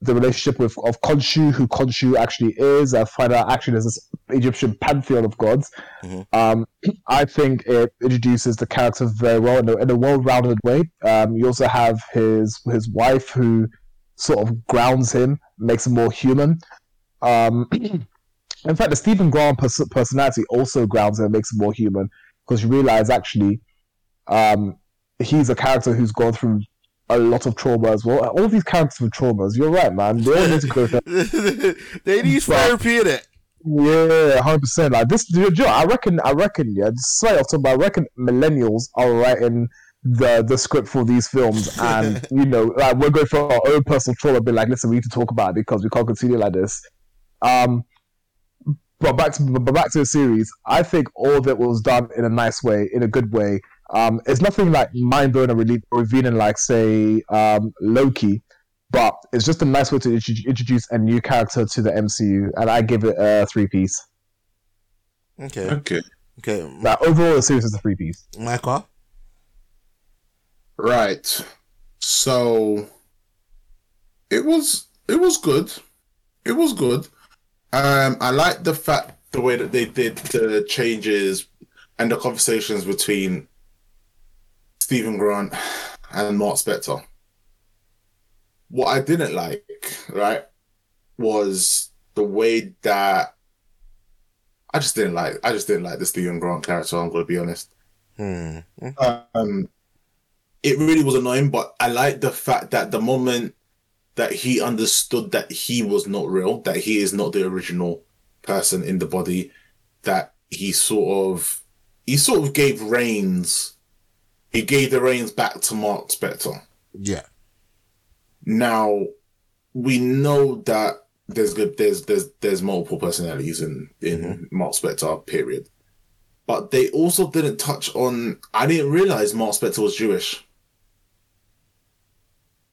The relationship with of Khonshu, who Khonshu actually is, I find out actually there's this Egyptian pantheon of gods. Mhm. Um, (clears throat) I think it introduces the character very well in a, in a well-rounded way. Um, you also have his his wife who sort of grounds him, makes him more human. Um, (clears throat) in fact, the Stephen Grant pers- personality also grounds him, makes him more human because you realize actually um, he's a character who's gone through a lot of trauma as well. All these characters with traumas, you're right, man. They all need to go through. (laughs) they need therapy in it. Yeah, hundred percent. Like this, you know, I reckon, I reckon, yeah. Slight off topic, but I reckon millennials are writing the the script for these films, (laughs) and you know, like we're going for our own personal trauma. Be like, listen, we need to talk about it because we can't continue like this. Um, but back to but back to the series, I think all of it was done in a nice way, in a good way. Um, it's nothing like mind blowing or really revealing like say um, Loki, but it's just a nice way to intro- introduce a new character to the MCU, and I give it a three piece. Okay. Okay. Okay. Now, overall, the series is a three piece. Micah? Right. So it was it was good. It was good. Um I like the fact the way that they did the changes and the conversations between Stephen Grant and Mark Spector. What I didn't like, right, was the way that I just didn't like. I just didn't like the Stephen Grant character. I'm gonna be honest. Hmm. Um, it really was annoying, but I like the fact that the moment that he understood that he was not real, that he is not the original person in the body, that he sort of he sort of gave reins. He gave the reins back to Mark Spector. Yeah. Now we know that there's good there's there's there's multiple personalities in in mm-hmm. Mark Spector, period. But they also didn't touch on I didn't realize Mark Spector was Jewish.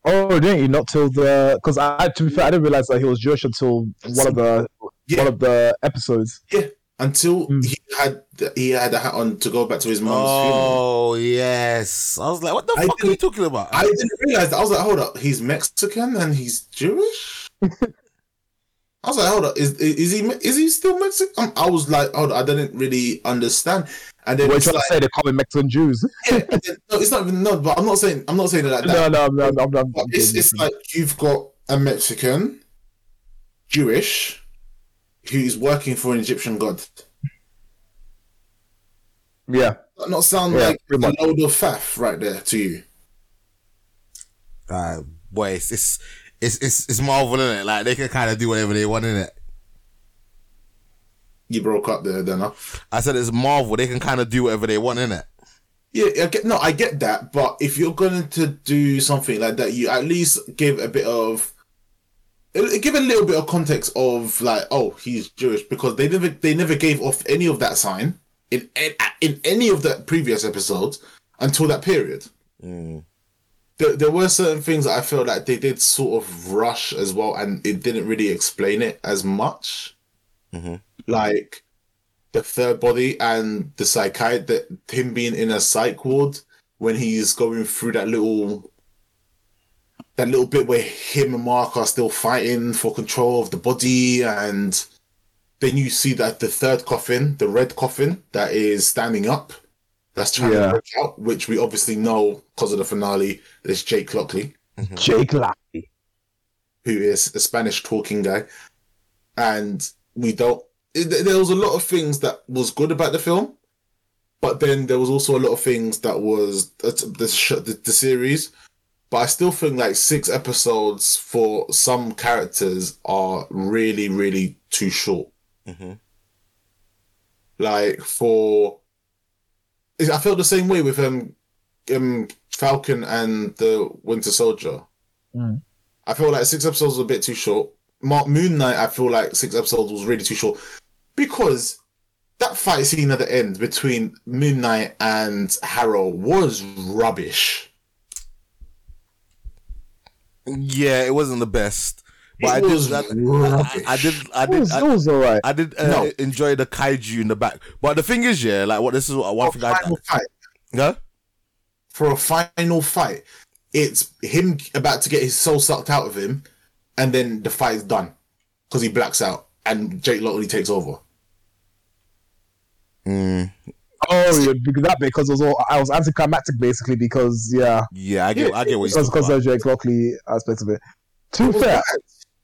Oh, didn't you? Not till the because I to be fair, I didn't realize that he was Jewish until one of the Yeah. one of the episodes. Yeah. Until Mm. he had he had a hat on to go back to his mom's funeral. Oh yes. I was like, what the I fuck are you talking about? I didn't realize that. I was like, hold up, he's Mexican and he's Jewish. (laughs) I was like, hold up, is is he is he still Mexican? Um, I was like, hold up, I didn't really understand. And then What are it's trying like, to say? They call me Mexican Jews. (laughs) yeah, then- no, it's not even no, but I'm not saying I'm not saying it like that. no, no, no, no, no, But it's it's like you've got a Mexican, Jewish, who's working for an Egyptian god. yeah. That not sound Yeah, like pretty a much. load of faff right there to you. uh, boy, it's, it's it's it's it's Marvel, is it? Like they can kind of do whatever they want in it. You broke up there, then. Huh? I said it's Marvel. They can kind of do whatever they want in it. Yeah, I get no, I get that, but if you're going to do something like that, you at least give a bit of give a little bit of context of like, oh, he's Jewish because they never they never gave off any of that sign in in any of the previous episodes until that period. Mm. There, there were certain things that I felt like they did sort of rush as well, and it didn't really explain it as much. Mm-hmm. Like the third body and the psychiatrist, that him being in a psych ward when he's going through that little that little bit where him and Mark are still fighting for control of the body, and then you see that the third coffin, the red coffin that is standing up, that's trying Yeah. to break out, which we obviously know because of the finale. There's Jake Lockley, Jake Lappy. who is a Spanish talking guy, and we don't. it- There was a lot of things that was good about the film, but then there was also a lot of things that was uh, the the, the series. But I still think like six episodes for some characters are really, really too short. Like for, I felt the same way with um, um Falcon and the Winter Soldier. Mm. I feel like six episodes was a bit too short. Mark Moon Knight, I feel like six episodes was really too short because that fight scene at the end between Moon Knight and Harrow was rubbish. Yeah, it wasn't the best, but It I did. was I. I, I did. I It did. was, I, it was alright. I did uh, No. enjoy the kaiju in the back, but the thing is, yeah, like what this is what one For thing a I, final fight, yeah, for a final fight, it's him about to get his soul sucked out of him, and then the fight is done because he blacks out and Jake Lockley takes over. Oh, yeah, because that because it was all I was anticlimactic basically because yeah, yeah, I get, I get what you're because talking because about. of Jake Lockley aspect of it. To be fair,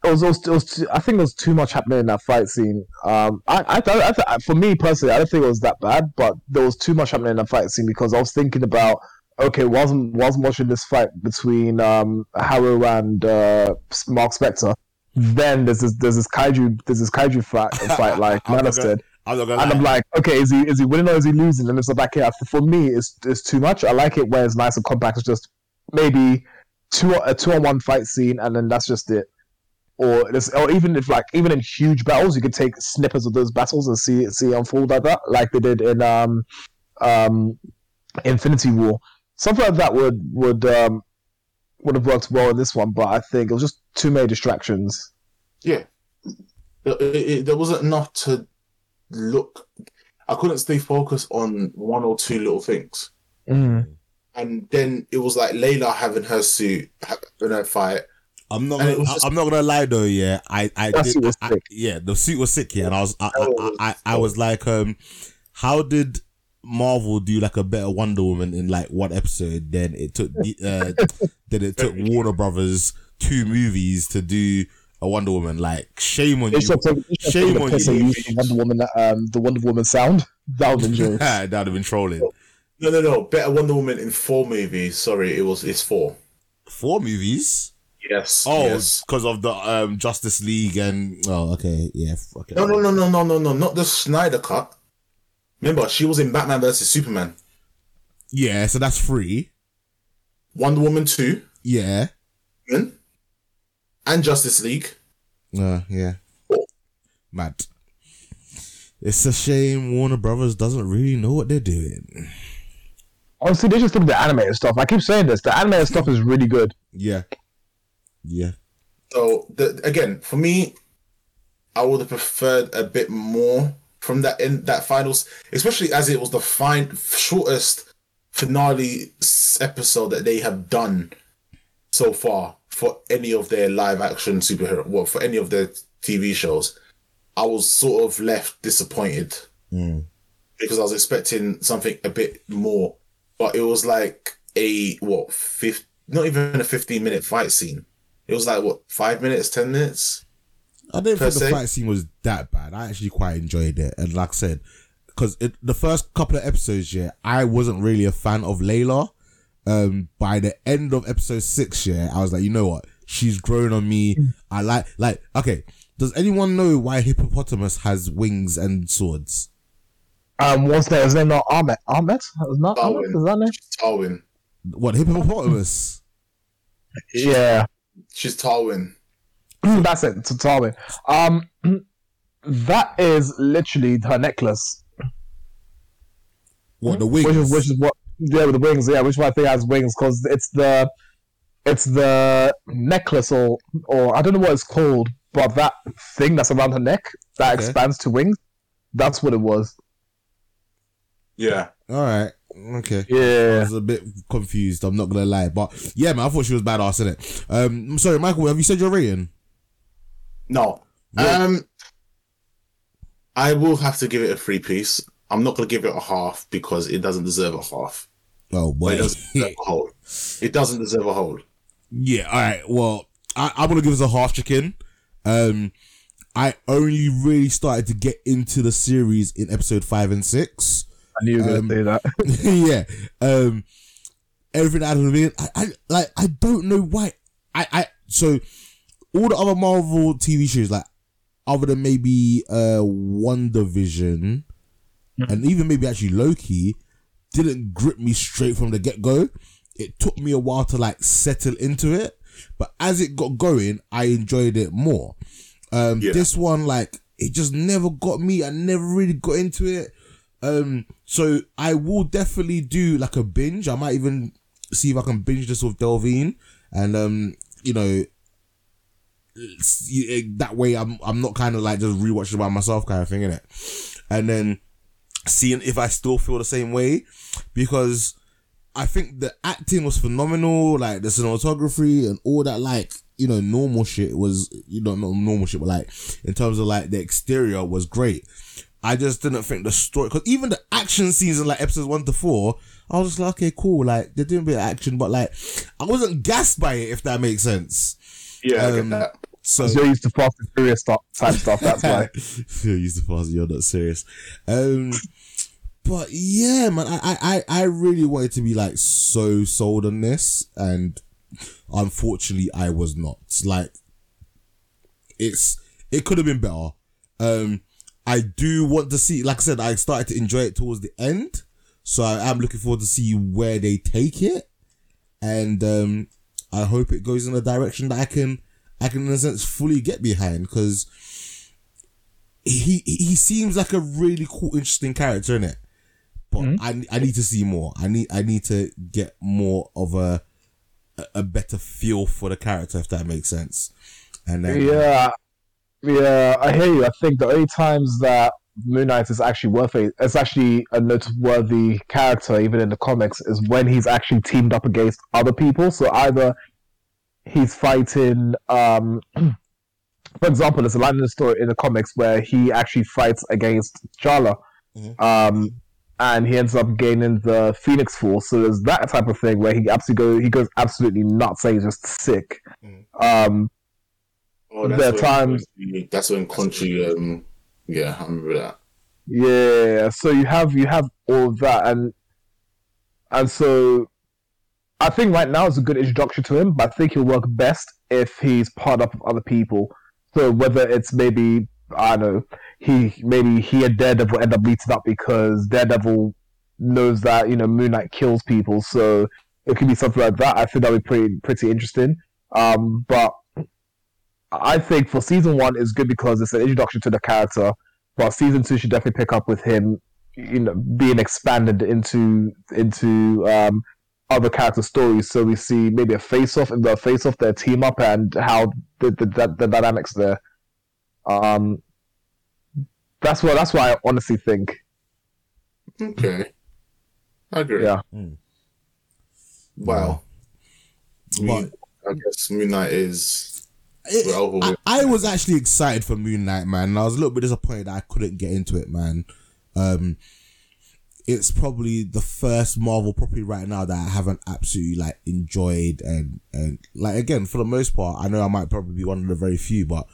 it was, it was, it was too, I think there was too much happening in that fight scene. Um, I, I, I, for me personally, I don't think it was that bad, but there was too much happening in that fight scene because I was thinking about, okay, wasn't wasn't watching this fight between um Harrow and uh, Mark Spector. Then there's this there's this kaiju there's this kaiju fight (laughs) fight like Nana said. I'm And I'm like, okay, is he is he winning or is he losing? And it's like, yeah, for, for me, it's it's too much. I like it where it's nice and compact. It's just maybe two a two on one fight scene, and then that's just it. Or it's, or even if like even in huge battles, you could take snippets of those battles and see it see unfold like that, like they did in um um Infinity War. Something like that would would um would have worked well in this one, but I think it was just too many distractions. Yeah, it- it- there wasn't enough to look. I couldn't stay focused on one or two little things. Mm. and then it was like Layla having her suit having her fight. I'm not. Gonna, I- just- I'm not gonna lie though. Yeah, I, I did. suit was I- yeah, the suit was sick. Yeah, and I was, I, Oh, I, I, I was like, um, how did Marvel do like a better Wonder Woman in like one episode? Then it took, uh, (laughs) then it took Warner Brothers two movies to do a a Wonder Woman. Like, shame on They you. should have taken- they should have Shame on the you. the Wonder Woman, um, the Wonder Woman sound. That would have been (laughs) that would have been trolling. No, no, no. Better Wonder Woman in four movies. Sorry, it was it's four. Four movies. Yes. Oh, yes. because of the um Justice League and oh, okay, yeah, f- okay. No, no, no, no, no, no, no. Not the Snyder cut. Remember, she was in Batman versus Superman. Yeah, so that's three. Wonder Woman two, Yeah. and Justice League. Uh, yeah. Mad. It's a shame Warner Brothers doesn't really know what they're doing. Honestly, they just look at the animated stuff. I keep saying this. The animated stuff is really good. Yeah. Yeah. So the, again, for me, I would have preferred a bit more from that in that finals, especially as it was the fine shortest finale episode that they have done so far for any of their live action superhero, well, for any of their TV shows. I was sort of left disappointed hmm. because I was expecting something a bit more, but it was like a what fifth, not even a fifteen minute fight scene. It was like what five minutes, ten minutes. I didn't Per think the fight scene was that bad. I actually quite enjoyed it. And like I said, because the first couple of episodes, yeah, I wasn't really a fan of Layla. Um, by the end of episode six, yeah, I was like, you know what? She's grown on me. I like, like, okay. Does anyone know why hippopotamus has wings and swords? Um, what's that? Is that? His name not Ahmed? Ahmed? Is not Ahmed? Darwin. Is that name? Tarwin. What hippopotamus? Yeah. She's Tarwin. That's it. To tell me. Um, (clears throat) that is literally her necklace. what the wings? Which is which is what? Yeah, with the wings. Yeah, which one I think has wings because it's the it's the necklace or or I don't know what it's called, but that thing that's around her neck that Okay. expands to wings. That's what it was. Yeah. All right. Okay. Yeah. I was a bit confused. I'm not gonna lie, but yeah, man, I thought she was badass in it. Um, I'm sorry, Michael. Have you said your rating? No. What? Um, I will have to give it a three piece. I'm not going to give it a half because it doesn't deserve a half. Oh But boy. it doesn't deserve a whole. It doesn't deserve a whole. Yeah, all right. Well, I, I'm gonna give this a half chicken. Um, I only really started to get into the series in episode five and six. I knew you were Um, gonna say that. (laughs) yeah. Um, everything out of the beginning, I, I like. I don't know why. I, I so all the other Marvel TV shows, like other than maybe uh WandaVision, and even maybe actually Loki, didn't grip me straight from the get go. It took me a while to like settle into it, but as it got going, I enjoyed it more. Um, Yeah. this one, like, it just never got me. I never really got into it. Um, so I will definitely do like a binge. I might even see if I can binge this with Delvine, and um, you know, that way I'm I'm not kind of like just rewatching by myself kind of thing, innit? And then seeing if I still feel the same way, because I think the acting was phenomenal, like the cinematography and all that, like you know, normal shit was you know not normal shit, but like in terms of like the exterior was great. I just didn't think the story, because even the action scenes in like episodes one to four, I was just like, okay, cool, like they're doing a bit of action, but like I wasn't gassed by it, if that makes sense. Yeah, I get Um, that. So Because you're used to Fast and Furious stuff, type stuff. That's why. (laughs) You're used to fast. You're not serious. Um, but yeah, man, I, I, I I really wanted to be like so sold on this, and unfortunately, I was not. Like, it's it could have been better. Um, I do want to see. Like I said, I started to enjoy it towards the end, so I am looking forward to see where they take it, and um, I hope it goes in a direction that I can, I can in a sense fully get behind because he he seems like a really cool, interesting character in it. But I I need to see more. I need I need to get more of a a- a better feel for the character, if that makes sense. And then Yeah, yeah, I hear you. I think the only times that Moon Knight is actually worth it, it's actually a noteworthy character, even in the comics, is when he's actually teamed up against other people. So either he's fighting, um, (clears throat) for example, there's a line in the story in the comics where he actually fights against T'Challa, Mhm. um, and he ends up gaining the Phoenix Force. So there's that type of thing where he absolutely go, he goes absolutely nuts, and he's just sick. Um, Oh, when times- That's when country. Um, yeah, I remember that. Yeah, so you have you have all of that, and and so I think right now is a good introduction to him, but I think he'll work best if he's part up of other people. So whether it's maybe I don't know, he maybe he and Daredevil end up meeting up because Daredevil knows that you know Moon Knight kills people, so it could be something like that. I think that would be pretty pretty interesting. Um, but I think for season one is good because it's an introduction to the character but season two should definitely pick up with him, you know, being expanded into into um, other character stories. So we see maybe a face off in the face off their team up and how the the, the, the dynamics there. Um, that's what that's what I honestly think. Okay, I agree. Yeah. Wow. Moon, I guess Moon Knight is. It- I. I was actually excited for Moon Knight, man. and I was a little bit disappointed I couldn't get into it, man. Um, it's probably the first Marvel property right now that I haven't absolutely like enjoyed and and like again for the most part, I know I might probably be one of the very few, but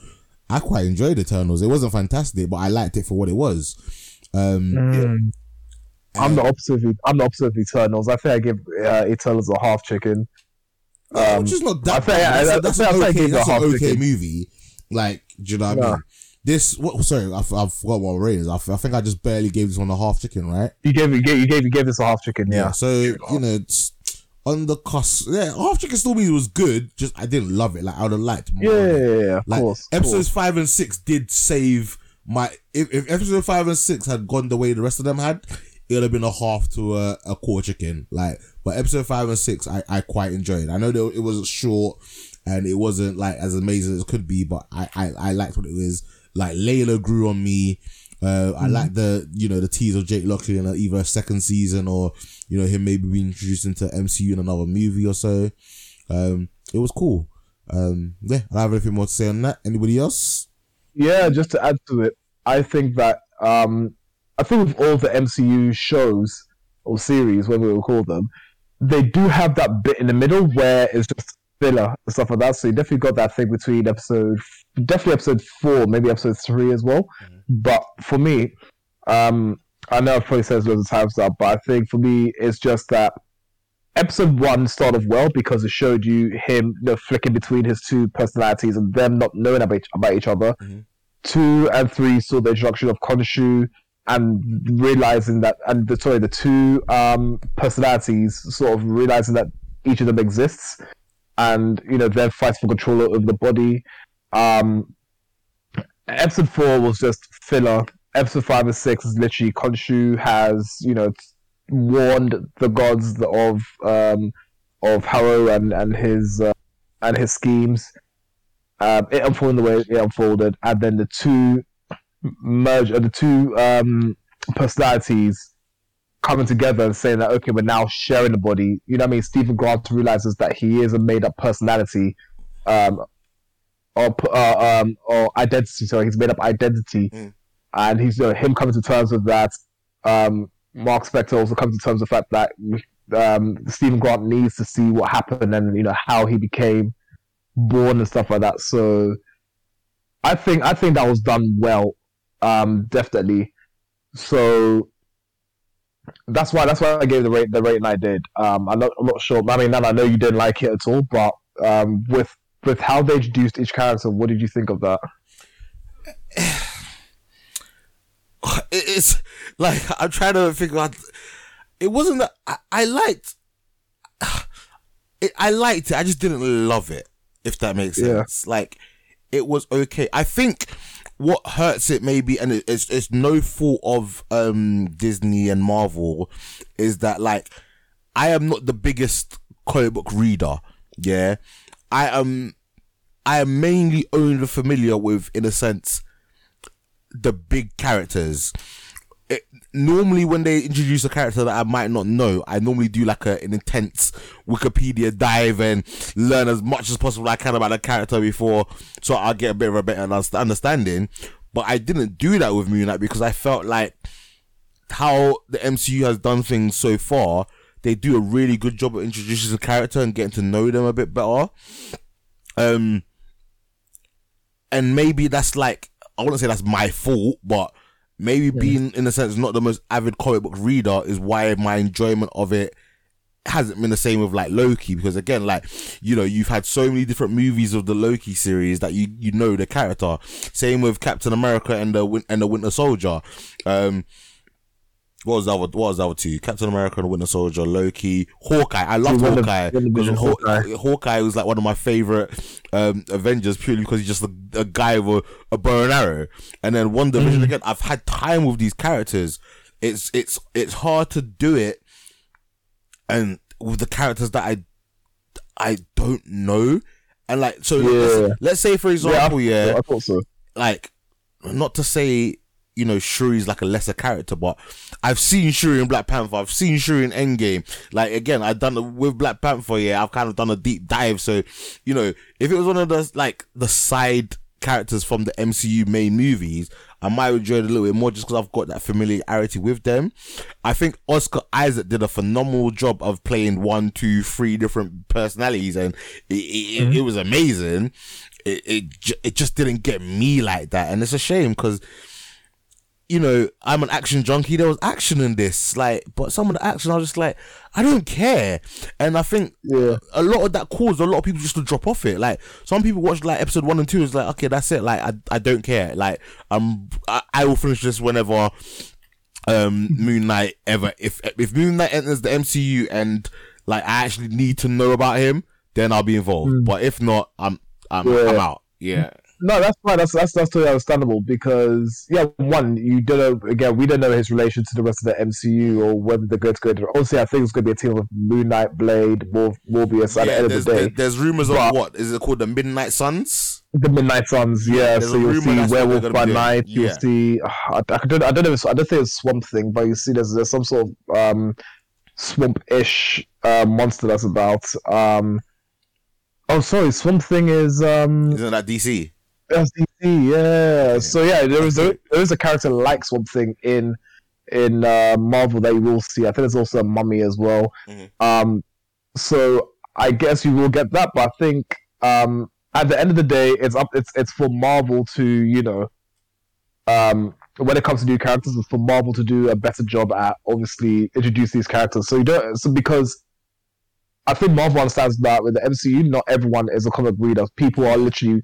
I quite enjoyed Eternals. It wasn't fantastic, but I liked it for what it was. Um, Mm. I'm the opposite. Of, I'm the opposite of Eternals. I think I give uh, Eternals a half chicken. Yeah, Um, which is not that I bad. think- That's, that's I an I okay, that's an okay movie. Like, do you know what I mean? This what? Sorry, i forgot what my rating I, I, I think I just barely gave this one a half chicken, right? You gave you gave you gave, you gave this a half chicken. Yeah. So you know, it's on the cost. Yeah, half chicken still means it was good. Just I didn't love it. Like I would have liked more. Yeah, yeah, yeah, yeah, of Like course. episodes course. five and six did save my. If, if episode five and six had gone the way the rest of them had, it would have been a half to a, a quarter chicken. Like, but episode five and six, I, I quite enjoyed. I know that it was short and it wasn't like as amazing as it could be, but I I, I liked what it was. Like Layla grew on me. Uh, I like the you know the tease of Jake Lockley in either a second season or you know him maybe being introduced into MCU in another movie or so. Um, it was cool. Um, yeah, I don't have anything more to say on that. Anybody else? Yeah, just to add to it, I think that um, I think with all the MCU shows or series, when we will call them, they do have that bit in the middle where it's just filler and stuff like that. So you definitely got that thing between episode, definitely episode four, maybe episode three as well. But for me, um, I know I've probably said loads of times now, but I think for me, it's just that episode one started well because it showed you him you know, flicking between his two personalities and them not knowing about each, about each other. Mhm. Two and three saw the introduction of Khonshu and realizing that, and the, sorry, the two um, personalities sort of realizing that each of them exists, and you know, then fights for control over the body. Um, episode four was just filler. Episode five and six is literally Khonshu has you know warned the gods of um, of Harrow and and his uh, and his schemes. Um, it unfolded the way it unfolded, and then the two merge, the two um, personalities coming together and saying that okay, we're now sharing the body. You know what I mean? Stephen Grant realizes that he is a made up personality, um, or uh, um, or identity. So he's made up identity, Mm. and he's you know, him coming to terms with that. Um, Mark Spector also comes to terms with the fact that um, Stephen Grant needs to see what happened and you know how he became born and stuff like that. So I think I think that was done well, um, definitely. So that's why that's why I gave the rate the rating I did. Um, I'm not I'm not sure. I mean, Nan, I know you didn't like it at all, but um, with with how they introduced each character, what did you think of that? (sighs) It's like I'm trying to figure out. It wasn't that I, I liked. (sighs) It, I liked it. I just didn't love it. If that makes Yeah. sense. Like it was okay. I think what hurts it maybe, and it, it's it's no fault of um Disney and Marvel, is that like I am not the biggest comic book reader. Yeah, I am. I am mainly only familiar with, in a sense, the big characters. It, normally, when they introduce a character that I might not know, I normally do like a, an intense Wikipedia dive and learn as much as possible I can about the character before, so I get a bit of a better understanding. But I didn't do that with Moon Knight because I felt like how the MCU has done things so far, they do a really good job of introducing the character and getting to know them a bit better. Um, and maybe that's like I wouldn't say that's my fault, but maybe being in a sense not the most avid comic book reader is why my enjoyment of it hasn't been the same with like Loki. Because again like you know you've had so many different movies of the Loki series that you you know the character. Same with Captain America and the and the Winter Soldier. Um what was other, what was other two? Captain America and the Winter Soldier, Loki, Hawkeye. I loved Wonder- Hawkeye because Hawkeye. Hawkeye was like one of my favorite um, Avengers purely because he's just a, a guy with a, a bow and arrow. And then WandaVision again. I've had time with these characters. It's it's it's hard to do it, and with the characters that I I don't know, and like so. Yeah. Let's, let's say for example, yeah, yeah, I, I thought so. like not to say you know Shuri's like a lesser character, but I've seen Shuri in Black Panther. I've seen Shuri in Endgame. Like again, I've done it with Black Panther. Yeah, I've kind of done a deep dive. So you know, if it was one of those like the side characters from the MCU main movies, I might enjoy it a little bit more just because I've got that familiarity with them. I think Oscar Isaac did a phenomenal job of playing one, two, three different personalities, and it, it, it, mm-hmm. it was amazing. It, it it just didn't get me like that, and it's a shame because you know, I'm an action junkie. There was action in this, like, but some of the action, I was just like, I don't care. And I think Yeah. a lot of that caused a lot of people just to drop off it. Like, some people watched like episode one and two, is like, okay, that's it. Like, I, I don't care. Like, um, I, I will finish this whenever, um, Moon Knight ever. If if Moon Knight enters the MCU and like I actually need to know about him, then I'll be involved. But if not, I'm I'm, Yeah. I'm out. Yeah. No, that's fine. That's that's that's totally understandable because yeah, one, you don't know again, we don't know his relation to the rest of the MCU or whether they're going to go to. Obviously, I think it's going to be a team of Moon Knight, Blade, Mor- Morbius. At the end of the day, there's rumors of what is it called? The Midnight Suns. the Midnight Suns. Yeah, there's so you'll see that's what they're Werewolf by. Night. You'll Yeah. see. (sighs) I, I don't. I don't know. If it's, I don't think it's Swamp Thing, but you see, there's there's some sort of um swamp-ish uh, monster that's about. Um, oh, sorry, Swamp Thing is um Isn't that DC? SDC, yeah. So yeah, there is a, there is a character like Swamp Thing in in uh, Marvel that you will see. I think there's also a Mummy as well. Mhm. Um, so I guess you will get that, but I think um, at the end of the day, it's up. It's it's for Marvel to you know, um, when it comes to new characters, it's for Marvel to do a better job at obviously introduce these characters. So you don't. So because I think Marvel understands that with the MCU, not everyone is a comic reader. People are literally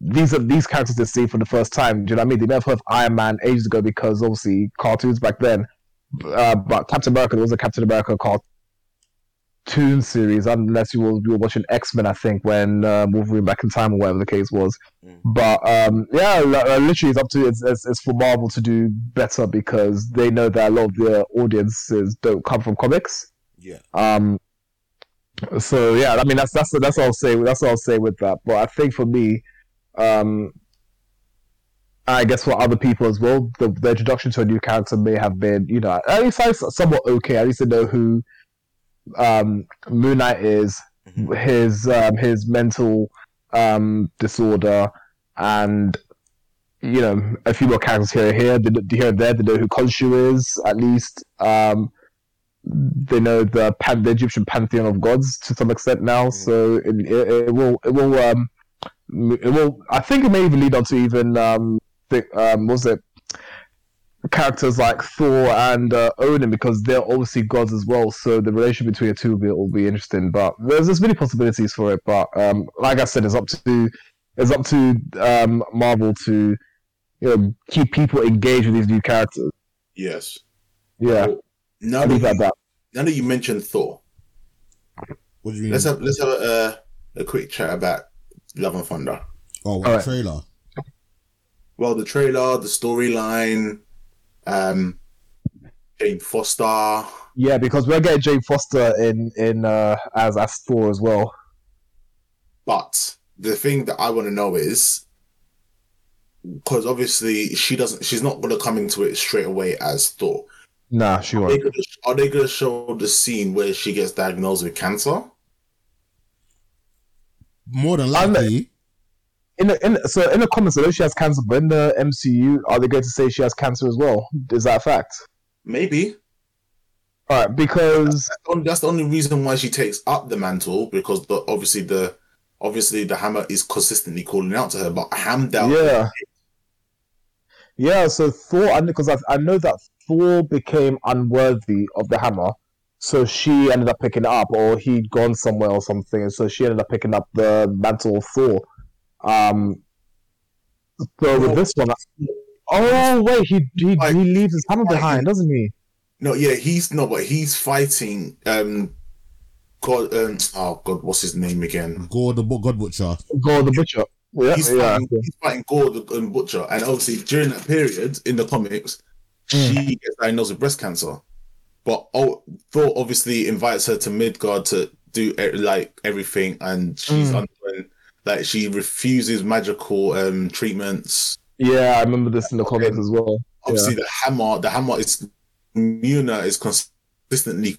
these are these characters they see for the first time. Do you know what I mean? They have heard of Iron Man ages ago because obviously cartoons back then. Uh, but Captain America there was a Captain America cartoon series, unless you were, you were watching X Men, I think, when uh, Wolverine Back in Time or whatever the case was. Mm. But um, yeah, uh, literally, it's up to it's, it's, it's for Marvel to do better because they know that a lot of their audiences don't come from comics. Yeah. Um, so yeah, I mean that's that's that's what I'll say. That's what I'll say with that. But I think for me, um, I guess for other people as well, the, the introduction to a new character may have been, you know, at least I somewhat okay. At least to know who um, Moon Knight is, Mhm. his um, his mental um, disorder, and you know a few more characters here and here. They, here and there, they know who Khonshu is at least. Um, they know the pan- the Egyptian pantheon of gods to some extent now. So it, it, it will it will um it will I think it may even lead on to even um the, um was it characters like Thor and uh, Odin because they're obviously gods as well. So the relation between the two will be, will be interesting. But there's there's many possibilities for it. But um like I said, it's up to it's up to um Marvel to you know keep people engaged with these new characters. Yes. Yeah, Now I that, leave it you, that. now that you mentioned Thor, What do you mean? let's have let's have a, a quick chat about Love and Thunder. Oh, Alright. trailer. Well, the trailer, the storyline, um, Jane Foster. Yeah, because we're getting Jane Foster in in uh, as as Thor as well. But the thing that I want to know is because obviously she doesn't, she's not going to come into it straight away as Thor. Nah, she Are won't. they gonna, are they going to show the scene where she gets diagnosed with cancer? More than likely. In the, in so in the comments, know she has cancer, but in the MCU, are they going to say she has cancer as well? Is that a fact? Maybe. All right, because That's the only- That's the only reason why she takes up the mantle because the obviously the obviously the hammer is consistently calling out to her, but Heimdall, Yeah. Yeah, so Thor, because I, I know that Thor became unworthy of the hammer, so she ended up picking it up, or he'd gone somewhere or something, and so she ended up picking up the mantle of Thor. Um, so with this one, oh wait, he he, Like, he leaves his hammer behind, doesn't he? no, yeah, he's no, but he's fighting. Um, God, um, oh God, what's his name again? Gorr the God Butcher. Go the butcher. Yeah, he's yeah. fighting, he's fighting Gorr the um, Butcher, and obviously during that period in the comics, Mm. she gets diagnosed with breast cancer. But oh, Thor obviously invites her to Midgard to do e- like everything, and she's Mm. undergoing like she refuses magical um treatments. Yeah, I remember this in the comics as well. Obviously, the hammer, the hammer is Muna is consistently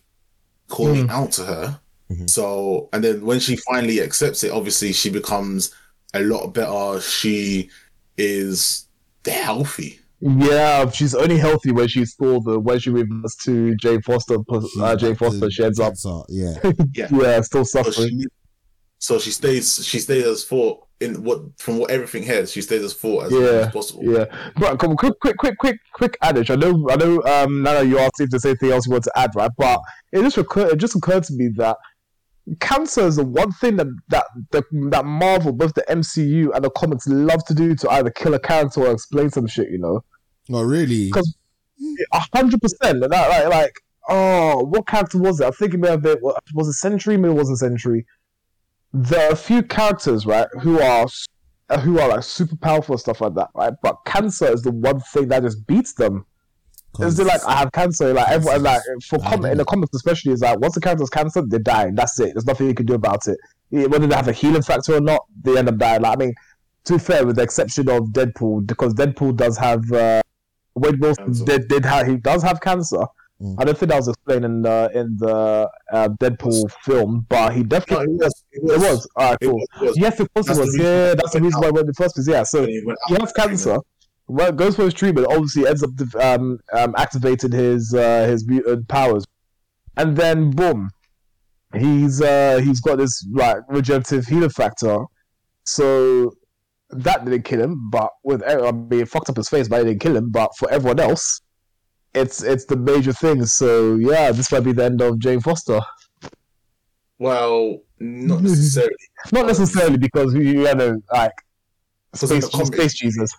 calling Mm. out to her. Mhm. So, and then when she finally accepts it, obviously she becomes a lot better. She is healthy. Yeah, she's only healthy when she's Thor. The when she reverts to Jane Foster, uh, Jane Foster, she ends up Yeah. (laughs) Yeah. yeah, still So suffering. she, so she stays. She stays as Thor in what from what everything here. She stays as Thor as, Yeah, as possible. Yeah, but come on, quick, quick, quick, quick, quick adage. I know, I know. Um, Nana, you asked if there's anything else you want to add, right? But it just occurred, it just occurred to me that cancer is the one thing that that that, that Marvel, both the MCU and the comics, love to do to either kill a character or explain some shit. You know, Oh, really? 'Cause- a hundred percent. That like, like, oh, what character was it? I think it may have been. Was it Sentry, Maybe it wasn't Sentry. There are a few characters, right, who are uh, who are like super powerful and stuff like that, right? But cancer is the one thing that just beats them. It's like I have cancer, like everyone, like for com- in the comics especially, is like once the character has cancer, they die. That's it. There's nothing you can do about it. Whether they have a healing factor or not, they end up dying. Like I mean, to be fair, with the exception of Deadpool, because Deadpool does have uh, Wade Wilson Cancer. did did have he does have cancer. Mm. I don't think that was explained in the in the uh, Deadpool film, but he No, definitely it was. It it was. was. All right, It cool. was. It was. Yes, of course That's it the was. reason Yeah, that's the reason why I went in the first place. Yeah, so he he has cancer. Well, goes for his treatment. Obviously, ends up um, um, activating his uh, his mutant powers, and then boom, he's uh, he's got this like regenerative healing factor. So that didn't kill him, but with I mean, fucked up his face, but it didn't kill him. But for everyone else, it's it's the major thing. So yeah, this might be the end of Jane Foster. Well, not (laughs) necessarily. Not necessarily because you, you know like space, comics- space Jesus.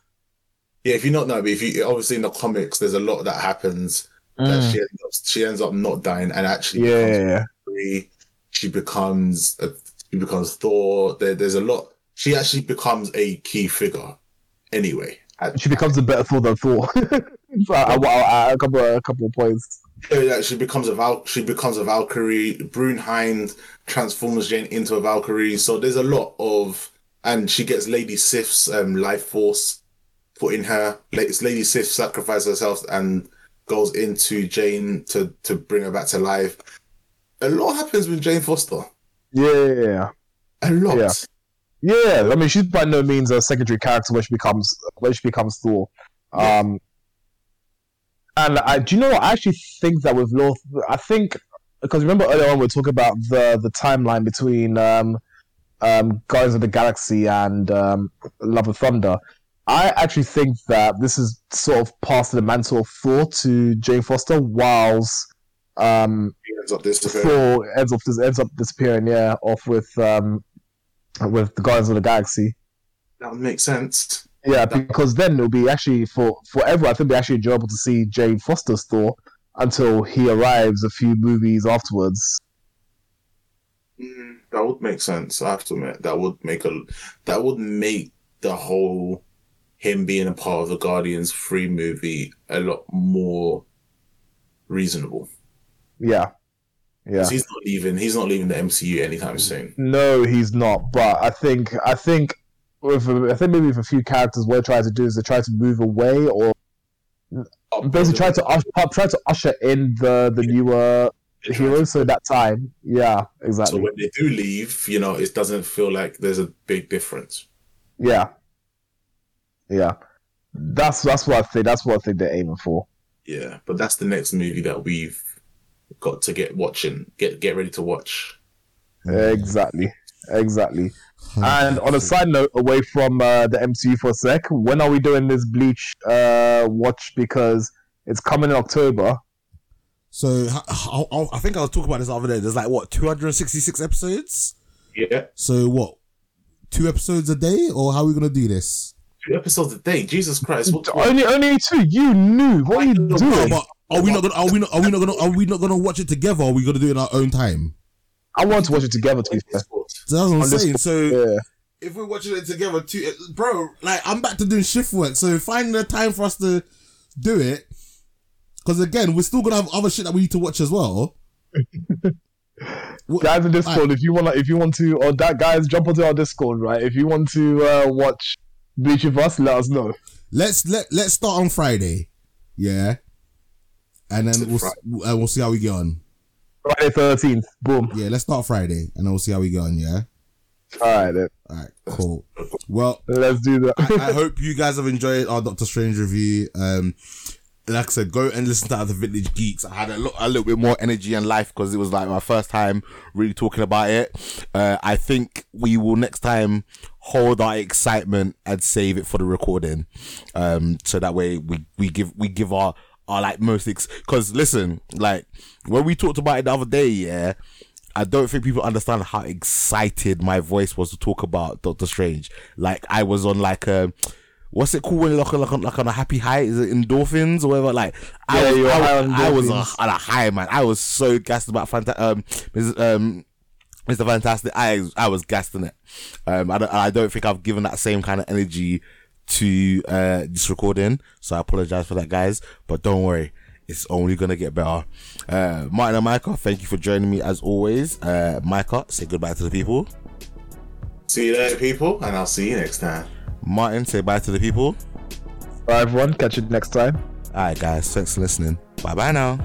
Yeah, if you not know, but if you obviously in the comics, there's a lot that happens that Mm. she ends up she ends up not dying and actually Yeah, becomes yeah, yeah. She becomes a, she becomes Thor. There, there's a lot. She actually becomes a key figure. Anyway, she becomes a better Thor than Thor. I- I- a couple, a couple of points. yeah, she becomes a Val. She becomes a Valkyrie. Brunnhilde transforms Jane into a Valkyrie. So there's a lot of, and she gets Lady Sif's um, life force put in her. La- Lady Sif sacrifices herself and goes into Jane to to bring her back to life. A lot happens with Jane Foster. Yeah, yeah, A lot. Yeah. Yeah. I mean, she's by no means a secondary character when she becomes when she becomes Thor. Um, and I do you know what? I actually think that with Lord, I think because remember earlier on we were talking about the the timeline between um, um, Guardians of the Galaxy and um, Love and Thunder. I actually think that this is sort of passing the mantle of Thor to Jane Foster, whilst um, He ends up disappearing. Thor ends up ends up disappearing. Yeah, off with um, with the Guardians of the Galaxy. That would make sense. Yeah, That- because then it'll be actually for forever. I think it'll be actually enjoyable to see Jane Foster's Thor until he arrives a few movies afterwards. Mm, that would make sense. I have to admit that would make a that would make the whole him being a part of the Guardians free movie a lot more reasonable. Yeah, yeah. He's not leaving. He's not leaving the MCU anytime soon. No, he's not. But I think I think with I think maybe with a few characters, what they're trying to do is they try to move away or basically try to ush, try to usher in the the newer heroes. So that time, yeah, exactly. So when they do leave, you know, it doesn't feel like there's a big difference. Yeah, yeah. That's that's what I think. That's what I think they're aiming for. Yeah, but that's the next movie that we've got to get watching, get get ready to watch. Exactly. exactly. And on a side note, away from uh, the MCU for a sec, when are we doing this Bleach uh, watch? Because it's coming in October. So I think I was talking about this the other day. There's like what 266 episodes. Yeah, So what? Two episodes a day, or how are we gonna do this? two episodes a day. Jesus Christ! What, what- Only, only two. You knew. What are you know, doing? But are we not gonna? Are we not? Are we not gonna? Are we not gonna watch it together? Or are we gonna do it in our own time? I want to watch it together. To be fair. So that's what I'm saying. So Yeah. if we're watching it together, too, bro, like I'm back to doing shift work. So find the time for us to do it. Because again, we're still gonna have other shit that we need to watch as well. What- (laughs) guys in Discord, if you wanna, if you want to, or that guys, jump onto our Discord, right? If you want to uh, watch Bleach of us, let us know. let's let let's start on Friday, yeah, and then we'll s- uh, we'll see how we get on. Friday thirteenth, boom. Yeah, let's start Friday, and then we'll see how we get on. Yeah, All right, then. all right, cool. Well, let's do that. I, I hope you guys have enjoyed our Doctor Strange review. Um, like I said, go and listen to other Village Geeks. I had a, lo- a little bit more energy and life because it was like my first time really talking about it. Uh, I think we will next time hold our excitement and save it for the recording. Um, so that way we, we give, we give our, our like most, ex- cause listen, like when we talked about it the other day, yeah, I don't think people understand how excited my voice was to talk about Doctor Strange. Like I was on like a what's it called when you're like, on- like, on- like on a happy high? Is it endorphins or whatever? Like I Yeah, was, I, high was- on I was on a high man. I was so gassed about Fanta- um, um, Mr. Fantastic. I I was gassed in it. Um, I don't I don't think I've given that same kind of energy to uh this recording, so I apologize for that, guys. But don't worry. It's only gonna get better. Uh, Martin and Micah, thank you for joining me as always. Uh, Micah, say goodbye to the people. See you later, people, and I'll see you next time. Martin, say bye to the people. Bye, everyone. Catch you next time. All right, guys. Thanks for listening. Bye bye now.